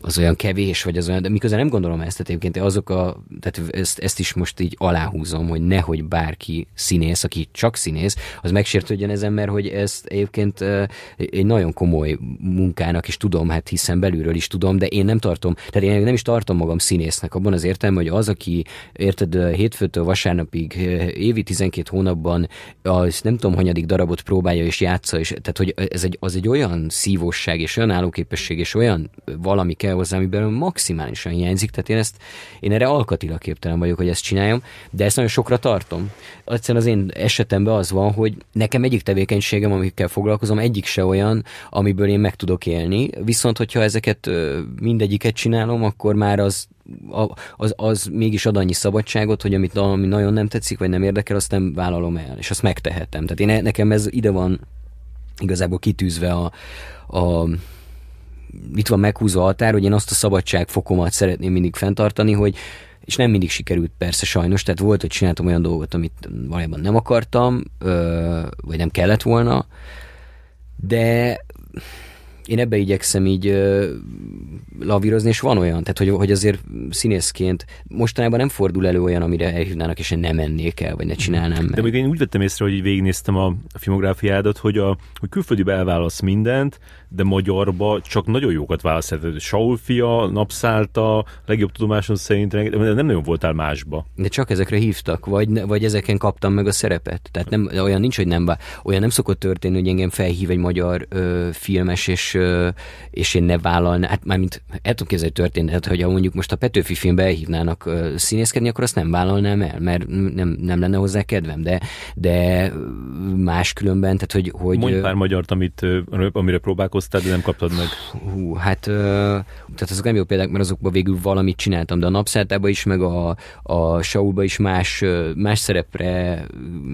[SPEAKER 2] az olyan kevés, vagy az olyan, de miközben nem gondolom ezt, tehát egyébként azok a, tehát ezt, ezt is most így aláhúzom, hogy nehogy bárki színész, aki csak színész, az megsértődjön ezen, mert hogy ezt egyébként egy nagyon komoly munkának is tudom, hát hiszen belülről is tudom, de én nem tartom, tehát én nem is tartom magam színésznek abban az értelme, hogy az, aki érted hétfőtől vasárnapig évi 12 hónapban az nem tudom, hanyadik darabot próbálja és játsza, és tehát hogy ez egy, az egy olyan szívóság és olyan állóképesség és olyan valami kell hozzá, amiben maximálisan hiányzik, tehát én ezt, én erre alkatilag képtelen vagyok, hogy ezt csináljam, de ezt nagyon sokra tartom. Egyszerűen az én esetemben az van, hogy nekem egyik tevékenységem, amikkel foglalkozom, egyik se olyan, amiből én meg tudok élni, viszont hogyha ezeket mindegyiket csinálom, akkor már az az, az mégis ad annyi szabadságot, hogy amit ami nagyon nem tetszik, vagy nem érdekel, azt nem vállalom el, és azt megtehetem. Tehát én, nekem ez ide van igazából kitűzve a, a itt van meghúzva a határ, hogy én azt a szabadságfokomat szeretném mindig fenntartani, hogy és nem mindig sikerült persze sajnos, tehát volt, hogy csináltam olyan dolgot, amit valójában nem akartam, vagy nem kellett volna, de én ebbe igyekszem így ö, lavírozni, és van olyan, tehát hogy, hogy azért színészként mostanában nem fordul elő olyan, amire elhívnának, és én nem mennék el, vagy ne csinálnám meg.
[SPEAKER 1] De még én úgy vettem észre, hogy így végignéztem a, a filmográfiádat, hogy, a, hogy külföldibe elválasz mindent, de magyarba csak nagyon jókat válasz. Saul fia, napszálta, legjobb tudomásom szerint nem nagyon voltál másba.
[SPEAKER 2] De csak ezekre hívtak, vagy, vagy ezeken kaptam meg a szerepet. Tehát nem, olyan nincs, hogy nem, olyan nem szokott történni, hogy engem felhív egy magyar ö, filmes, és, és én ne vállalnám. Hát mármint el tudom képzelni, hogy történhet, hogy ha mondjuk most a Petőfi filmbe elhívnának színészkedni, akkor azt nem vállalnám el, mert nem, nem lenne hozzá kedvem. De, de más különben, tehát hogy... hogy
[SPEAKER 1] Mondj pár magyart, amit, amire próbálkozz hoztad, de nem kaptad meg.
[SPEAKER 2] Hú, hát tehát azok nem jó példák, mert azokban végül valamit csináltam, de a napszáltában is, meg a, a Saulba is más, más szerepre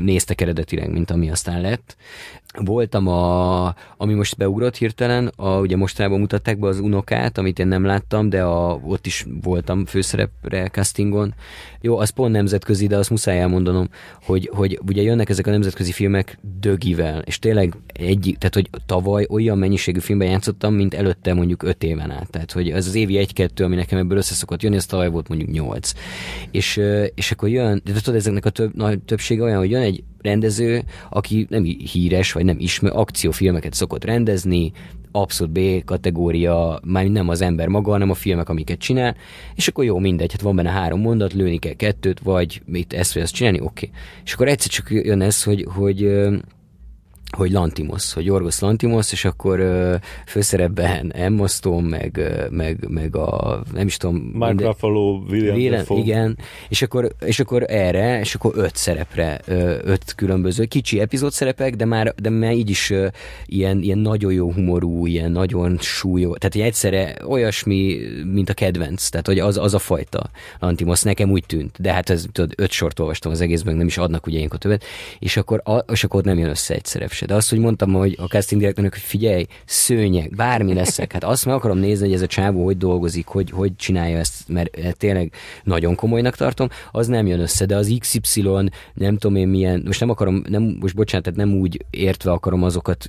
[SPEAKER 2] néztek eredetileg, mint ami aztán lett voltam a, ami most beugrott hirtelen, a, ugye mostanában mutatták be az unokát, amit én nem láttam, de a, ott is voltam főszerepre castingon. Jó, az pont nemzetközi, de azt muszáj elmondanom, hogy, hogy ugye jönnek ezek a nemzetközi filmek dögivel, és tényleg egy, tehát hogy tavaly olyan mennyiségű filmben játszottam, mint előtte mondjuk öt éven át. Tehát, hogy ez az évi egy-kettő, ami nekem ebből összeszokott jönni, ez tavaly volt mondjuk nyolc. És, és akkor jön, de tudod, ezeknek a több, nagy többsége olyan, hogy jön egy rendező, aki nem híres, vagy nem ismer, akciófilmeket szokott rendezni, abszolút B kategória, már nem az ember maga, hanem a filmek, amiket csinál, és akkor jó, mindegy, hát van benne három mondat, lőni kell kettőt, vagy mit ezt vagy ezt csinálni, oké. Okay. És akkor egyszer csak jön ez, hogy, hogy hogy Lantimos, hogy Jorgos Lantimos, és akkor uh, főszerepben Emma Stone, meg, meg, meg a, nem is tudom...
[SPEAKER 1] Mark Ruffalo, William William,
[SPEAKER 2] Igen, és akkor, és akkor erre, és akkor öt szerepre, öt különböző, kicsi epizód szerepek, de már, de már így is uh, ilyen, ilyen nagyon jó humorú, ilyen nagyon súlyos, tehát egyszerre olyasmi, mint a kedvenc, tehát hogy az, az a fajta Lantimos. Nekem úgy tűnt, de hát ez, tudod, öt sort olvastam az egészben, nem is adnak ugye ilyenkor többet, és akkor, a, és akkor ott nem jön össze egy szerep se. De azt, hogy mondtam, hogy a casting direktornak, hogy figyelj, szőnyeg, bármi leszek, hát azt meg akarom nézni, hogy ez a csávó hogy dolgozik, hogy, hogy csinálja ezt, mert tényleg nagyon komolynak tartom, az nem jön össze, de az XY, nem tudom én milyen, most nem akarom, nem, most bocsánat, tehát nem úgy értve akarom azokat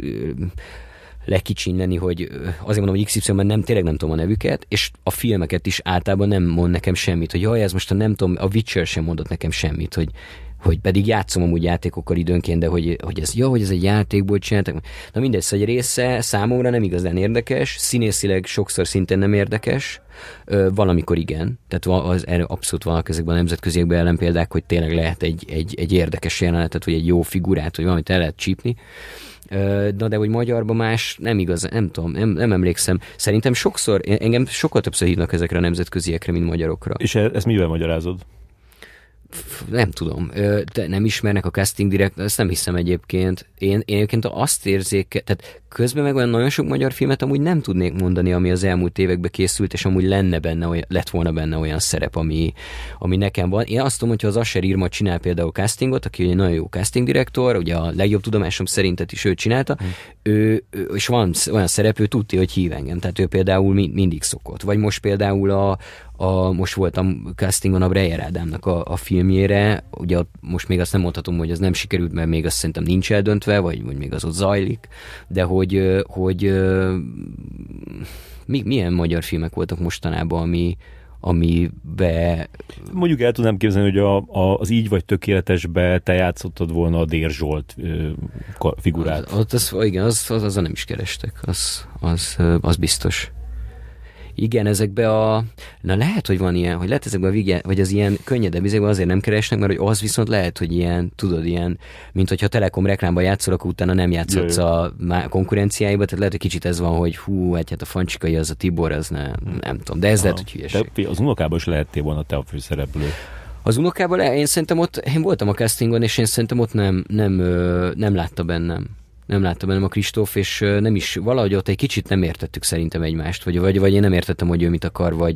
[SPEAKER 2] lekicsinleni, hogy azért mondom, hogy XY-ben nem, tényleg nem tudom a nevüket, és a filmeket is általában nem mond nekem semmit, hogy jaj, ez most a nem tudom, a Witcher sem mondott nekem semmit, hogy hogy pedig játszom amúgy játékokkal időnként, de hogy, hogy ez, ja, hogy ez egy játékból csináltak. Na mindegy, szóval egy része számomra nem igazán érdekes, színészileg sokszor szintén nem érdekes, valamikor igen, tehát az, erre abszolút vannak ezekben a nemzetköziekben ellenpéldák, hogy tényleg lehet egy, egy, egy érdekes jelenetet, vagy egy jó figurát, vagy valamit el lehet csípni, Na de hogy magyarban más nem igaz, nem tudom, nem, nem emlékszem. Szerintem sokszor, engem sokkal többször hívnak ezekre a nemzetköziekre, mint magyarokra.
[SPEAKER 1] És e, ezt mivel magyarázod?
[SPEAKER 2] Nem tudom, de nem ismernek a casting direkt, ezt nem hiszem egyébként. Én, én egyébként azt érzék, tehát közben meg olyan nagyon sok magyar filmet amúgy nem tudnék mondani, ami az elmúlt években készült, és amúgy lenne benne olyan, lett volna benne olyan szerep, ami, ami nekem van. Én azt tudom, hogyha az Asher Irma csinál például castingot, aki egy nagyon jó casting direktor, ugye a legjobb tudomásom szerintet is ő csinálta, hmm. ő, és van olyan szerep, ő tudja, hogy hív engem, tehát ő például mindig szokott. Vagy most például a, a most voltam castingon a Breyer Ádámnak a, a film filmjére, ugye most még azt nem mondhatom, hogy az nem sikerült, mert még azt szerintem nincs eldöntve, vagy, vagy még az ott zajlik, de hogy, hogy mi, milyen magyar filmek voltak mostanában, ami, amibe...
[SPEAKER 1] Mondjuk el tudnám képzelni, hogy a, a, az így vagy tökéletesbe te játszottad volna a Dér Zsolt ö, figurát.
[SPEAKER 2] Az, az, igen, az, az, azon nem is kerestek, az, az, az biztos igen, ezekbe a... Na lehet, hogy van ilyen, hogy lehet ezekbe a vigye, vagy az ilyen könnyedebb izékben azért nem keresnek, mert hogy az viszont lehet, hogy ilyen, tudod, ilyen, mint hogyha Telekom reklámban játszol, akkor utána nem játszhatsz a konkurenciáiba, tehát lehet, hogy kicsit ez van, hogy hú, hát, hát a fancsikai az a Tibor, az ne, nem tudom, de ez Aha. lehet, hogy hülyeség.
[SPEAKER 1] De az unokában is lehettél volna te a főszereplő.
[SPEAKER 2] Az unokában én szerintem ott, én voltam a castingon, és én szerintem ott nem, nem, nem látta bennem nem láttam bennem a Kristóf, és nem is, valahogy ott egy kicsit nem értettük szerintem egymást, vagy, vagy, vagy én nem értettem, hogy ő mit akar, vagy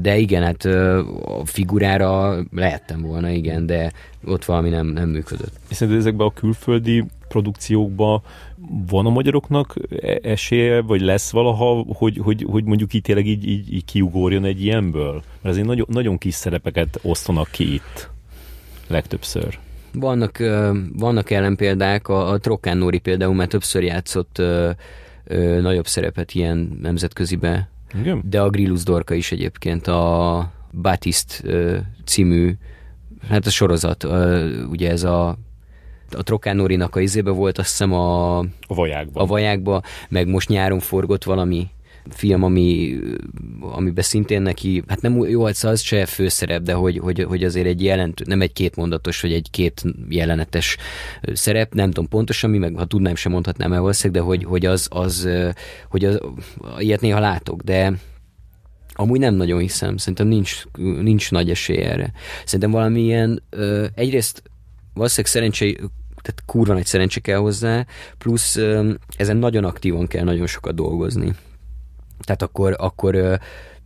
[SPEAKER 2] de igen, hát a figurára lehettem volna, igen, de ott valami nem, nem működött.
[SPEAKER 1] És szerinted ezekben a külföldi produkciókban van a magyaroknak e-, esélye, vagy lesz valaha, hogy, hogy, hogy mondjuk itt tényleg így, így, így kiugorjon egy ilyenből? Mert azért nagyon, nagyon kis szerepeket osztanak ki itt legtöbbször.
[SPEAKER 2] Vannak, vannak ellenpéldák, a, a Trokán Nóri például már többször játszott ö, ö, nagyobb szerepet ilyen nemzetközibe, Igen? de a Grillus Dorka is egyébként a Batist ö, című, hát a sorozat, ö, ugye ez a a Trokánórinak a izébe volt, azt hiszem a,
[SPEAKER 1] a vajákba.
[SPEAKER 2] a vajákba, meg most nyáron forgott valami film, ami, amiben szintén neki, hát nem jó, hát az se főszerep, de hogy, hogy, hogy azért egy jelent, nem egy kétmondatos, vagy egy két jelenetes szerep, nem tudom pontosan mi, meg ha tudnám, sem mondhatnám el valószínűleg, de hogy, hogy az, az, hogy az, ilyet néha látok, de Amúgy nem nagyon hiszem, szerintem nincs, nincs nagy esély erre. Szerintem valamilyen, egyrészt valószínűleg szerencsé, tehát kurva nagy szerencse kell hozzá, plusz ezen nagyon aktívan kell nagyon sokat dolgozni. Tehát akkor, akkor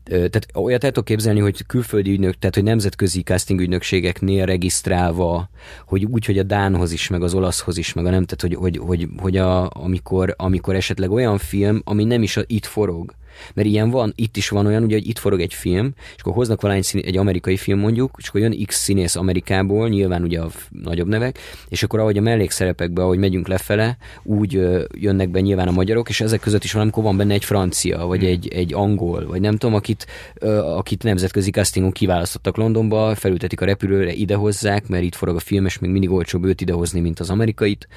[SPEAKER 2] tehát olyat el tudok képzelni, hogy külföldi ügynök, tehát hogy nemzetközi casting ügynökségeknél regisztrálva, hogy úgy, hogy a Dánhoz is, meg az olaszhoz is, meg a nem, tehát hogy, hogy, hogy, hogy a, amikor, amikor esetleg olyan film, ami nem is a, itt forog, mert ilyen van, itt is van olyan, ugye, hogy itt forog egy film, és akkor hoznak valány szín, egy amerikai film mondjuk, és akkor jön X színész Amerikából, nyilván ugye a nagyobb nevek, és akkor ahogy a mellékszerepekbe, ahogy megyünk lefele, úgy jönnek be nyilván a magyarok, és ezek között is valamikor van benne egy francia, vagy hmm. egy, egy angol, vagy nem tudom, akit, akit nemzetközi castingon kiválasztottak Londonba, felültetik a repülőre, idehozzák, mert itt forog a film, és még mindig olcsóbb őt idehozni, mint az amerikait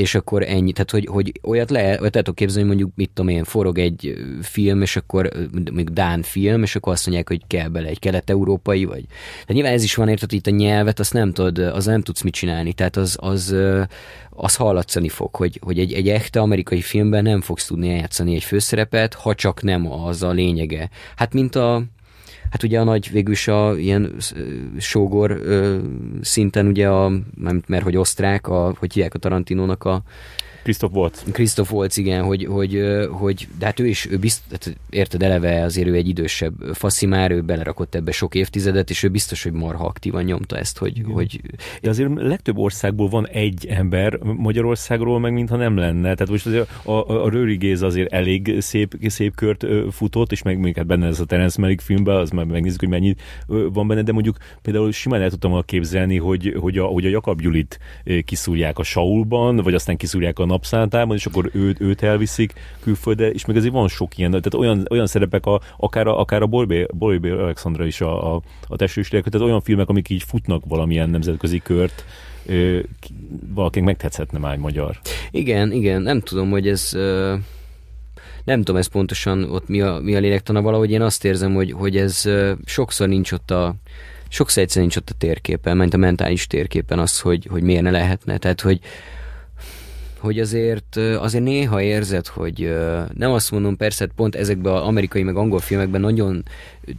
[SPEAKER 2] és akkor ennyi. Tehát, hogy, hogy olyat lehet, olyat lehet képzelni, mondjuk, mit tudom én, forog egy film, és akkor még Dán film, és akkor azt mondják, hogy kell bele egy kelet-európai, vagy... Tehát nyilván ez is van, érted, itt a nyelvet, azt nem tudod, az nem tudsz mit csinálni, tehát az, az, az hallatszani fog, hogy, hogy egy, egy echte amerikai filmben nem fogsz tudni eljátszani egy főszerepet, ha csak nem az a lényege. Hát mint a, hát ugye a nagy végülis a ilyen sógor ö, szinten ugye a, mert hogy osztrák, a, hogy hívják a Tarantinónak a
[SPEAKER 1] Christoph Waltz.
[SPEAKER 2] Christoph Waltz, igen, hogy, hogy, hogy de hát ő is, ő bizt, hát érted eleve azért ő egy idősebb faszimár, ő belerakott ebbe sok évtizedet, és ő biztos, hogy marha aktívan nyomta ezt, hogy... Igen. hogy...
[SPEAKER 1] De azért legtöbb országból van egy ember, Magyarországról meg mintha nem lenne. Tehát most azért a, a, a Röri Géz azért elég szép, szép kört futott, és meg még hát benne ez a Terence Malick filmben, az már megnézzük, hogy mennyi van benne, de mondjuk például simán el tudtam képzelni, hogy, hogy, a, hogy a Jakab Gyulit kiszúrják a Saulban, vagy aztán kiszúrják a napszántában, és akkor őt, őt elviszik külföldre, és meg azért van sok ilyen, tehát olyan, olyan szerepek, a, akár a, akár a Bolbé Alexandra is a, a, a testősülek, tehát olyan filmek, amik így futnak valamilyen nemzetközi kört, valakinek megtetszhetne már egy magyar.
[SPEAKER 2] Igen, igen, nem tudom, hogy ez nem tudom ez pontosan ott mi a, mi a lélektana, valahogy én azt érzem, hogy, hogy ez sokszor nincs ott a sokszor egyszerűen nincs ott a térképen, mert a mentális térképen az, hogy, hogy miért ne lehetne. Tehát, hogy, hogy azért, azért néha érzed, hogy nem azt mondom, persze pont ezekben az amerikai meg angol filmekben nagyon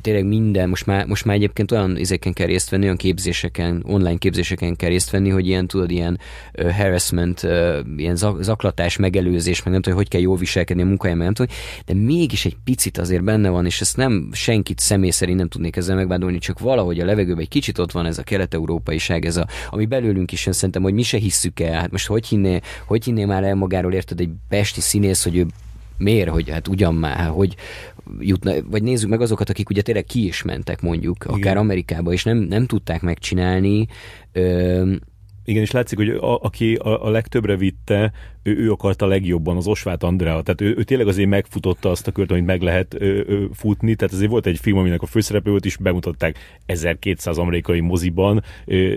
[SPEAKER 2] tényleg minden, most már, most már egyébként olyan izéken kell részt venni, olyan képzéseken, online képzéseken kell részt venni, hogy ilyen, tudod, ilyen uh, harassment, uh, ilyen zaklatás, megelőzés, meg nem tudom, hogy kell jól viselkedni a munkájában, nem tudom, de mégis egy picit azért benne van, és ezt nem senkit személy szerint nem tudnék ezzel megvádolni, csak valahogy a levegőben egy kicsit ott van ez a kelet-európaiság, ez a, ami belőlünk is jön, szerintem, hogy mi se hisszük el. Hát most hogy hinné, hogy hinné már el magáról, érted, egy pesti színész, hogy ő miért, hogy hát ugyan már, hogy jutna, vagy nézzük meg azokat, akik ugye tényleg ki is mentek mondjuk, akár Igen. Amerikába, és nem, nem tudták megcsinálni, ö,
[SPEAKER 1] igen, és látszik, hogy a, aki a, a legtöbbre vitte, ő, ő akarta legjobban, az Osvát Andrea. Tehát ő, ő tényleg azért megfutotta azt a kört, amit meg lehet ő, ő, futni. Tehát azért volt egy film, aminek a főszereplő volt, is bemutatták 1200 amerikai moziban, ő,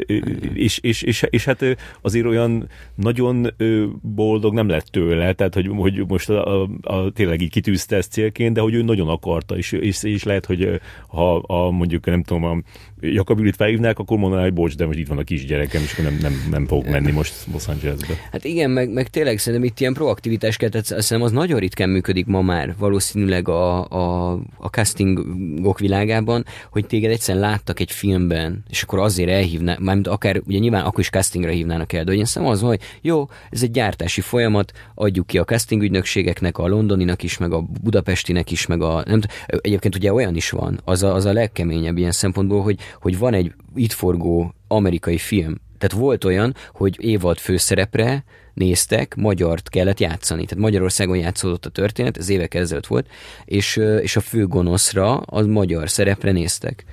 [SPEAKER 1] és, és, és, és, hát azért olyan nagyon boldog nem lett tőle, tehát hogy, hogy most a, a, a, tényleg így kitűzte ezt célként, de hogy ő nagyon akarta, és, és, és lehet, hogy ha a, mondjuk nem tudom, a Jakabilit felhívnák, akkor mondaná, hogy bocs, de most itt van a kisgyerekem, és nem, nem, nem fogok menni most Los Angelesbe.
[SPEAKER 2] Hát igen, meg, meg tényleg szerintem itt ilyen proaktivitás kell, tehát szerintem az nagyon ritkán működik ma már valószínűleg a, a, a castingok világában, hogy téged egyszerűen láttak egy filmben, és akkor azért elhívnák, mármint akár, ugye nyilván akkor is castingra hívnának el, de hogy én az, hogy jó, ez egy gyártási folyamat, adjuk ki a casting ügynökségeknek, a londoninak is, meg a budapestinek is, meg a nem egyébként ugye olyan is van, az a, az a legkeményebb ilyen szempontból, hogy, hogy van egy itt forgó amerikai film. Tehát volt olyan, hogy évad főszerepre néztek, magyart kellett játszani. Tehát Magyarországon játszódott a történet, ez évek ezelőtt volt, és, és a főgonoszra az magyar szerepre néztek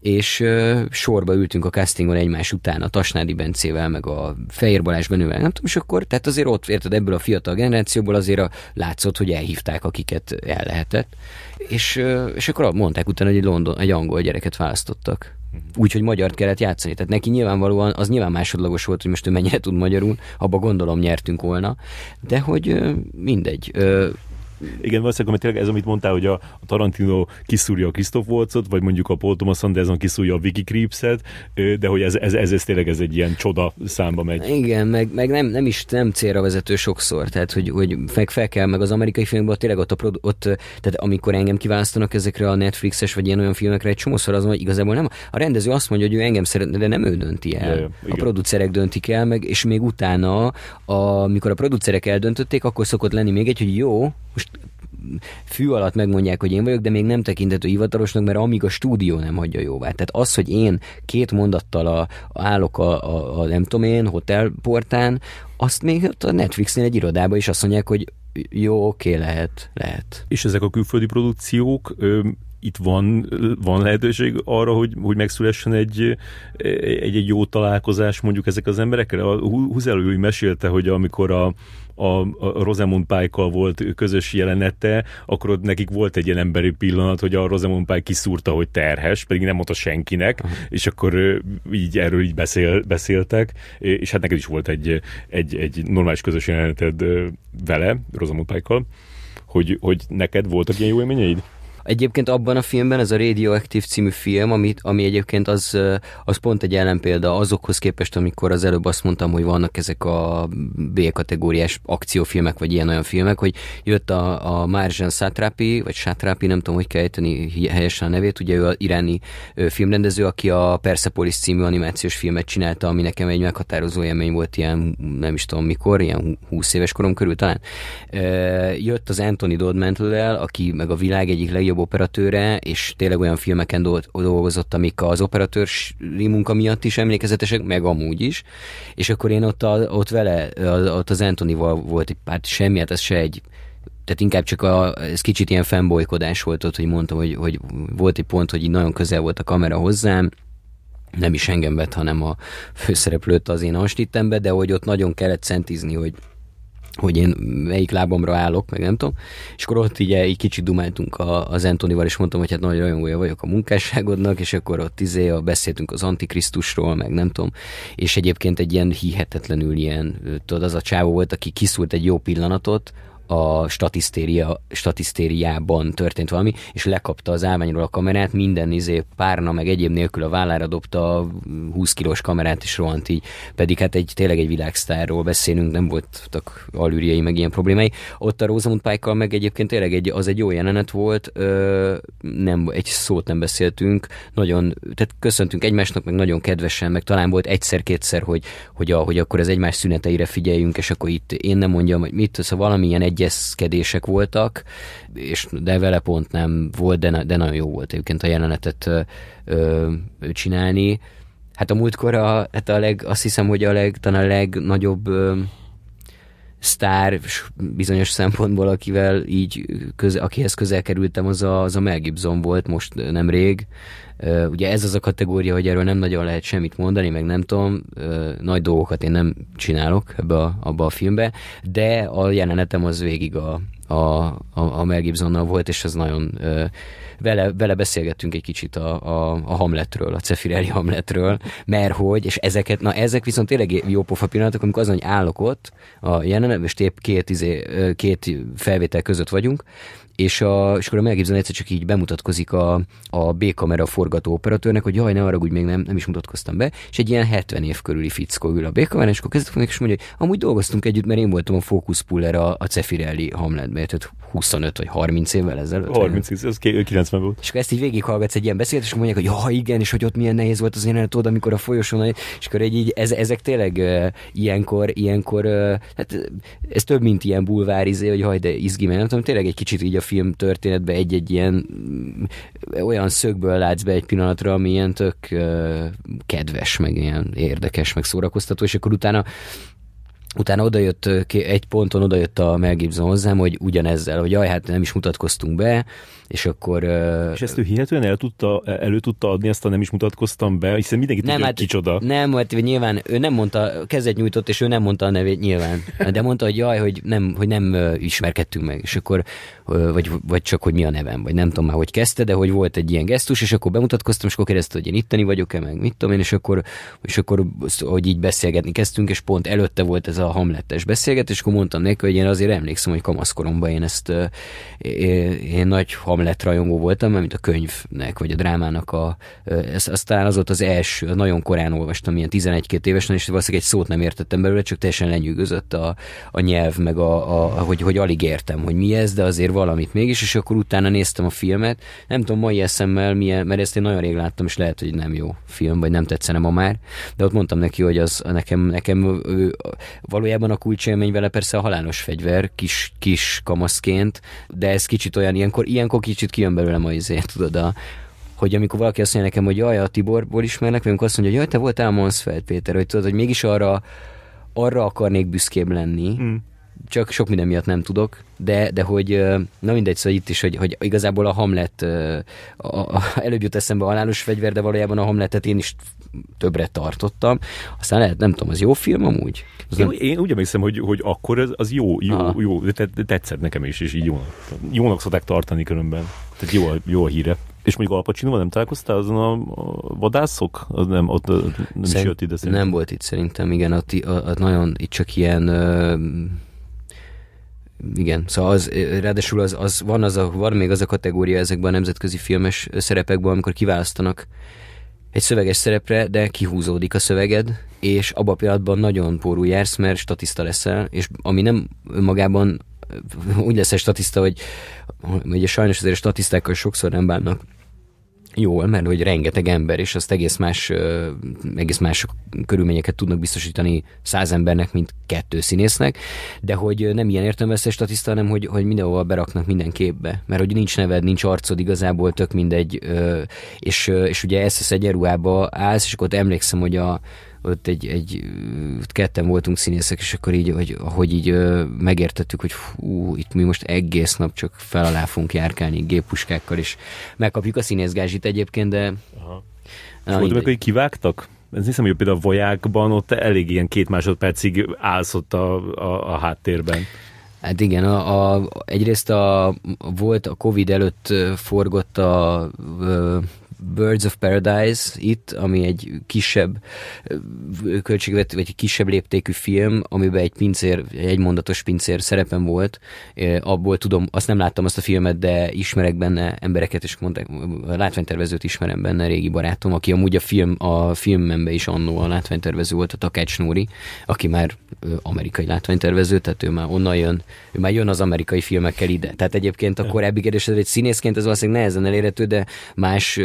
[SPEAKER 2] és uh, sorba ültünk a castingon egymás után a Tasnádi Bencével, meg a Fehér Balázs Benővel, nem tudom, és akkor, tehát azért ott, érted, ebből a fiatal generációból azért a, látszott, hogy elhívták, akiket el lehetett, és, uh, és akkor mondták utána, hogy egy, London, egy angol gyereket választottak. Úgyhogy magyart kellett játszani. Tehát neki nyilvánvalóan az nyilván másodlagos volt, hogy most ő mennyire tud magyarul, abba gondolom nyertünk volna, de hogy mindegy.
[SPEAKER 1] Igen, valószínűleg, mert tényleg ez, amit mondtál, hogy a, a Tarantino kiszúrja a Christoph Waltzot, vagy mondjuk a Paul Thomas Anderson kiszúrja a Vicky Creepset, de hogy ez, ez, ez, ez tényleg ez egy ilyen csoda számba megy.
[SPEAKER 2] Igen, meg, meg nem, nem, is nem célra vezető sokszor, tehát hogy, hogy meg fel kell, meg az amerikai filmben tényleg ott, a produ- ott, tehát amikor engem kiválasztanak ezekre a Netflixes vagy ilyen olyan filmekre, egy csomószor az, hogy igazából nem, a rendező azt mondja, hogy ő engem szeretne, de nem ő dönti el. Ja, ja, a producerek döntik el, meg, és még utána, amikor a producerek eldöntötték, akkor szokott lenni még egy, hogy jó, most fű alatt megmondják, hogy én vagyok, de még nem tekintető hivatalosnak, mert amíg a stúdió nem hagyja jóvá. Tehát az, hogy én két mondattal a, állok a, a, a nem tudom én, hotelportán, azt még ott a Netflixnél egy irodában is azt mondják, hogy jó, oké, lehet, lehet.
[SPEAKER 1] És ezek a külföldi produkciók, ö, itt van, van lehetőség arra, hogy, hogy megszülessen egy, egy, egy jó találkozás mondjuk ezek az emberekkel? A Huzelő mesélte, hogy amikor a, a, a Rosamund pike volt közös jelenete, akkor ott nekik volt egy ilyen emberi pillanat, hogy a Rosamund Pike kiszúrta, hogy terhes, pedig nem mondta senkinek, uh-huh. és akkor így erről így beszél, beszéltek, és hát neked is volt egy, egy, egy normális közös jeleneted vele, Rosamund pike hogy, hogy neked voltak ilyen jó élményeid?
[SPEAKER 2] Egyébként abban a filmben, ez a Radioactive című film, ami, ami egyébként az, az pont egy ellenpélda azokhoz képest, amikor az előbb azt mondtam, hogy vannak ezek a B-kategóriás akciófilmek, vagy ilyen-olyan filmek, hogy jött a, a Marjan Satrapi, vagy Satrapi, nem tudom, hogy kell ejteni helyesen a nevét, ugye ő az iráni filmrendező, aki a Persepolis című animációs filmet csinálta, ami nekem egy meghatározó élmény volt ilyen, nem is tudom mikor, ilyen 20 éves korom körül talán. Jött az Anthony Dodmantle-el, aki meg a világ egyik legjobb operatőre, és tényleg olyan filmeken dolgozott, amik az operatőri munka miatt is emlékezetesek, meg amúgy is, és akkor én ott, a, ott vele, ott az Antonival volt egy pár, semmi, hát ez se egy tehát inkább csak a, ez kicsit ilyen fanboykodás volt ott, hogy mondtam, hogy, hogy volt egy pont, hogy így nagyon közel volt a kamera hozzám, nem is engem vett, hanem a főszereplőt az én astittembe, de hogy ott nagyon kellett szentizni, hogy hogy én melyik lábamra állok, meg nem tudom. És akkor ott így, így kicsit dumáltunk a, az Antonival, és mondtam, hogy hát nagy rajongója vagyok a munkásságodnak, és akkor ott izé, a, beszéltünk az Antikrisztusról, meg nem tudom. És egyébként egy ilyen hihetetlenül ilyen, tudod, az a csávó volt, aki kiszúrt egy jó pillanatot, a statisztéria, statisztériában történt valami, és lekapta az állványról a kamerát, minden izé párna meg egyéb nélkül a vállára dobta a 20 kilós kamerát, és rohant így. Pedig hát egy, tényleg egy világsztárról beszélünk, nem voltak alűriai meg ilyen problémái. Ott a Rosamund pike meg egyébként tényleg egy, az egy jó jelenet volt, ö, nem, egy szót nem beszéltünk, nagyon, tehát köszöntünk egymásnak, meg nagyon kedvesen, meg talán volt egyszer-kétszer, hogy, hogy, a, hogy akkor az egymás szüneteire figyeljünk, és akkor itt én nem mondjam, hogy mit, szóval valamilyen egy egyezkedések voltak, és de vele pont nem volt, de, de nagyon jó volt egyébként a jelenetet ö, csinálni. Hát a múltkor a, hát a leg, azt hiszem, hogy a leg, talán a legnagyobb ö, sztár bizonyos szempontból, akivel így, köze, akihez közel kerültem, az a, az a Mel Gibson volt most nemrég. Ugye ez az a kategória, hogy erről nem nagyon lehet semmit mondani, meg nem tudom, nagy dolgokat én nem csinálok ebbe a, abba a filmbe, de a jelenetem az végig a, a, a, a Mel Gibsonnal volt, és ez nagyon vele, vele beszélgettünk egy kicsit a, a, a Hamletről, a Cefirelli Hamletről, mert hogy, és ezeket, na ezek viszont tényleg jó pofa pillanatok, amikor azon, hogy állok ott a jelenet, és épp két, izé, két felvétel között vagyunk, és, a, és akkor a Mel Gibson egyszer csak így bemutatkozik a, a B-kamera forgató operatőrnek, hogy jaj, ne arra, úgy még nem, nem is mutatkoztam be, és egy ilyen 70 év körüli fickó ül a B-kamerán, és akkor kezdett és mondja, hogy amúgy dolgoztunk együtt, mert én voltam a Focus Puller a, a Cefirelli Hamletben, tehát 25 vagy 30 évvel ezelőtt.
[SPEAKER 1] 30, ez 90 volt.
[SPEAKER 2] És akkor ezt így végighallgatsz egy ilyen beszélt, és mondják, hogy ja, igen, és hogy ott milyen nehéz volt az én oda, amikor a folyosón, és akkor egy így, ez, ezek tényleg uh, ilyenkor, ilyenkor, uh, hát ez több, mint ilyen bulvárizé, hogy haj, de izgi, mert nem tudom, tényleg egy kicsit így a film történetbe egy-egy ilyen mm, olyan szögből látsz be egy pillanatra, ami ilyen tök kedves, meg ilyen érdekes, meg szórakoztató, és akkor utána Utána odajött, egy ponton odajött a Mel Gibson hozzám, hogy ugyanezzel, hogy jaj, hát nem is mutatkoztunk be, és akkor...
[SPEAKER 1] És ezt ő hihetően el tudta, elő tudta adni, ezt a nem is mutatkoztam be, hiszen mindenki nem, tudja, hát, kicsoda.
[SPEAKER 2] Nem, hát nyilván ő nem mondta, kezet nyújtott, és ő nem mondta a nevét nyilván. De mondta, hogy jaj, hogy nem, hogy nem ismerkedtünk meg, és akkor, vagy, vagy csak, hogy mi a nevem, vagy nem tudom már, hogy kezdte, de hogy volt egy ilyen gesztus, és akkor bemutatkoztam, és akkor kérdezte, hogy én itteni vagyok-e, meg mit tudom én, és akkor, és akkor hogy így beszélgetni kezdtünk, és pont előtte volt ez a hamlettes beszélgetés, és akkor mondtam neki, hogy én azért emlékszem, hogy kamaszkoromban én ezt én, nagy ham Hamlet rajongó voltam, mint a könyvnek, vagy a drámának a, ez, aztán az volt az első, nagyon korán olvastam, ilyen 11-2 évesen, és valószínűleg egy szót nem értettem belőle, csak teljesen lenyűgözött a, a nyelv, meg a, a hogy, hogy alig értem, hogy mi ez, de azért valamit mégis, és akkor utána néztem a filmet, nem tudom mai eszemmel milyen, mert ezt én nagyon rég láttam, és lehet, hogy nem jó film, vagy nem tetszene ma már, de ott mondtam neki, hogy az nekem, nekem ő, valójában a kulcsélmény vele persze a halálos fegyver, kis, kis kamaszként, de ez kicsit olyan, ilyenkor, ilyenkor kicsit kijön belőlem a izé, tudod, a, hogy amikor valaki azt mondja nekem, hogy jaj, a Tiborból ismernek, vagy amikor azt mondja, hogy jaj, te voltál Mansfeld Péter, hogy tudod, hogy mégis arra, arra akarnék büszkébb lenni, mm. Csak sok minden miatt nem tudok, de, de hogy, na mindegy, szóval itt is, hogy, hogy igazából a Hamlet, a, a, (laughs) előbb jut eszembe a halálos fegyver, de valójában a Hamletet én is többre tartottam. Aztán lehet, nem tudom, az jó film amúgy?
[SPEAKER 1] Az én, nem... én úgy emlékszem, hogy, hogy akkor az, az jó, jó, Aha. jó, tetszett nekem is, és így jónak, jónak szokták tartani különben. Tehát jó, jó a híre. És mondjuk Al pacino nem találkoztál azon a, a vadászok? Az nem, ott nem Szerint, is jött ide
[SPEAKER 2] szerintem. Nem volt itt szerintem, igen, ott, ott nagyon itt csak ilyen igen, szóval az, ráadásul az, az, van, az a, van még az a kategória ezekben a nemzetközi filmes szerepekben, amikor kiválasztanak egy szöveges szerepre, de kihúzódik a szöveged, és abban a pillanatban nagyon porú jársz, mert statiszta leszel, és ami nem önmagában úgy lesz egy statiszta, hogy ugye sajnos azért a statisztákkal sokszor nem bánnak jól, mert hogy rengeteg ember, és azt egész más, egész más körülményeket tudnak biztosítani száz embernek, mint kettő színésznek, de hogy nem ilyen értelmezte statiszta, hanem hogy, hogy mindenhol beraknak minden képbe, mert hogy nincs neved, nincs arcod, igazából tök mindegy, és, és ugye ezt egy ruhába állsz, és akkor ott emlékszem, hogy a, ott egy, egy ketten voltunk színészek, és akkor így, hogy, hogy így megértettük, hogy fú, itt mi most egész nap csak fel alá fogunk járkálni gépuskákkal, és megkapjuk a színészgázsit egyébként, de... Aha.
[SPEAKER 1] Na, volt meg, hogy kivágtak? Ez hiszem, hogy például a vojákban ott elég ilyen két másodpercig állsz ott a, a, a háttérben.
[SPEAKER 2] Hát igen, a, a, egyrészt a, volt a Covid előtt forgott a, a Birds of Paradise itt, ami egy kisebb költségvető, vagy egy kisebb léptékű film, amiben egy pincér, egy egymondatos pincér szerepem volt. Abból tudom, azt nem láttam azt a filmet, de ismerek benne embereket, és mondták, a látványtervezőt ismerem benne, régi barátom, aki amúgy a film, a filmemben is annó a látványtervező volt, a Takács Nóri, aki már amerikai látványtervező, tehát ő már onnan jön, ő már jön az amerikai filmekkel ide. Tehát egyébként a korábbi kérdés, egy színészként ez valószínűleg nehezen elérhető, de más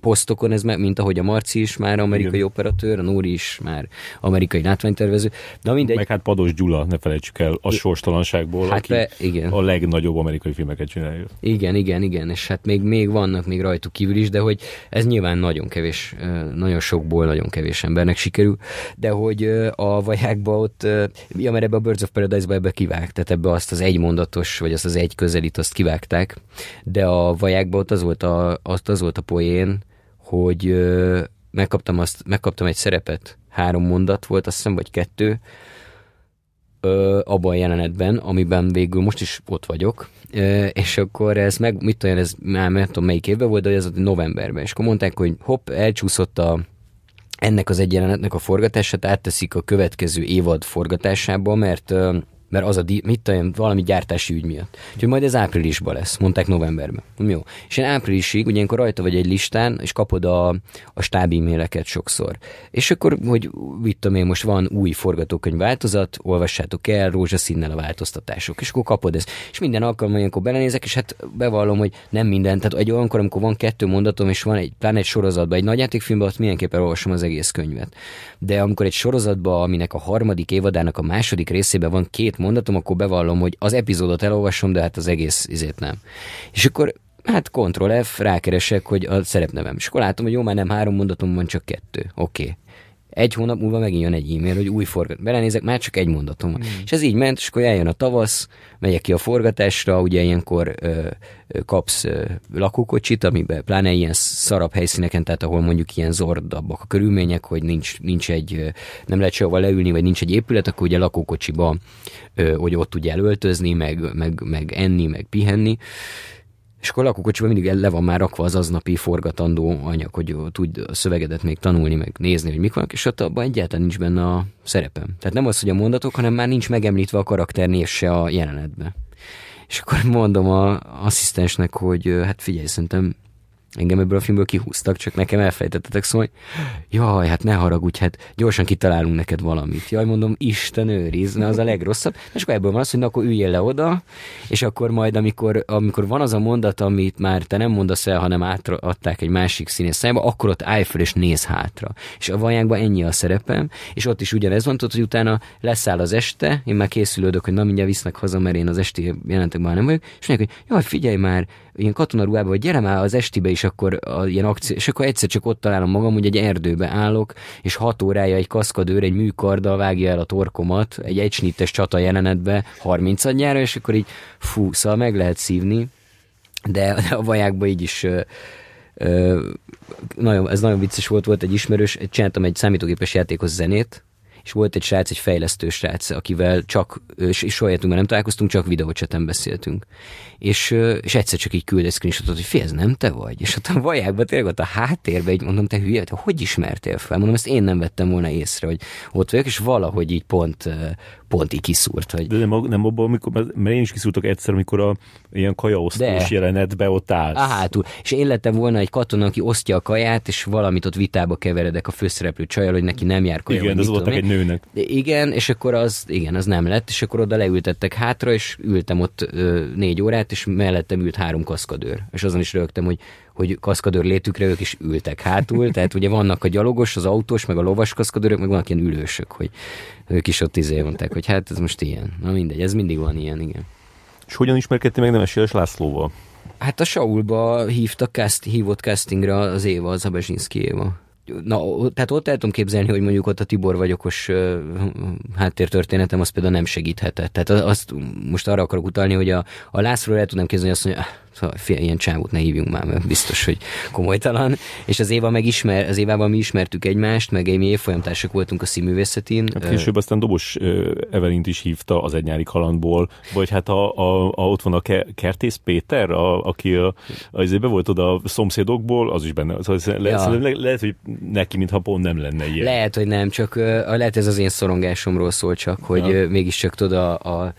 [SPEAKER 2] posztokon, ez meg, mint ahogy a Marci is már amerikai Igen. operatőr, a Nóri is már amerikai látványtervező.
[SPEAKER 1] De mindegy. Meg hát Pados Gyula, ne felejtsük el, a sorstalanságból, hát aki be, igen. a legnagyobb amerikai filmeket csinálja.
[SPEAKER 2] Igen, igen, igen, és hát még, még vannak még rajtuk kívül is, de hogy ez nyilván nagyon kevés, nagyon sokból nagyon kevés embernek sikerül, de hogy a vajákba ott, ja, mert ebbe a Birds of Paradise-ba ebbe kivág, tehát ebbe azt az egy mondatos, vagy azt az egy közelít, azt kivágták, de a vajákba ott az volt a, azt az volt a poén, hogy megkaptam, azt, megkaptam egy szerepet, három mondat volt, azt hiszem, vagy kettő, abban a jelenetben, amiben végül most is ott vagyok, és akkor ez meg, mit olyan, ez már nem tudom melyik évben volt, de ez novemberben, és akkor mondták, hogy hopp, elcsúszott a, ennek az egy jelenetnek a forgatását átteszik a következő évad forgatásába, mert mert az a, di- mit tudom, valami gyártási ügy miatt. Úgyhogy majd ez áprilisban lesz, mondták novemberben. Jó. És én áprilisig, ugye ilyenkor rajta vagy egy listán, és kapod a, a stáb e-maileket sokszor. És akkor, hogy mit tudom én, most van új forgatókönyv változat, olvassátok el, rózsaszínnel a változtatások, és akkor kapod ezt. És minden alkalommal ilyenkor belenézek, és hát bevallom, hogy nem minden. Tehát egy olyankor, amikor van kettő mondatom, és van egy, pláne egy sorozatban, egy nagyjátékfilmben, ott mindenképpen olvasom az egész könyvet. De amikor egy sorozatban, aminek a harmadik évadának a második részében van két két mondatom, akkor bevallom, hogy az epizódot elolvasom, de hát az egész izét nem. És akkor hát Ctrl F, rákeresek, hogy a szerepnevem. És akkor látom, hogy jó, már nem három mondatom van, csak kettő. Oké. Okay. Egy hónap múlva megint jön egy e-mail, hogy új forgat. Belenézek, már csak egy mondatom van. Mm. És ez így ment, és akkor eljön a tavasz, megyek ki a forgatásra, ugye ilyenkor ö, kapsz ö, lakókocsit, amiben pláne ilyen szarab helyszíneken, tehát ahol mondjuk ilyen zordabbak a körülmények, hogy nincs, nincs egy, nem lehet sehova leülni, vagy nincs egy épület, akkor ugye lakókocsiba, ö, hogy ott tudja elöltözni, meg, meg, meg enni, meg pihenni és akkor a lakókocsiban mindig le van már rakva az aznapi forgatandó anyag, hogy tudj a szövegedet még tanulni, meg nézni, hogy mik vannak, és ott abban egyáltalán nincs benne a szerepem. Tehát nem az, hogy a mondatok, hanem már nincs megemlítve a karakternév se a jelenetbe. És akkor mondom a asszisztensnek, hogy hát figyelj, szerintem Engem ebből a filmből kihúztak, csak nekem elfejtettetek szólni. Jaj, hát ne haragudj, hát gyorsan kitalálunk neked valamit. Jaj, mondom, Isten őriz, na az a legrosszabb. És akkor ebből van az, hogy na, akkor üljél le oda, és akkor majd, amikor, amikor van az a mondat, amit már te nem mondasz el, hanem átadták egy másik színész szájba, akkor ott állj fel és néz hátra. És a vajákban ennyi a szerepem, és ott is ugyanez van, tudod, hogy utána leszáll az este, én már készülődök, hogy na mindjárt visznek haza, mert én az esti jelentekben nem vagyok, és mondják, hogy jaj, figyelj már, ilyen katonaruhába, vagy gyere már az estibe is akkor a, ilyen akció, és akkor egyszer csak ott találom magam, hogy egy erdőbe állok, és hat órája egy kaszkadőr egy műkarddal vágja el a torkomat, egy egysnittes csata jelenetbe 30 adjára, és akkor így fú, szóval meg lehet szívni, de, de a vajákban így is ö, nagyon, ez nagyon vicces volt, volt egy ismerős, csináltam egy számítógépes játékos zenét, és volt egy srác, egy fejlesztő srác, akivel csak, és, soha nem találkoztunk, csak videócseten beszéltünk és, és egyszer csak így küld egy screenshotot, hogy fél, ez nem te vagy? És ott a vajákban tényleg ott a háttérben így mondom, te hülye, te hogy ismertél fel? Mondom, ezt én nem vettem volna észre, hogy ott vagyok, és valahogy így pont, pont így kiszúrt. Hogy...
[SPEAKER 1] De nem, nem abban, amikor, mert én is kiszúrtok egyszer, amikor a ilyen kajaosztós jelenetbe ott állsz.
[SPEAKER 2] Á, hátul. És én lettem volna egy katona, aki osztja a kaját, és valamit ott vitába keveredek a főszereplő csajal, hogy neki nem jár kaja.
[SPEAKER 1] Igen, az volt egy nőnek.
[SPEAKER 2] De igen, és akkor az, igen, az nem lett, és akkor oda leültettek hátra, és ültem ott ö, négy órát, és mellettem ült három kaszkadőr. És azon is rögtem, hogy, hogy kaszkadőr létükre ők is ültek hátul, tehát ugye vannak a gyalogos, az autós, meg a lovas kaszkadőrök, meg vannak ilyen ülősök, hogy ők is ott izé mondták, hogy hát ez most ilyen. Na mindegy, ez mindig van ilyen, igen.
[SPEAKER 1] És hogyan ismerkedtél meg Nemes Lászlóval?
[SPEAKER 2] Hát a Saulba hívta, cast, hívott castingra az Éva, az a Bezsinszki Éva. Na, tehát ott el tudom képzelni, hogy mondjuk ott a Tibor vagyokos uh, háttértörténetem, az például nem segíthetett. Tehát azt most arra akarok utalni, hogy a, a Lászlóra el tudnám képzelni, hogy azt mondja, Szóval fél, ilyen csávót ne hívjunk már, mert biztos, hogy komolytalan. És az Éva megismer, az Évával mi ismertük egymást, meg mi évfolyamtársak voltunk a színművészetén.
[SPEAKER 1] Hát később aztán Dobos Evelint is hívta az Egynyári kalandból, vagy hát a, a, a, ott van a Kertész Péter, a, aki a, az be volt oda a szomszédokból, az is benne. Szóval le, ja. le, lehet, hogy neki, mintha pont nem lenne ilyen.
[SPEAKER 2] Lehet, hogy nem, csak lehet ez az én szorongásomról szól csak, hogy ja. mégiscsak tudod a, a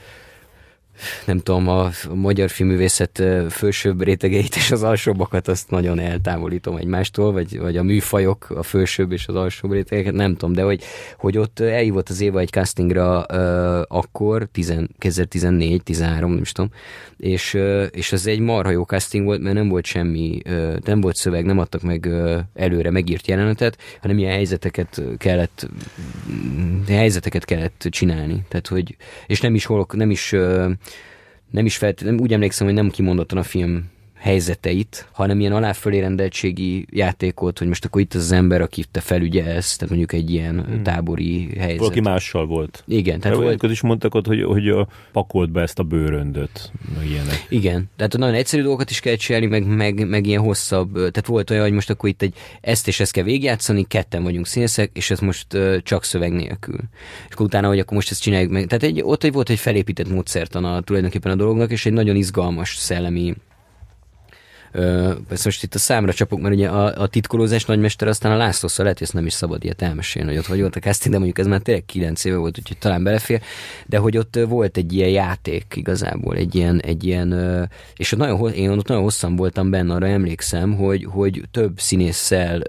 [SPEAKER 2] nem tudom, a, magyar filmművészet felsőbb rétegeit és az alsóbbakat azt nagyon eltávolítom egymástól, vagy, vagy a műfajok, a felsőbb és az alsóbb rétegeket, nem tudom, de hogy, hogy ott elhívott az Éva egy castingra uh, akkor, 2014, 13, nem is tudom, és, uh, és az egy marha jó casting volt, mert nem volt semmi, uh, nem volt szöveg, nem adtak meg uh, előre megírt jelenetet, hanem ilyen helyzeteket kellett helyzeteket kellett csinálni. Tehát, hogy, és nem is, holok, nem is nem is feltétlenül, úgy emlékszem, hogy nem kimondottan a film helyzeteit, hanem ilyen aláfölé rendeltségi játékot, hogy most akkor itt az, ember, aki te felügyelsz, tehát mondjuk egy ilyen hmm. tábori helyzet.
[SPEAKER 1] Valaki mással volt.
[SPEAKER 2] Igen.
[SPEAKER 1] Tehát volt... is mondtak ott, hogy, hogy pakolt be ezt a bőröndöt, ilyenek.
[SPEAKER 2] Igen. Tehát nagyon egyszerű dolgokat is kell csinálni, meg, meg, meg ilyen hosszabb. Tehát volt olyan, hogy most akkor itt egy ezt és ezt kell végigjátszani, ketten vagyunk színészek, és ez most uh, csak szöveg nélkül. És akkor utána, hogy akkor most ezt csináljuk meg. Tehát egy, ott egy volt egy felépített módszertan a, tulajdonképpen a dolognak, és egy nagyon izgalmas szellemi ezt most itt a számra csapok, mert ugye a, a titkolózás nagymester aztán a Lászlószal lehet, hogy ezt nem is szabad ilyet elmesélni, hogy ott volt a casting, de mondjuk ez már tényleg 9 éve volt, úgyhogy talán belefér, de hogy ott volt egy ilyen játék igazából, egy ilyen, egy ilyen és ott nagyon, én ott nagyon hosszan voltam benne, arra emlékszem, hogy, hogy több színésszel,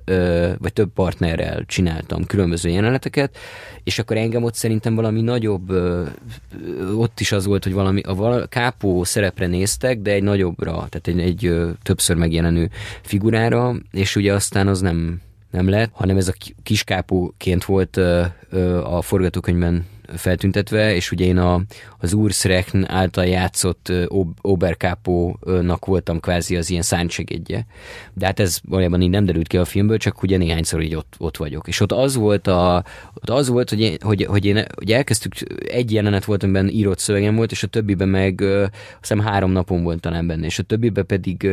[SPEAKER 2] vagy több partnerrel csináltam különböző jeleneteket, és akkor engem ott szerintem valami nagyobb, ott is az volt, hogy valami, a kápó szerepre néztek, de egy nagyobbra, tehát egy, egy többször megjelenő figurára, és ugye aztán az nem, nem lett, hanem ez a kiskápóként volt a forgatókönyvben feltüntetve, és ugye én a, az Ursrechn által játszott Oberkápónak voltam kvázi az ilyen szántsegédje. De hát ez valójában így nem derült ki a filmből, csak ugye néhányszor így ott, ott vagyok. És ott az volt, a, ott az volt hogy, én, hogy, hogy én hogy elkezdtük, egy jelenet volt, amiben írott szövegem volt, és a többiben meg azt hiszem három napon volt talán benne, és a többiben pedig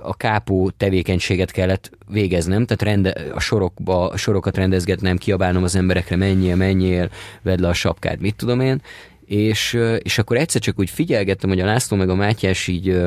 [SPEAKER 2] a kápó tevékenységet kellett végeznem, tehát rende, a sorokba, a sorokat rendezgetnem, kiabálnom az emberekre, menjél, menjél, vedd le a sapkád, mit tudom én, és, és akkor egyszer csak úgy figyelgettem, hogy a László meg a Mátyás így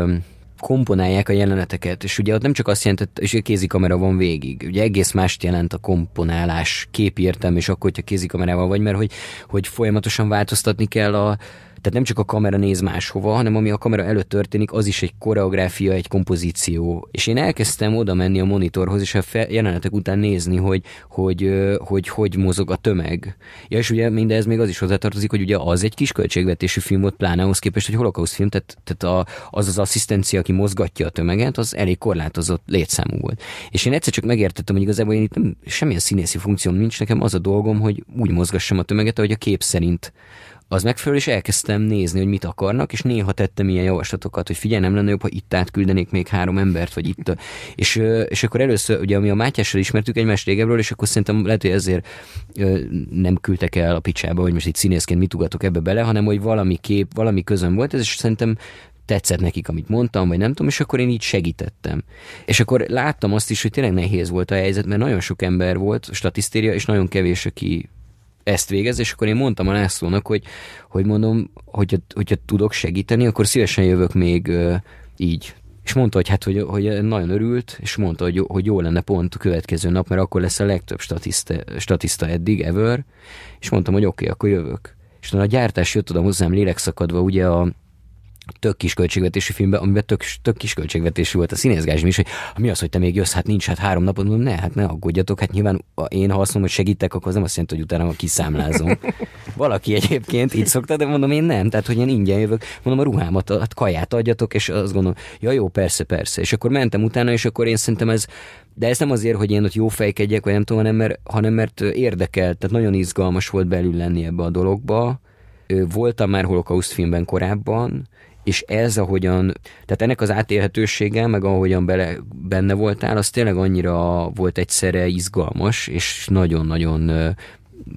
[SPEAKER 2] komponálják a jeleneteket, és ugye ott nem csak azt jelentett, és a kézikamera van végig. Ugye egész mást jelent a komponálás, képírtem, és akkor, hogyha kézikamerával vagy, mert hogy, hogy folyamatosan változtatni kell a, tehát nem csak a kamera néz máshova, hanem ami a kamera előtt történik, az is egy koreográfia, egy kompozíció. És én elkezdtem oda menni a monitorhoz, és a jelenetek után nézni, hogy hogy, hogy, hogy mozog a tömeg. Ja, és ugye mindez még az is hozzátartozik, hogy ugye az egy kis költségvetésű film volt, pláne ahhoz képest, hogy holokauszt film, tehát, tehát a, az az asszisztencia, aki mozgatja a tömeget, az elég korlátozott létszámú volt. És én egyszer csak megértettem, hogy igazából én itt nem, semmilyen színészi funkcióm nincs, nekem az a dolgom, hogy úgy mozgassam a tömeget, ahogy a kép szerint az megfelelő, és elkezdtem nézni, hogy mit akarnak, és néha tettem ilyen javaslatokat, hogy figyelj, nem lenne jobb, ha itt átküldenék még három embert, vagy itt. És, és akkor először, ugye, ami a Mátyással ismertük egymást régebről, és akkor szerintem lehet, hogy ezért nem küldtek el a picsába, hogy most itt színészként mit ugatok ebbe bele, hanem hogy valami kép, valami közön volt, ez, és szerintem tetszett nekik, amit mondtam, vagy nem tudom, és akkor én így segítettem. És akkor láttam azt is, hogy tényleg nehéz volt a helyzet, mert nagyon sok ember volt, statisztéria, és nagyon kevés, aki ezt végez, és akkor én mondtam a Lászlónak, hogy, hogy mondom, hogyha, hogyha tudok segíteni, akkor szívesen jövök még uh, így. És mondta, hogy hát, hogy, hogy nagyon örült, és mondta, hogy, hogy jó lenne pont a következő nap, mert akkor lesz a legtöbb statiszta, statiszta eddig, ever, és mondtam, hogy oké, okay, akkor jövök. És a gyártás jött oda hozzám lélekszakadva, ugye a, tök kis költségvetésű filmben, amiben tök, tök kis költségvetésű volt a színészgázsim is, hogy mi az, hogy te még jössz, hát nincs, hát három napod, mondom, ne, hát ne aggódjatok, hát nyilván én, ha azt mondom, hogy segítek, akkor az nem azt jelenti, hogy utána kiszámlázom. (laughs) Valaki egyébként így szokta, de mondom, én nem, tehát hogy én ingyen jövök, mondom, a ruhámat, a kaját adjatok, és azt gondolom, ja jó, persze, persze. És akkor mentem utána, és akkor én szerintem ez, de ez nem azért, hogy én ott jó fejkedjek, vagy nem tudom, hanem mert, hanem mert érdekel, tehát nagyon izgalmas volt belül lenni ebbe a dologba. Voltam már holokauszt filmben korábban, és ez, ahogyan, tehát ennek az átélhetősége, meg ahogyan bele, benne voltál, az tényleg annyira volt egyszerre izgalmas, és nagyon-nagyon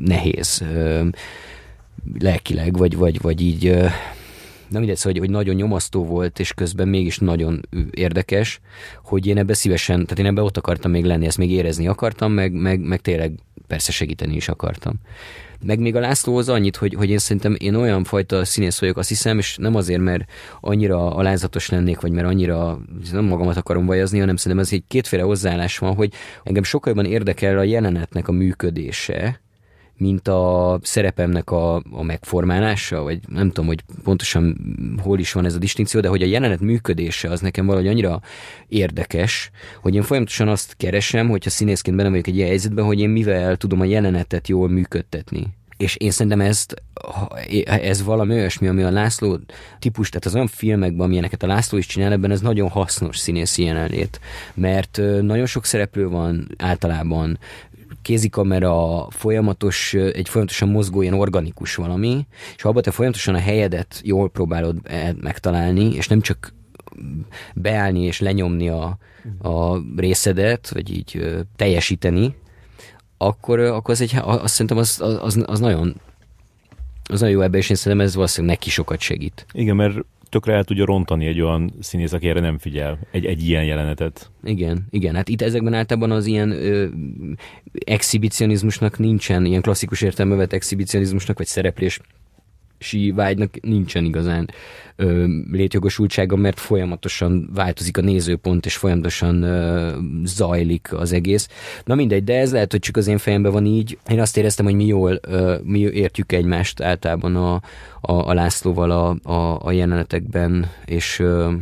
[SPEAKER 2] nehéz lelkileg, vagy, vagy, vagy így nem mindegy, szóval, hogy, hogy nagyon nyomasztó volt, és közben mégis nagyon érdekes, hogy én ebbe szívesen, tehát én ebbe ott akartam még lenni, ezt még érezni akartam, meg, meg, meg tényleg persze segíteni is akartam. Meg még a Lászlóhoz annyit, hogy, hogy én szerintem én olyan fajta színész vagyok, azt hiszem, és nem azért, mert annyira alázatos lennék, vagy mert annyira nem magamat akarom vajazni, hanem szerintem ez egy kétféle hozzáállás van, hogy engem sokkal jobban érdekel a jelenetnek a működése, mint a szerepemnek a, a megformálása, vagy nem tudom, hogy pontosan hol is van ez a distinció, de hogy a jelenet működése az nekem valahogy annyira érdekes, hogy én folyamatosan azt keresem, hogyha színészként benne vagyok egy ilyen helyzetben, hogy én mivel tudom a jelenetet jól működtetni. És én szerintem ezt, ez valami olyasmi, ami a László típus, tehát az olyan filmekben, amilyeneket a László is csinál, ebben ez nagyon hasznos színészi jelenlét, mert nagyon sok szereplő van általában, kézikamera, folyamatos, egy folyamatosan mozgó, ilyen organikus valami, és abban te folyamatosan a helyedet jól próbálod e, megtalálni, és nem csak beállni és lenyomni a, a részedet, vagy így teljesíteni, akkor, akkor az egy, azt szerintem az, az, az nagyon az nagyon jó ebben, és én szerintem ez valószínűleg neki sokat segít.
[SPEAKER 1] Igen, mert tökre el tudja rontani egy olyan színész, aki erre nem figyel, egy, egy ilyen jelenetet.
[SPEAKER 2] Igen, igen. Hát itt ezekben általában az ilyen ö, exhibicionizmusnak nincsen, ilyen klasszikus értelmevet exhibicionizmusnak, vagy szereplés sí vágynak nincsen igazán ö, létjogosultsága, mert folyamatosan változik a nézőpont, és folyamatosan ö, zajlik az egész. Na mindegy, de ez lehet, hogy csak az én fejemben van így. Én azt éreztem, hogy mi jól ö, mi értjük egymást általában a, a, a Lászlóval a, a, a jelenetekben, és ö,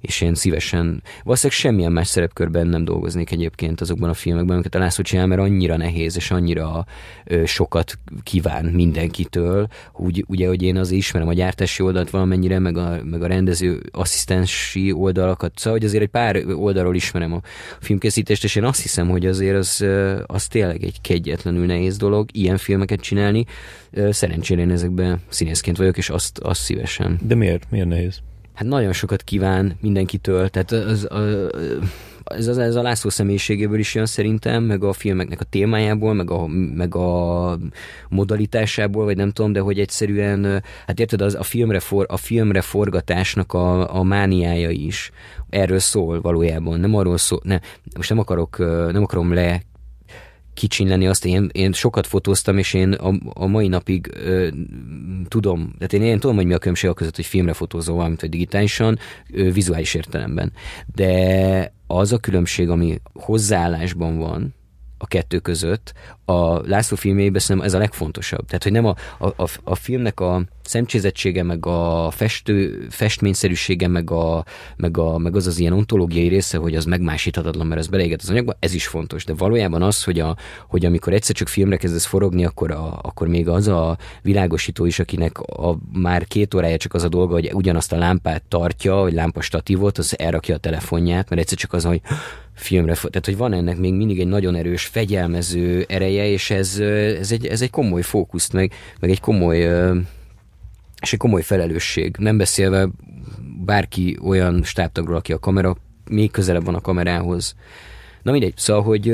[SPEAKER 2] és én szívesen, valószínűleg semmilyen más szerepkörben nem dolgoznék egyébként azokban a filmekben, amiket a László csinál, mert annyira nehéz, és annyira ö, sokat kíván mindenkitől, úgy, ugye, hogy én az ismerem a gyártási oldalt valamennyire, meg a, meg a rendező asszisztensi oldalakat, szóval, hogy azért egy pár oldalról ismerem a filmkészítést, és én azt hiszem, hogy azért az, az tényleg egy kegyetlenül nehéz dolog ilyen filmeket csinálni. Szerencsére én ezekben színészként vagyok, és azt, azt szívesen.
[SPEAKER 1] De miért? Miért nehéz?
[SPEAKER 2] Hát nagyon sokat kíván mindenkitől, tehát az, az, ez, az, ez a László személyiségéből is jön szerintem, meg a filmeknek a témájából, meg a, meg a modalitásából, vagy nem tudom, de hogy egyszerűen, hát érted, az, a, filmre for, a filmre forgatásnak a, a mániája is. Erről szól valójában, nem arról szól, ne, most nem akarok, nem akarom le kicsinleni azt, én, én sokat fotóztam, és én a, a mai napig ö, tudom, tehát én, én tudom, hogy mi a különbség a között, hogy filmre fotózol valamit, vagy digitálisan, ö, vizuális értelemben. De az a különbség, ami hozzáállásban van, a kettő között. A László filmjében szerintem ez a legfontosabb. Tehát, hogy nem a, a, a filmnek a szemcsézettsége, meg a festő, festményszerűsége, meg, a, meg, a, meg az az ilyen ontológiai része, hogy az megmásíthatatlan, mert ez beleéget az anyagba, ez is fontos. De valójában az, hogy, a, hogy amikor egyszer csak filmre kezdesz forogni, akkor, a, akkor még az a világosító is, akinek a, már két órája csak az a dolga, hogy ugyanazt a lámpát tartja, vagy lámpastatívot, az elrakja a telefonját, mert egyszer csak az, hogy filmre, tehát hogy van ennek még mindig egy nagyon erős fegyelmező ereje, és ez, ez, egy, ez egy komoly fókuszt, meg, meg egy komoly és egy komoly felelősség. Nem beszélve bárki olyan stábtagról, aki a kamera még közelebb van a kamerához, Na mindegy, szóval, hogy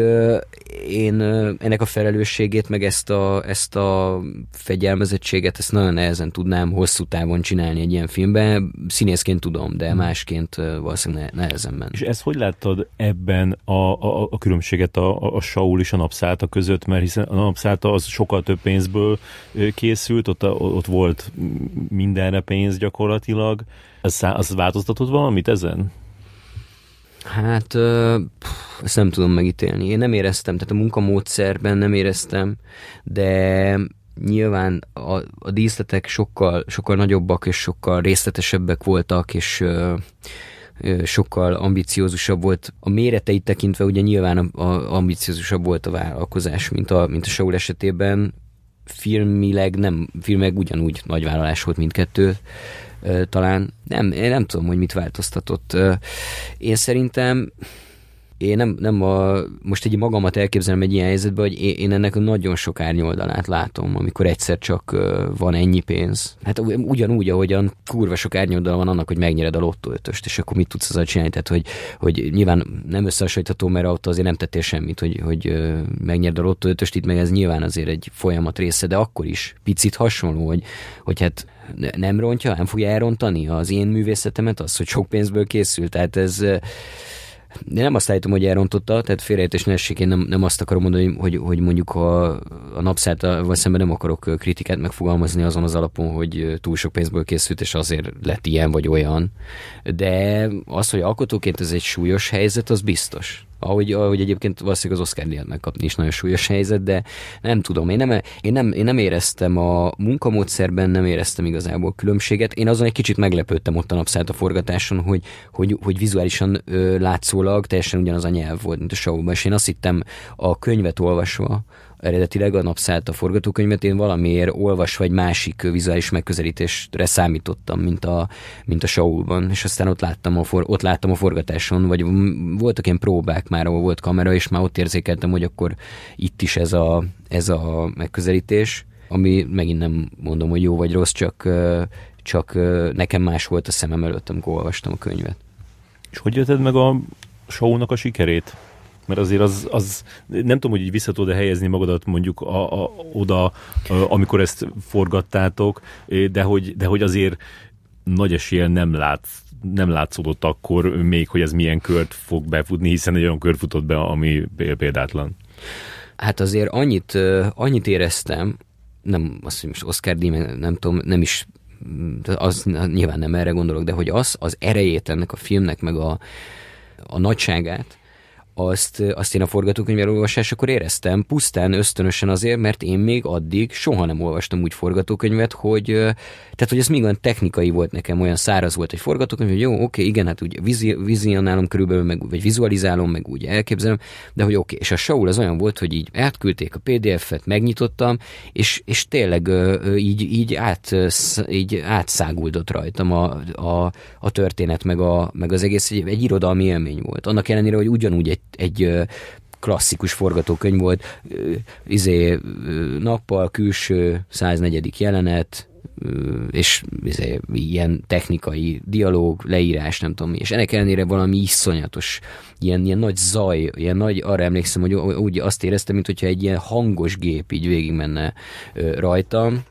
[SPEAKER 2] én ennek a felelősségét, meg ezt a, ezt a fegyelmezettséget, ezt nagyon nehezen tudnám hosszú távon csinálni egy ilyen filmben. Színészként tudom, de hmm. másként valószínűleg nehezen ment.
[SPEAKER 1] És ezt hogy láttad ebben a, a, a különbséget a, a Saul és a Napszálta között? Mert hiszen a Napszálta az sokkal több pénzből készült, ott, ott volt mindenre pénz gyakorlatilag. Ez, az változtatott valamit ezen?
[SPEAKER 2] Hát pff, ezt nem tudom megítélni. Én nem éreztem, tehát a munkamódszerben nem éreztem, de nyilván a, a díszletek sokkal, sokkal nagyobbak és sokkal részletesebbek voltak, és ö, ö, sokkal ambiciózusabb volt. A méreteit tekintve ugye nyilván a, a ambiciózusabb volt a vállalkozás, mint a, mint a Saul esetében. Filmileg nem, filmileg ugyanúgy nagy vállalás volt mindkettő, talán. Nem, én nem tudom, hogy mit változtatott. Én szerintem én nem, nem a, most egy magamat elképzelem egy ilyen helyzetben, hogy én, ennek nagyon sok árnyoldalát látom, amikor egyszer csak van ennyi pénz. Hát ugyanúgy, ahogyan kurva sok árnyoldala van annak, hogy megnyered a lottó és akkor mit tudsz azzal csinálni? Tehát, hogy, hogy nyilván nem összehasonlítható, mert ott azért nem tettél semmit, hogy, hogy megnyered a lottó ötöst, itt meg ez nyilván azért egy folyamat része, de akkor is picit hasonló, hogy, hogy hát nem rontja, nem fogja elrontani az én művészetemet, az, hogy sok pénzből készült. Tehát ez de nem azt állítom, hogy elrontotta, tehát félreértés ne én nem, nem azt akarom mondani, hogy, hogy mondjuk a, a napszáltal szemben nem akarok kritikát megfogalmazni azon az alapon, hogy túl sok pénzből készült, és azért lett ilyen vagy olyan. De az, hogy alkotóként ez egy súlyos helyzet, az biztos ahogy, ahogy egyébként valószínűleg az Oscar díjat megkapni is nagyon súlyos helyzet, de nem tudom, én nem, én nem, én nem éreztem a munkamódszerben, nem éreztem igazából különbséget. Én azon egy kicsit meglepődtem ott a napszállt a forgatáson, hogy, hogy, hogy vizuálisan ö, látszólag teljesen ugyanaz a nyelv volt, mint a showban, és én azt hittem a könyvet olvasva, eredetileg a napszállt a forgatókönyvet, én valamiért olvasva egy másik vizuális megközelítésre számítottam, mint a, mint a show-ban, és aztán ott láttam, a for, ott láttam a forgatáson, vagy voltak ilyen próbák már, ahol volt kamera, és már ott érzékeltem, hogy akkor itt is ez a, ez a megközelítés, ami megint nem mondom, hogy jó vagy rossz, csak, csak nekem más volt a szemem előtt, amikor olvastam a könyvet.
[SPEAKER 1] És hogy jötted meg a show-nak a sikerét? Mert azért az, az nem tudom, hogy így vissza tudod helyezni magadat mondjuk a, a, oda, a, amikor ezt forgattátok, de hogy, de hogy azért nagy esélye nem látsz nem látszódott akkor még, hogy ez milyen kört fog befutni, hiszen egy olyan kör futott be, ami példátlan.
[SPEAKER 2] Hát azért annyit, annyit éreztem, nem azt, hogy most Oscar díj, nem tudom, nem is az nyilván nem erre gondolok, de hogy az, az erejét ennek a filmnek, meg a, a nagyságát, azt, azt én a forgatókönyv olvasásakor éreztem, pusztán ösztönösen azért, mert én még addig soha nem olvastam úgy forgatókönyvet, hogy tehát, hogy ez még olyan technikai volt nekem, olyan száraz volt egy forgatókönyv, hogy jó, oké, igen, hát úgy vizi, vizionálom körülbelül, meg, vagy vizualizálom, meg úgy elképzelem, de hogy oké, és a Saul az olyan volt, hogy így átküldték a PDF-et, megnyitottam, és, és tényleg így, így, át, így átszáguldott rajtam a, a, a történet, meg, a, meg az egész egy, egy irodalmi élmény volt. Annak ellenére, hogy ugyanúgy egy egy klasszikus forgatókönyv volt, izé, nappal külső 104. jelenet, és izé, ilyen technikai dialóg, leírás, nem tudom mi, és ennek ellenére valami iszonyatos, ilyen, ilyen nagy zaj, ilyen nagy, arra emlékszem, hogy úgy azt éreztem, mintha egy ilyen hangos gép így végigmenne rajtam,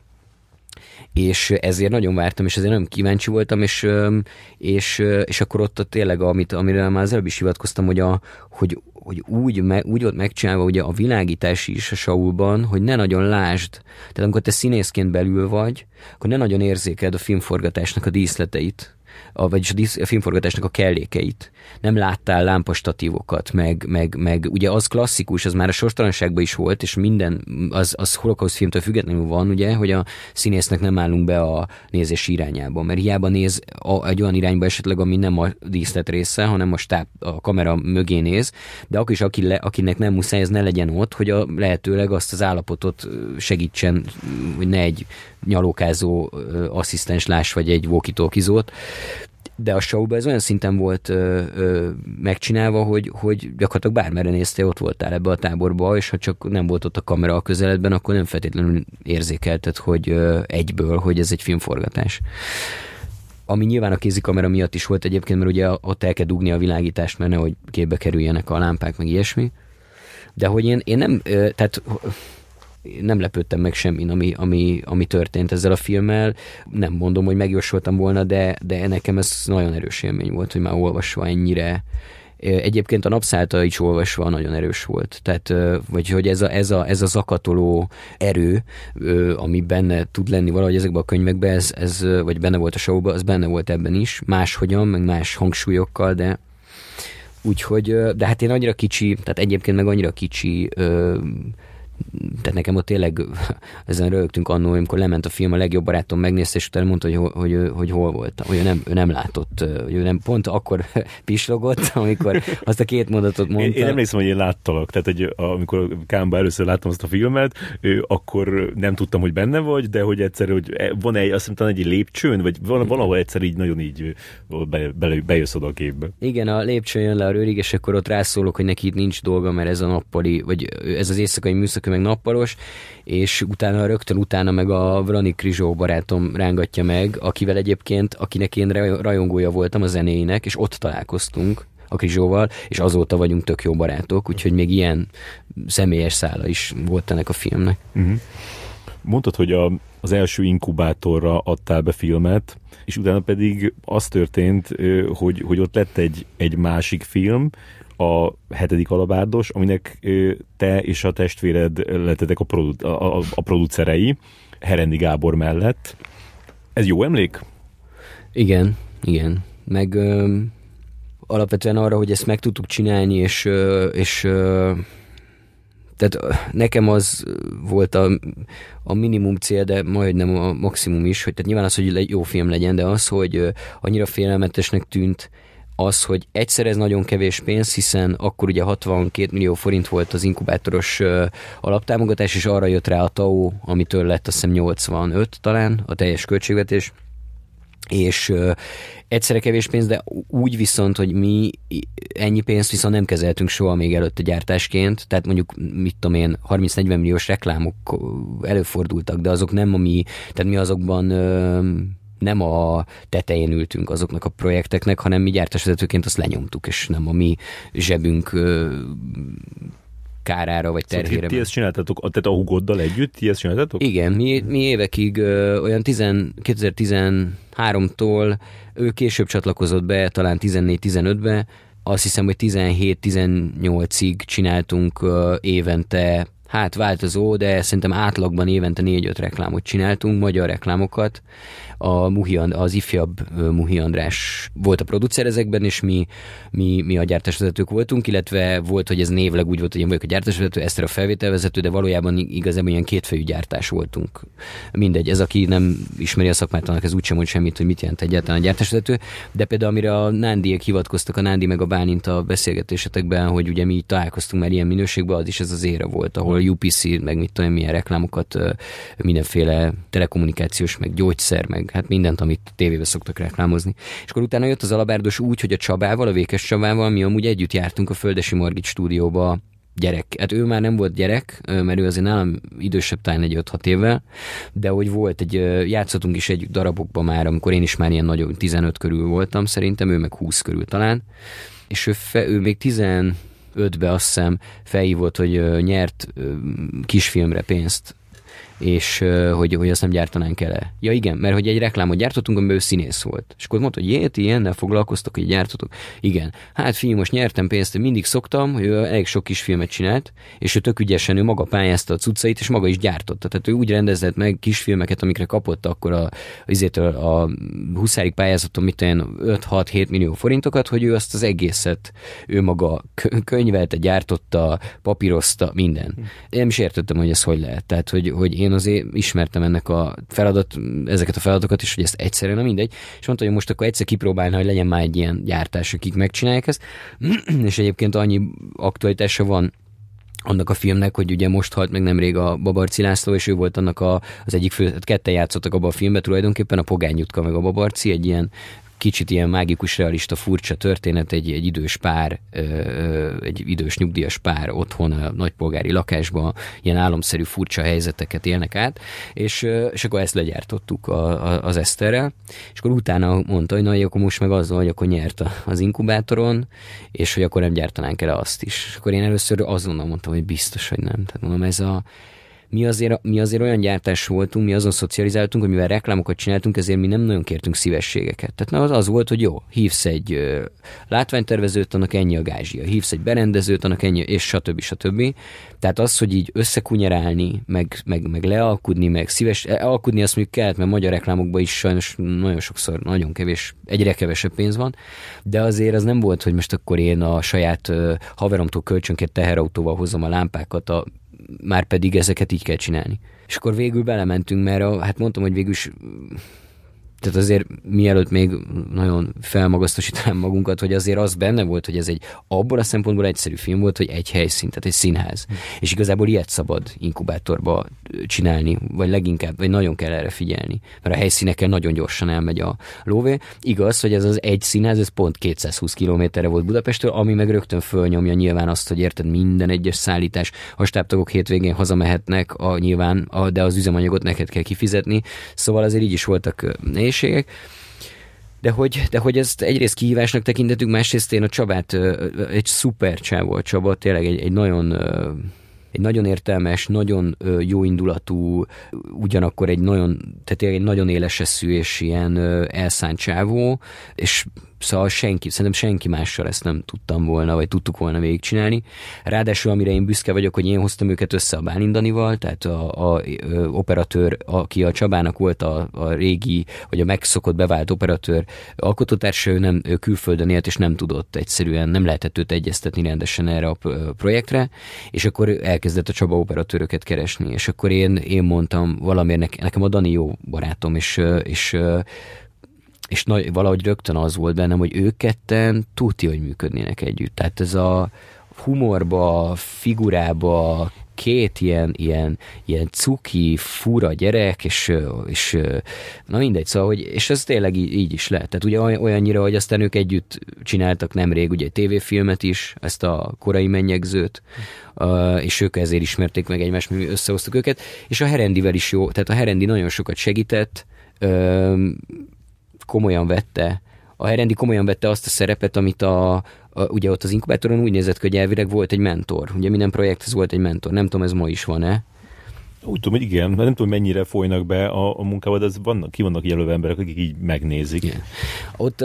[SPEAKER 2] és ezért nagyon vártam, és ezért nagyon kíváncsi voltam, és, és, és akkor ott tényleg, amit, amire már az előbb is hivatkoztam, hogy, a, hogy, hogy úgy, me, úgy volt megcsinálva ugye a világítás is a Saulban, hogy ne nagyon lásd. Tehát amikor te színészként belül vagy, akkor ne nagyon érzékeld a filmforgatásnak a díszleteit a, vagyis a filmforgatásnak a kellékeit. Nem láttál lámpastatívokat, meg, meg, meg ugye az klasszikus, az már a sorstalanságban is volt, és minden, az, az holokauszt filmtől függetlenül van, ugye, hogy a színésznek nem állunk be a nézés irányába, mert hiába néz a, egy olyan irányba esetleg, ami nem a díszlet része, hanem a, stáb, a kamera mögé néz, de akkor is aki le, akinek nem muszáj, ez ne legyen ott, hogy a lehetőleg azt az állapotot segítsen, hogy ne egy nyalókázó asszisztens láss, vagy egy walkie de a showban ez olyan szinten volt ö, ö, megcsinálva, hogy, hogy gyakorlatilag bármerre néztél, ott voltál ebbe a táborba, és ha csak nem volt ott a kamera a közeledben, akkor nem feltétlenül érzékelted, hogy ö, egyből, hogy ez egy filmforgatás. Ami nyilván a kézikamera miatt is volt egyébként, mert ugye ott el kell dugni a világítást, mert nehogy képbe kerüljenek a lámpák, meg ilyesmi. De hogy én, én nem, tehát nem lepődtem meg semmin, ami, ami, ami történt ezzel a filmmel. Nem mondom, hogy megjósoltam volna, de, de nekem ez nagyon erős élmény volt, hogy már olvasva ennyire Egyébként a napszállta is olvasva nagyon erős volt. Tehát, vagy hogy ez a, ez a, ez a zakatoló erő, ami benne tud lenni valahogy ezekben a könyvekben, ez, ez, vagy benne volt a showban, az benne volt ebben is. Máshogyan, meg más hangsúlyokkal, de úgyhogy, de hát én annyira kicsi, tehát egyébként meg annyira kicsi tehát nekem ott tényleg (laughs) ezen rögtünk annól, amikor lement a film, a legjobb barátom megnézte, és utána mondta, hogy, hogy, hogy, hogy hol voltam, hogy ő nem, ő nem látott, hogy ő nem pont akkor (laughs) pislogott, amikor azt a két mondatot mondta.
[SPEAKER 1] Én, én emlékszem, hogy én láttalak, tehát hogy amikor Kámba először láttam azt a filmet, ő, akkor nem tudtam, hogy benne vagy, de hogy egyszer, hogy e, van egy, azt hiszem, egy lépcsőn, vagy valahol egyszer így nagyon így be, be, bejössz oda a képbe.
[SPEAKER 2] Igen, a lépcsőn jön le a rőrig, és akkor ott rászólok, hogy neki itt nincs dolga, mert ez a nappali, vagy ez az éjszakai műszak meg nappalos, és utána rögtön utána meg a Vrani Krizsó barátom rángatja meg, akivel egyébként, akinek én rajongója voltam a zenéinek, és ott találkoztunk a Krizsóval, és azóta vagyunk tök jó barátok, úgyhogy még ilyen személyes szála is volt ennek a filmnek. Uh-huh.
[SPEAKER 1] Mondtad, hogy a, az első inkubátorra adtál be filmet, és utána pedig az történt, hogy, hogy ott lett egy, egy másik film, a hetedik alabárdos, aminek te és a testvéred lettetek a, produ- a, a, a producerei, Herendi Gábor mellett. Ez jó emlék?
[SPEAKER 2] Igen, igen. Meg ö, alapvetően arra, hogy ezt meg tudtuk csinálni, és, és tehát nekem az volt a, a minimum cél, de majdnem a maximum is, hogy tehát nyilván az, hogy jó film legyen, de az, hogy annyira félelmetesnek tűnt az, hogy egyszer ez nagyon kevés pénz, hiszen akkor ugye 62 millió forint volt az inkubátoros alaptámogatás, és arra jött rá a TAO, amitől lett azt hiszem 85 talán a teljes költségvetés, és egyszerre kevés pénz, de úgy viszont, hogy mi ennyi pénzt viszont nem kezeltünk soha még előtte gyártásként, tehát mondjuk, mit tudom én, 30-40 milliós reklámok előfordultak, de azok nem a mi, tehát mi azokban nem a tetején ültünk azoknak a projekteknek, hanem mi gyártásvezetőként azt lenyomtuk, és nem a mi zsebünk kárára vagy terhére. Szóval
[SPEAKER 1] ti ezt csináltatok, tehát a hugoddal együtt, ti ezt csináltatok?
[SPEAKER 2] Igen, mi, mi évekig ö, olyan 10, 2013-tól ő később csatlakozott be, talán 14-15-be, azt hiszem, hogy 17-18-ig csináltunk ö, évente hát változó, de szerintem átlagban évente 4-5 reklámot csináltunk, magyar reklámokat, a Muhi, az ifjabb Muhi András volt a producer ezekben, és mi, mi, mi a gyártásvezetők voltunk, illetve volt, hogy ez névleg úgy volt, hogy én vagyok a gyártásvezető, Eszter a felvételvezető, de valójában igazából ilyen kétfejű gyártás voltunk. Mindegy, ez aki nem ismeri a szakmát, annak ez úgysem mond semmit, hogy mit jelent egyáltalán a gyártásvezető, de például amire a Nándiek hivatkoztak, a Nándi meg a Bálint a beszélgetésetekben, hogy ugye mi találkoztunk már ilyen minőségben, az is ez az ére volt, ahol UPC, meg mit tudom, milyen reklámokat, mindenféle telekommunikációs, meg gyógyszer, meg hát mindent, amit tévébe szoktak reklámozni. És akkor utána jött az alabárdos úgy, hogy a Csabával, a Vékes Csabával mi amúgy együtt jártunk a Földesi Margit stúdióba gyerek. Hát ő már nem volt gyerek, mert ő azért nálam idősebb, talán egy 5-6 évvel, de hogy volt egy, játszottunk is egy darabokban már, amikor én is már ilyen nagyon 15 körül voltam szerintem, ő meg 20 körül talán, és ő, fe, ő még 15-be azt hiszem felhívott, hogy nyert kisfilmre pénzt és hogy, hogy azt nem gyártanánk el. Ja igen, mert hogy egy reklámot gyártottunk, amiben ő színész volt. És akkor mondta, hogy jét, ilyennel foglalkoztok, hogy gyártotok. Igen. Hát fiú, most nyertem pénzt, mindig szoktam, hogy ő elég sok kis filmet csinált, és ő tök ügyesen, ő maga pályázta a cuccait, és maga is gyártotta. Tehát ő úgy rendezett meg kisfilmeket, amikre kapott akkor a, a, a Huszárik pályázaton, mit 5-6-7 millió forintokat, hogy ő azt az egészet ő maga könyvelte, gyártotta, papírozta, minden. Hm. Én nem is értettem, hogy ez hogy lehet. Tehát, hogy, hogy én azért ismertem ennek a feladat, ezeket a feladatokat is, hogy ezt egyszerűen, na mindegy, és mondta, hogy most akkor egyszer kipróbálna, hogy legyen már egy ilyen gyártás, akik megcsinálják ezt, (clears throat) és egyébként annyi aktualitása van annak a filmnek, hogy ugye most halt meg nemrég a Babarci László, és ő volt annak a, az egyik fő, hát ketten játszottak abban a filmben tulajdonképpen, a Pogány Jutka meg a Babarci, egy ilyen kicsit ilyen mágikus, realista, furcsa történet, egy, egy idős pár, egy idős nyugdíjas pár otthon a nagypolgári lakásban ilyen álomszerű furcsa helyzeteket élnek át, és, és akkor ezt legyártottuk a, a, az Eszterrel, és akkor utána mondta, hogy na, akkor most meg azzal, hogy akkor nyert az inkubátoron, és hogy akkor nem gyártanánk el azt is. És akkor én először azonnal mondtam, hogy biztos, hogy nem. Tehát mondom, ez a, mi azért, mi azért olyan gyártás voltunk, mi azon szocializáltunk, hogy mivel reklámokat csináltunk, ezért mi nem nagyon kértünk szívességeket. Tehát az az volt, hogy jó, hívsz egy ö, látványtervezőt, annak ennyi a gázsia, hívsz egy berendezőt, annak ennyi, és stb. stb. Tehát az, hogy így összekunyerálni, meg, meg, meg lealkudni, meg szíves, e, alkudni azt mondjuk kellett, mert magyar reklámokban is sajnos nagyon sokszor nagyon kevés, egyre kevesebb pénz van, de azért az nem volt, hogy most akkor én a saját ö, haveromtól kölcsönkért teherautóval hozom a lámpákat a már pedig ezeket így kell csinálni. És akkor végül belementünk, mert a, hát mondtam, hogy végül is tehát azért mielőtt még nagyon felmagasztosítanám magunkat, hogy azért az benne volt, hogy ez egy abból a szempontból egyszerű film volt, hogy egy helyszín, tehát egy színház. Mm. És igazából ilyet szabad inkubátorba csinálni, vagy leginkább, vagy nagyon kell erre figyelni, mert a helyszínekkel nagyon gyorsan elmegy a lóvé. Igaz, hogy ez az egy színház, ez pont 220 kilométerre volt Budapestől, ami meg rögtön fölnyomja nyilván azt, hogy érted minden egyes szállítás, a stábtagok hétvégén hazamehetnek, a, nyilván, a, de az üzemanyagot neked kell kifizetni, szóval azért így is voltak nehézségek. De hogy, de hogy ezt egyrészt kihívásnak tekintetünk, másrészt én a Csabát, egy szuper csávó Csaba, tényleg egy, egy nagyon egy nagyon értelmes, nagyon jó indulatú, ugyanakkor egy nagyon, tehát egy nagyon éles eszű és ilyen elszánt csávó, és Szóval senki, szerintem senki mással ezt nem tudtam volna, vagy tudtuk volna végigcsinálni. Ráadásul, amire én büszke vagyok, hogy én hoztam őket össze a Bálindanival, tehát a, a, a operatőr, aki a Csabának volt a, a régi, vagy a megszokott bevált operatőr, alkotótársa, ő nem ő külföldön élt, és nem tudott egyszerűen, nem lehetett őt egyeztetni rendesen erre a projektre, és akkor elkezdett a Csaba operatőröket keresni, és akkor én, én mondtam valamiért, nekem a Dani jó barátom, és, és és nagy, valahogy rögtön az volt bennem, hogy ők ketten tudja, hogy működnének együtt. Tehát ez a humorba, figurába, két ilyen, ilyen, ilyen cuki, fura gyerek, és, és na mindegy, szóval, hogy, és ez tényleg így, így is lehet. Tehát ugye olyannyira, hogy aztán ők együtt csináltak nemrég ugye tévéfilmet is, ezt a korai mennyegzőt, és ők ezért ismerték meg egymást, mi összehoztuk őket, és a Herendivel is jó, tehát a Herendi nagyon sokat segített, komolyan vette, a Herendi komolyan vette azt a szerepet, amit a, a, ugye ott az inkubátoron úgy nézett hogy elvileg volt egy mentor. Ugye minden projekthez volt egy mentor. Nem tudom, ez ma is van-e.
[SPEAKER 1] Úgy tudom, hogy igen, nem tudom, mennyire folynak be a, a munkába, de az vannak, ki vannak jelölve emberek, akik így megnézik. Igen.
[SPEAKER 2] Ott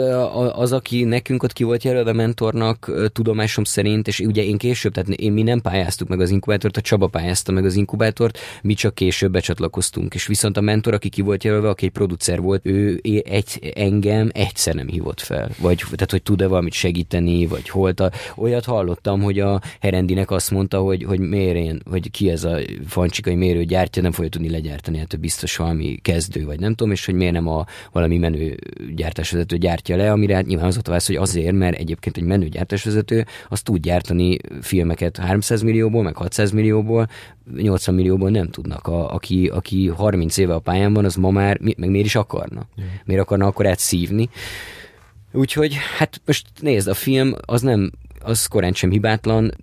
[SPEAKER 2] az, aki nekünk ott ki volt jelölve mentornak, tudomásom szerint, és ugye én később, tehát én mi nem pályáztuk meg az inkubátort, a Csaba pályázta meg az inkubátort, mi csak később becsatlakoztunk, és viszont a mentor, aki ki volt jelölve, aki egy producer volt, ő egy, engem egyszer nem hívott fel, vagy tehát, hogy tud-e valamit segíteni, vagy holt. A, olyat hallottam, hogy a Herendinek azt mondta, hogy, hogy miért én, hogy ki ez a fancsikai mérő gyártja, nem fogja tudni legyártani, hát biztos valami kezdő, vagy nem tudom, és hogy miért nem a valami menő gyártásvezető gyártja le, amire hát nyilván az a válasz, hogy azért, mert egyébként egy menő gyártásvezető az tud gyártani filmeket 300 millióból, meg 600 millióból, 80 millióból nem tudnak. A, aki, aki 30 éve a pályán van, az ma már, meg miért is akarna? Miért akarna akkor átszívni? Úgyhogy, hát most nézd, a film az nem az korán sem hibátlan,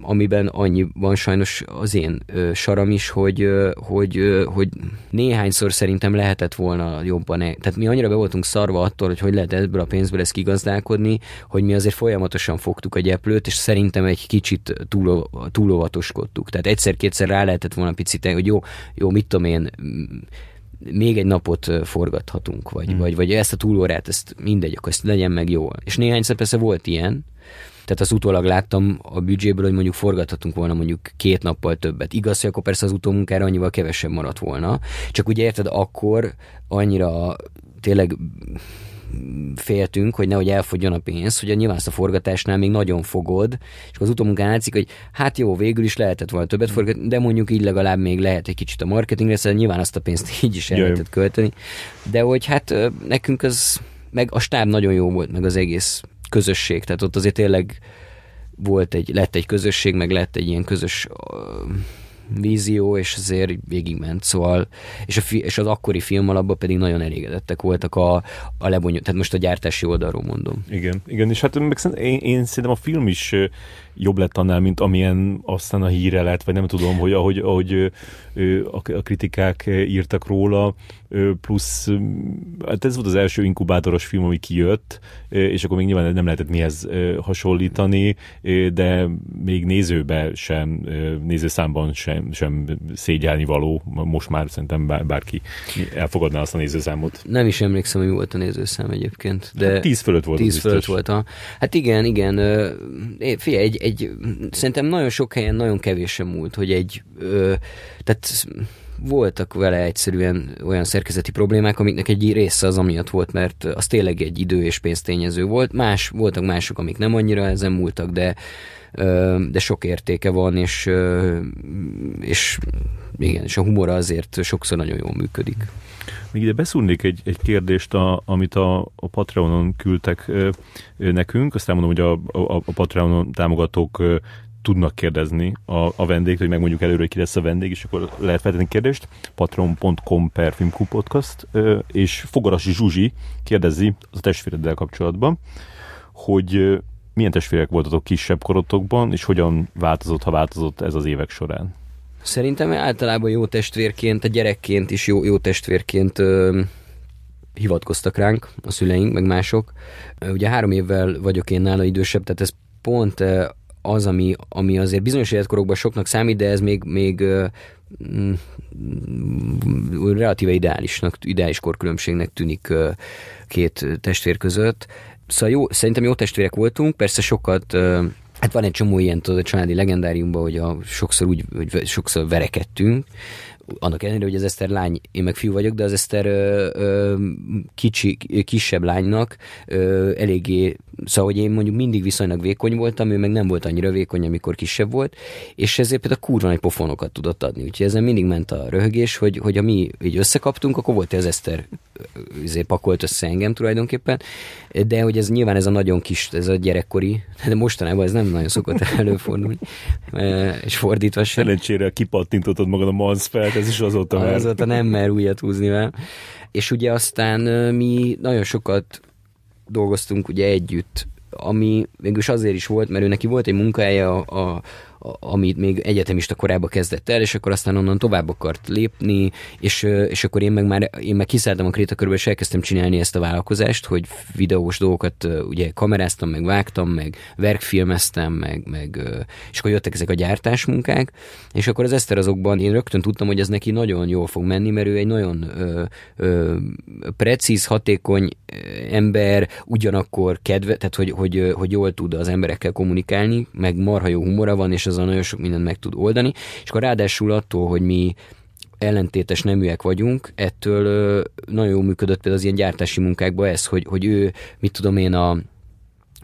[SPEAKER 2] amiben annyi van sajnos az én ö, saram is, hogy, ö, hogy, ö, hogy néhányszor szerintem lehetett volna jobban. Tehát mi annyira be voltunk szarva attól, hogy hogy lehet ebből a pénzből ezt kigazdálkodni, hogy mi azért folyamatosan fogtuk a gyeplőt, és szerintem egy kicsit túl, túlovatoskodtuk. Tehát egyszer-kétszer rá lehetett volna picit, hogy jó, jó, mit tudom én, még egy napot forgathatunk, vagy, hmm. vagy, vagy ezt a túlórát, ezt mindegy, akkor ezt legyen meg jól. És néhányszor persze volt ilyen, tehát az utólag láttam a büdzséből, hogy mondjuk forgathatunk volna mondjuk két nappal többet. Igaz, hogy akkor persze az utómunkára annyival kevesebb maradt volna. Csak ugye érted, akkor annyira tényleg féltünk, hogy nehogy elfogjon a pénz, hogy a nyilván ezt a forgatásnál még nagyon fogod, és az utómunkán látszik, hogy hát jó, végül is lehetett volna többet forgatni, de mondjuk így legalább még lehet egy kicsit a marketingre, szóval nyilván azt a pénzt (laughs) így is el lehetett költeni. De hogy hát nekünk az, meg a stáb nagyon jó volt, meg az egész közösség, tehát ott azért tényleg volt egy, lett egy közösség, meg lett egy ilyen közös uh, vízió, és azért végigment, szóval, és, a fi, és az akkori film alapban pedig nagyon elégedettek voltak a, a lebonyol, tehát most a gyártási oldalról mondom.
[SPEAKER 1] Igen, igen, és hát meg én, én szerintem a film is jobb lett annál, mint amilyen aztán a híre lett, vagy nem tudom, hogy ahogy, ahogy a kritikák írtak róla, plusz hát ez volt az első inkubátoros film, ami kijött, és akkor még nyilván nem lehetett mihez hasonlítani, de még nézőbe sem, nézőszámban sem, sem szégyelni való, most már szerintem bárki elfogadná azt a nézőszámot.
[SPEAKER 2] Nem is emlékszem, hogy volt a nézőszám egyébként. De
[SPEAKER 1] hát tíz fölött volt.
[SPEAKER 2] Tíz fölött volt. A... Hát igen, igen. Figyelj, egy, egy, szerintem nagyon sok helyen nagyon kevésen múlt, hogy egy, ö, tehát voltak vele egyszerűen olyan szerkezeti problémák, amiknek egy része az amiatt volt, mert az tényleg egy idő és pénztényező volt. Más, voltak mások, amik nem annyira ezen múltak, de, de sok értéke van, és, és igen, és a humora azért sokszor nagyon jól működik.
[SPEAKER 1] Még ide beszúrnék egy, egy kérdést, a, amit a, a Patreonon küldtek ö, nekünk, aztán mondom, hogy a, a, a Patreonon támogatók ö, tudnak kérdezni a, a vendégt, hogy megmondjuk előre, hogy ki lesz a vendég, és akkor lehet feltenni kérdést. patreon.com per podcast, és Fogarasi Zsuzsi kérdezi a testvéreddel kapcsolatban, hogy milyen testvérek voltatok kisebb korotokban, és hogyan változott, ha változott ez az évek során?
[SPEAKER 2] Szerintem általában jó testvérként, a gyerekként is jó, jó testvérként ö, hivatkoztak ránk a szüleink, meg mások. Ugye három évvel vagyok én nála idősebb, tehát ez pont az, ami, ami azért bizonyos életkorokban soknak számít, de ez még, még mm, relatíve ideálisnak, ideális korkülönbségnek tűnik két testvér között. szóval jó, szerintem jó testvérek voltunk, persze sokat Hát van egy csomó ilyen tudod, a családi legendáriumban, hogy a, sokszor úgy, hogy sokszor verekedtünk, annak ellenére, hogy az Eszter lány, én meg fiú vagyok, de az Eszter ö, ö, kicsi, kisebb lánynak ö, eléggé, szóval, hogy én mondjuk mindig viszonylag vékony voltam, ő meg nem volt annyira vékony, amikor kisebb volt, és ezért például kurva nagy pofonokat tudott adni. Úgyhogy ezen mindig ment a röhögés, hogy, hogy ha mi így összekaptunk, akkor volt az Eszter azért pakolt össze engem tulajdonképpen, de hogy ez nyilván ez a nagyon kis, ez a gyerekkori, de mostanában ez nem nagyon szokott (laughs) előfordulni, és fordítva sem.
[SPEAKER 1] Szerencsére kipattintottad magad a manszfelt, ez is azóta
[SPEAKER 2] már. Azóta nem mer újat húzni vele. És ugye aztán mi nagyon sokat dolgoztunk ugye együtt, ami mégis azért is volt, mert ő neki volt egy munkája a, a amit még egyetemista korában kezdett el, és akkor aztán onnan tovább akart lépni, és, és akkor én meg már én meg kiszálltam a krétakörbe, és elkezdtem csinálni ezt a vállalkozást, hogy videós dolgokat ugye kameráztam, meg vágtam, meg verkfilmeztem, meg, meg és akkor jöttek ezek a gyártásmunkák, és akkor az Eszter azokban én rögtön tudtam, hogy ez neki nagyon jól fog menni, mert ő egy nagyon ö, ö, precíz, hatékony ember, ugyanakkor kedve, tehát hogy, hogy, hogy jól tud az emberekkel kommunikálni, meg marha jó humora van, és azzal nagyon sok mindent meg tud oldani, és akkor ráadásul attól, hogy mi ellentétes neműek vagyunk, ettől nagyon jól működött például az ilyen gyártási munkákban ez, hogy, hogy ő, mit tudom én, a,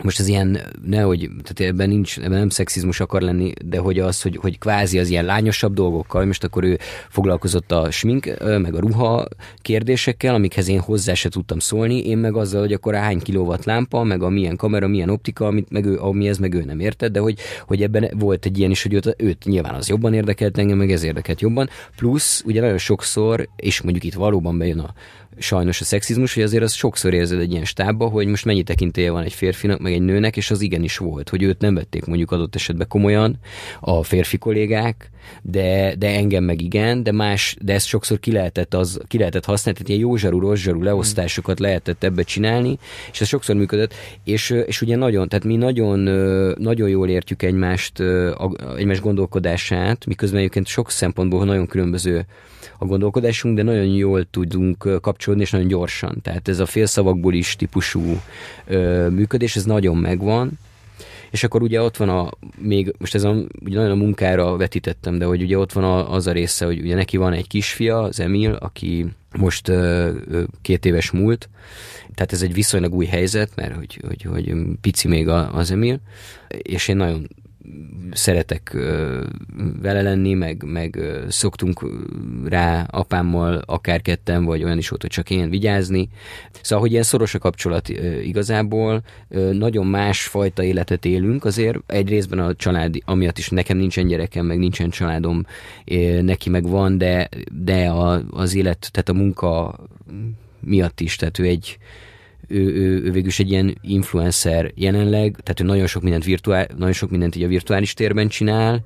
[SPEAKER 2] most ez ilyen, nehogy, tehát ebben nincs, ebben nem szexizmus akar lenni, de hogy az, hogy, hogy kvázi az ilyen lányosabb dolgokkal, most akkor ő foglalkozott a smink, meg a ruha kérdésekkel, amikhez én hozzá se tudtam szólni, én meg azzal, hogy akkor hány kilóvat lámpa, meg a milyen kamera, milyen optika, amit meg ő, amihez meg ő nem érted, de hogy, hogy ebben volt egy ilyen is, hogy őt, őt nyilván az jobban érdekelt engem, meg ez érdekelt jobban, plusz ugye nagyon sokszor, és mondjuk itt valóban bejön a, sajnos a szexizmus, hogy azért az sokszor érzed egy ilyen stábba, hogy most mennyi tekintélye van egy férfinak, meg egy nőnek, és az igenis volt, hogy őt nem vették mondjuk adott esetben komolyan a férfi kollégák, de, de engem meg igen, de más, de ezt sokszor ki lehetett, az, ki lehetett használni, tehát ilyen jó zsarú, rossz zsarú leosztásokat lehetett ebbe csinálni, és ez sokszor működött, és, és ugye nagyon, tehát mi nagyon, nagyon jól értjük egymást, egymás gondolkodását, miközben egyébként sok szempontból nagyon különböző a gondolkodásunk, de nagyon jól tudunk kapcsolódni, és nagyon gyorsan. Tehát ez a félszavakból is típusú működés, ez nagyon megvan. És akkor ugye ott van a, még most ez a, ugye nagyon a munkára vetítettem, de hogy ugye ott van a, az a része, hogy ugye neki van egy kisfia, az Emil, aki most két éves múlt, tehát ez egy viszonylag új helyzet, mert hogy, hogy, hogy pici még az Emil, és én nagyon szeretek vele lenni, meg, meg szoktunk rá apámmal akár ketten, vagy olyan is volt, hogy csak én vigyázni. Szóval, hogy ilyen szoros a kapcsolat igazából, nagyon más fajta életet élünk, azért egy részben a család, amiatt is nekem nincsen gyerekem, meg nincsen családom, neki meg van, de, de a, az élet, tehát a munka miatt is, tehát ő egy ő, ő, ő végül is egy ilyen influencer jelenleg, tehát ő nagyon sok mindent, virtuál, nagyon sok mindent így a virtuális térben csinál,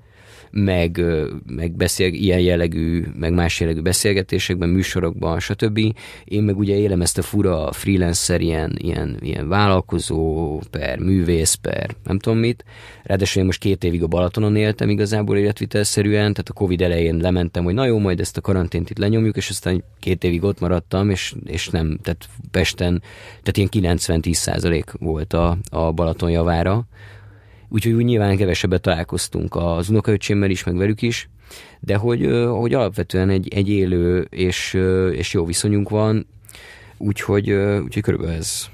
[SPEAKER 2] meg, meg beszél, ilyen jellegű, meg más jellegű beszélgetésekben, műsorokban, stb. Én meg ugye élem ezt a fura freelancer, ilyen, ilyen, ilyen vállalkozó, per művész, per nem tudom mit. Ráadásul én most két évig a Balatonon éltem igazából életvitelszerűen, tehát a Covid elején lementem, hogy na jó, majd ezt a karantént itt lenyomjuk, és aztán két évig ott maradtam, és, és nem, tehát Pesten, tehát ilyen 90-10 százalék volt a, a Balaton javára, úgyhogy úgy nyilván kevesebbet találkoztunk az unokaöcsémmel is, meg velük is, de hogy, hogy alapvetően egy, egy élő és, és jó viszonyunk van, úgyhogy, úgyhogy körülbelül ez.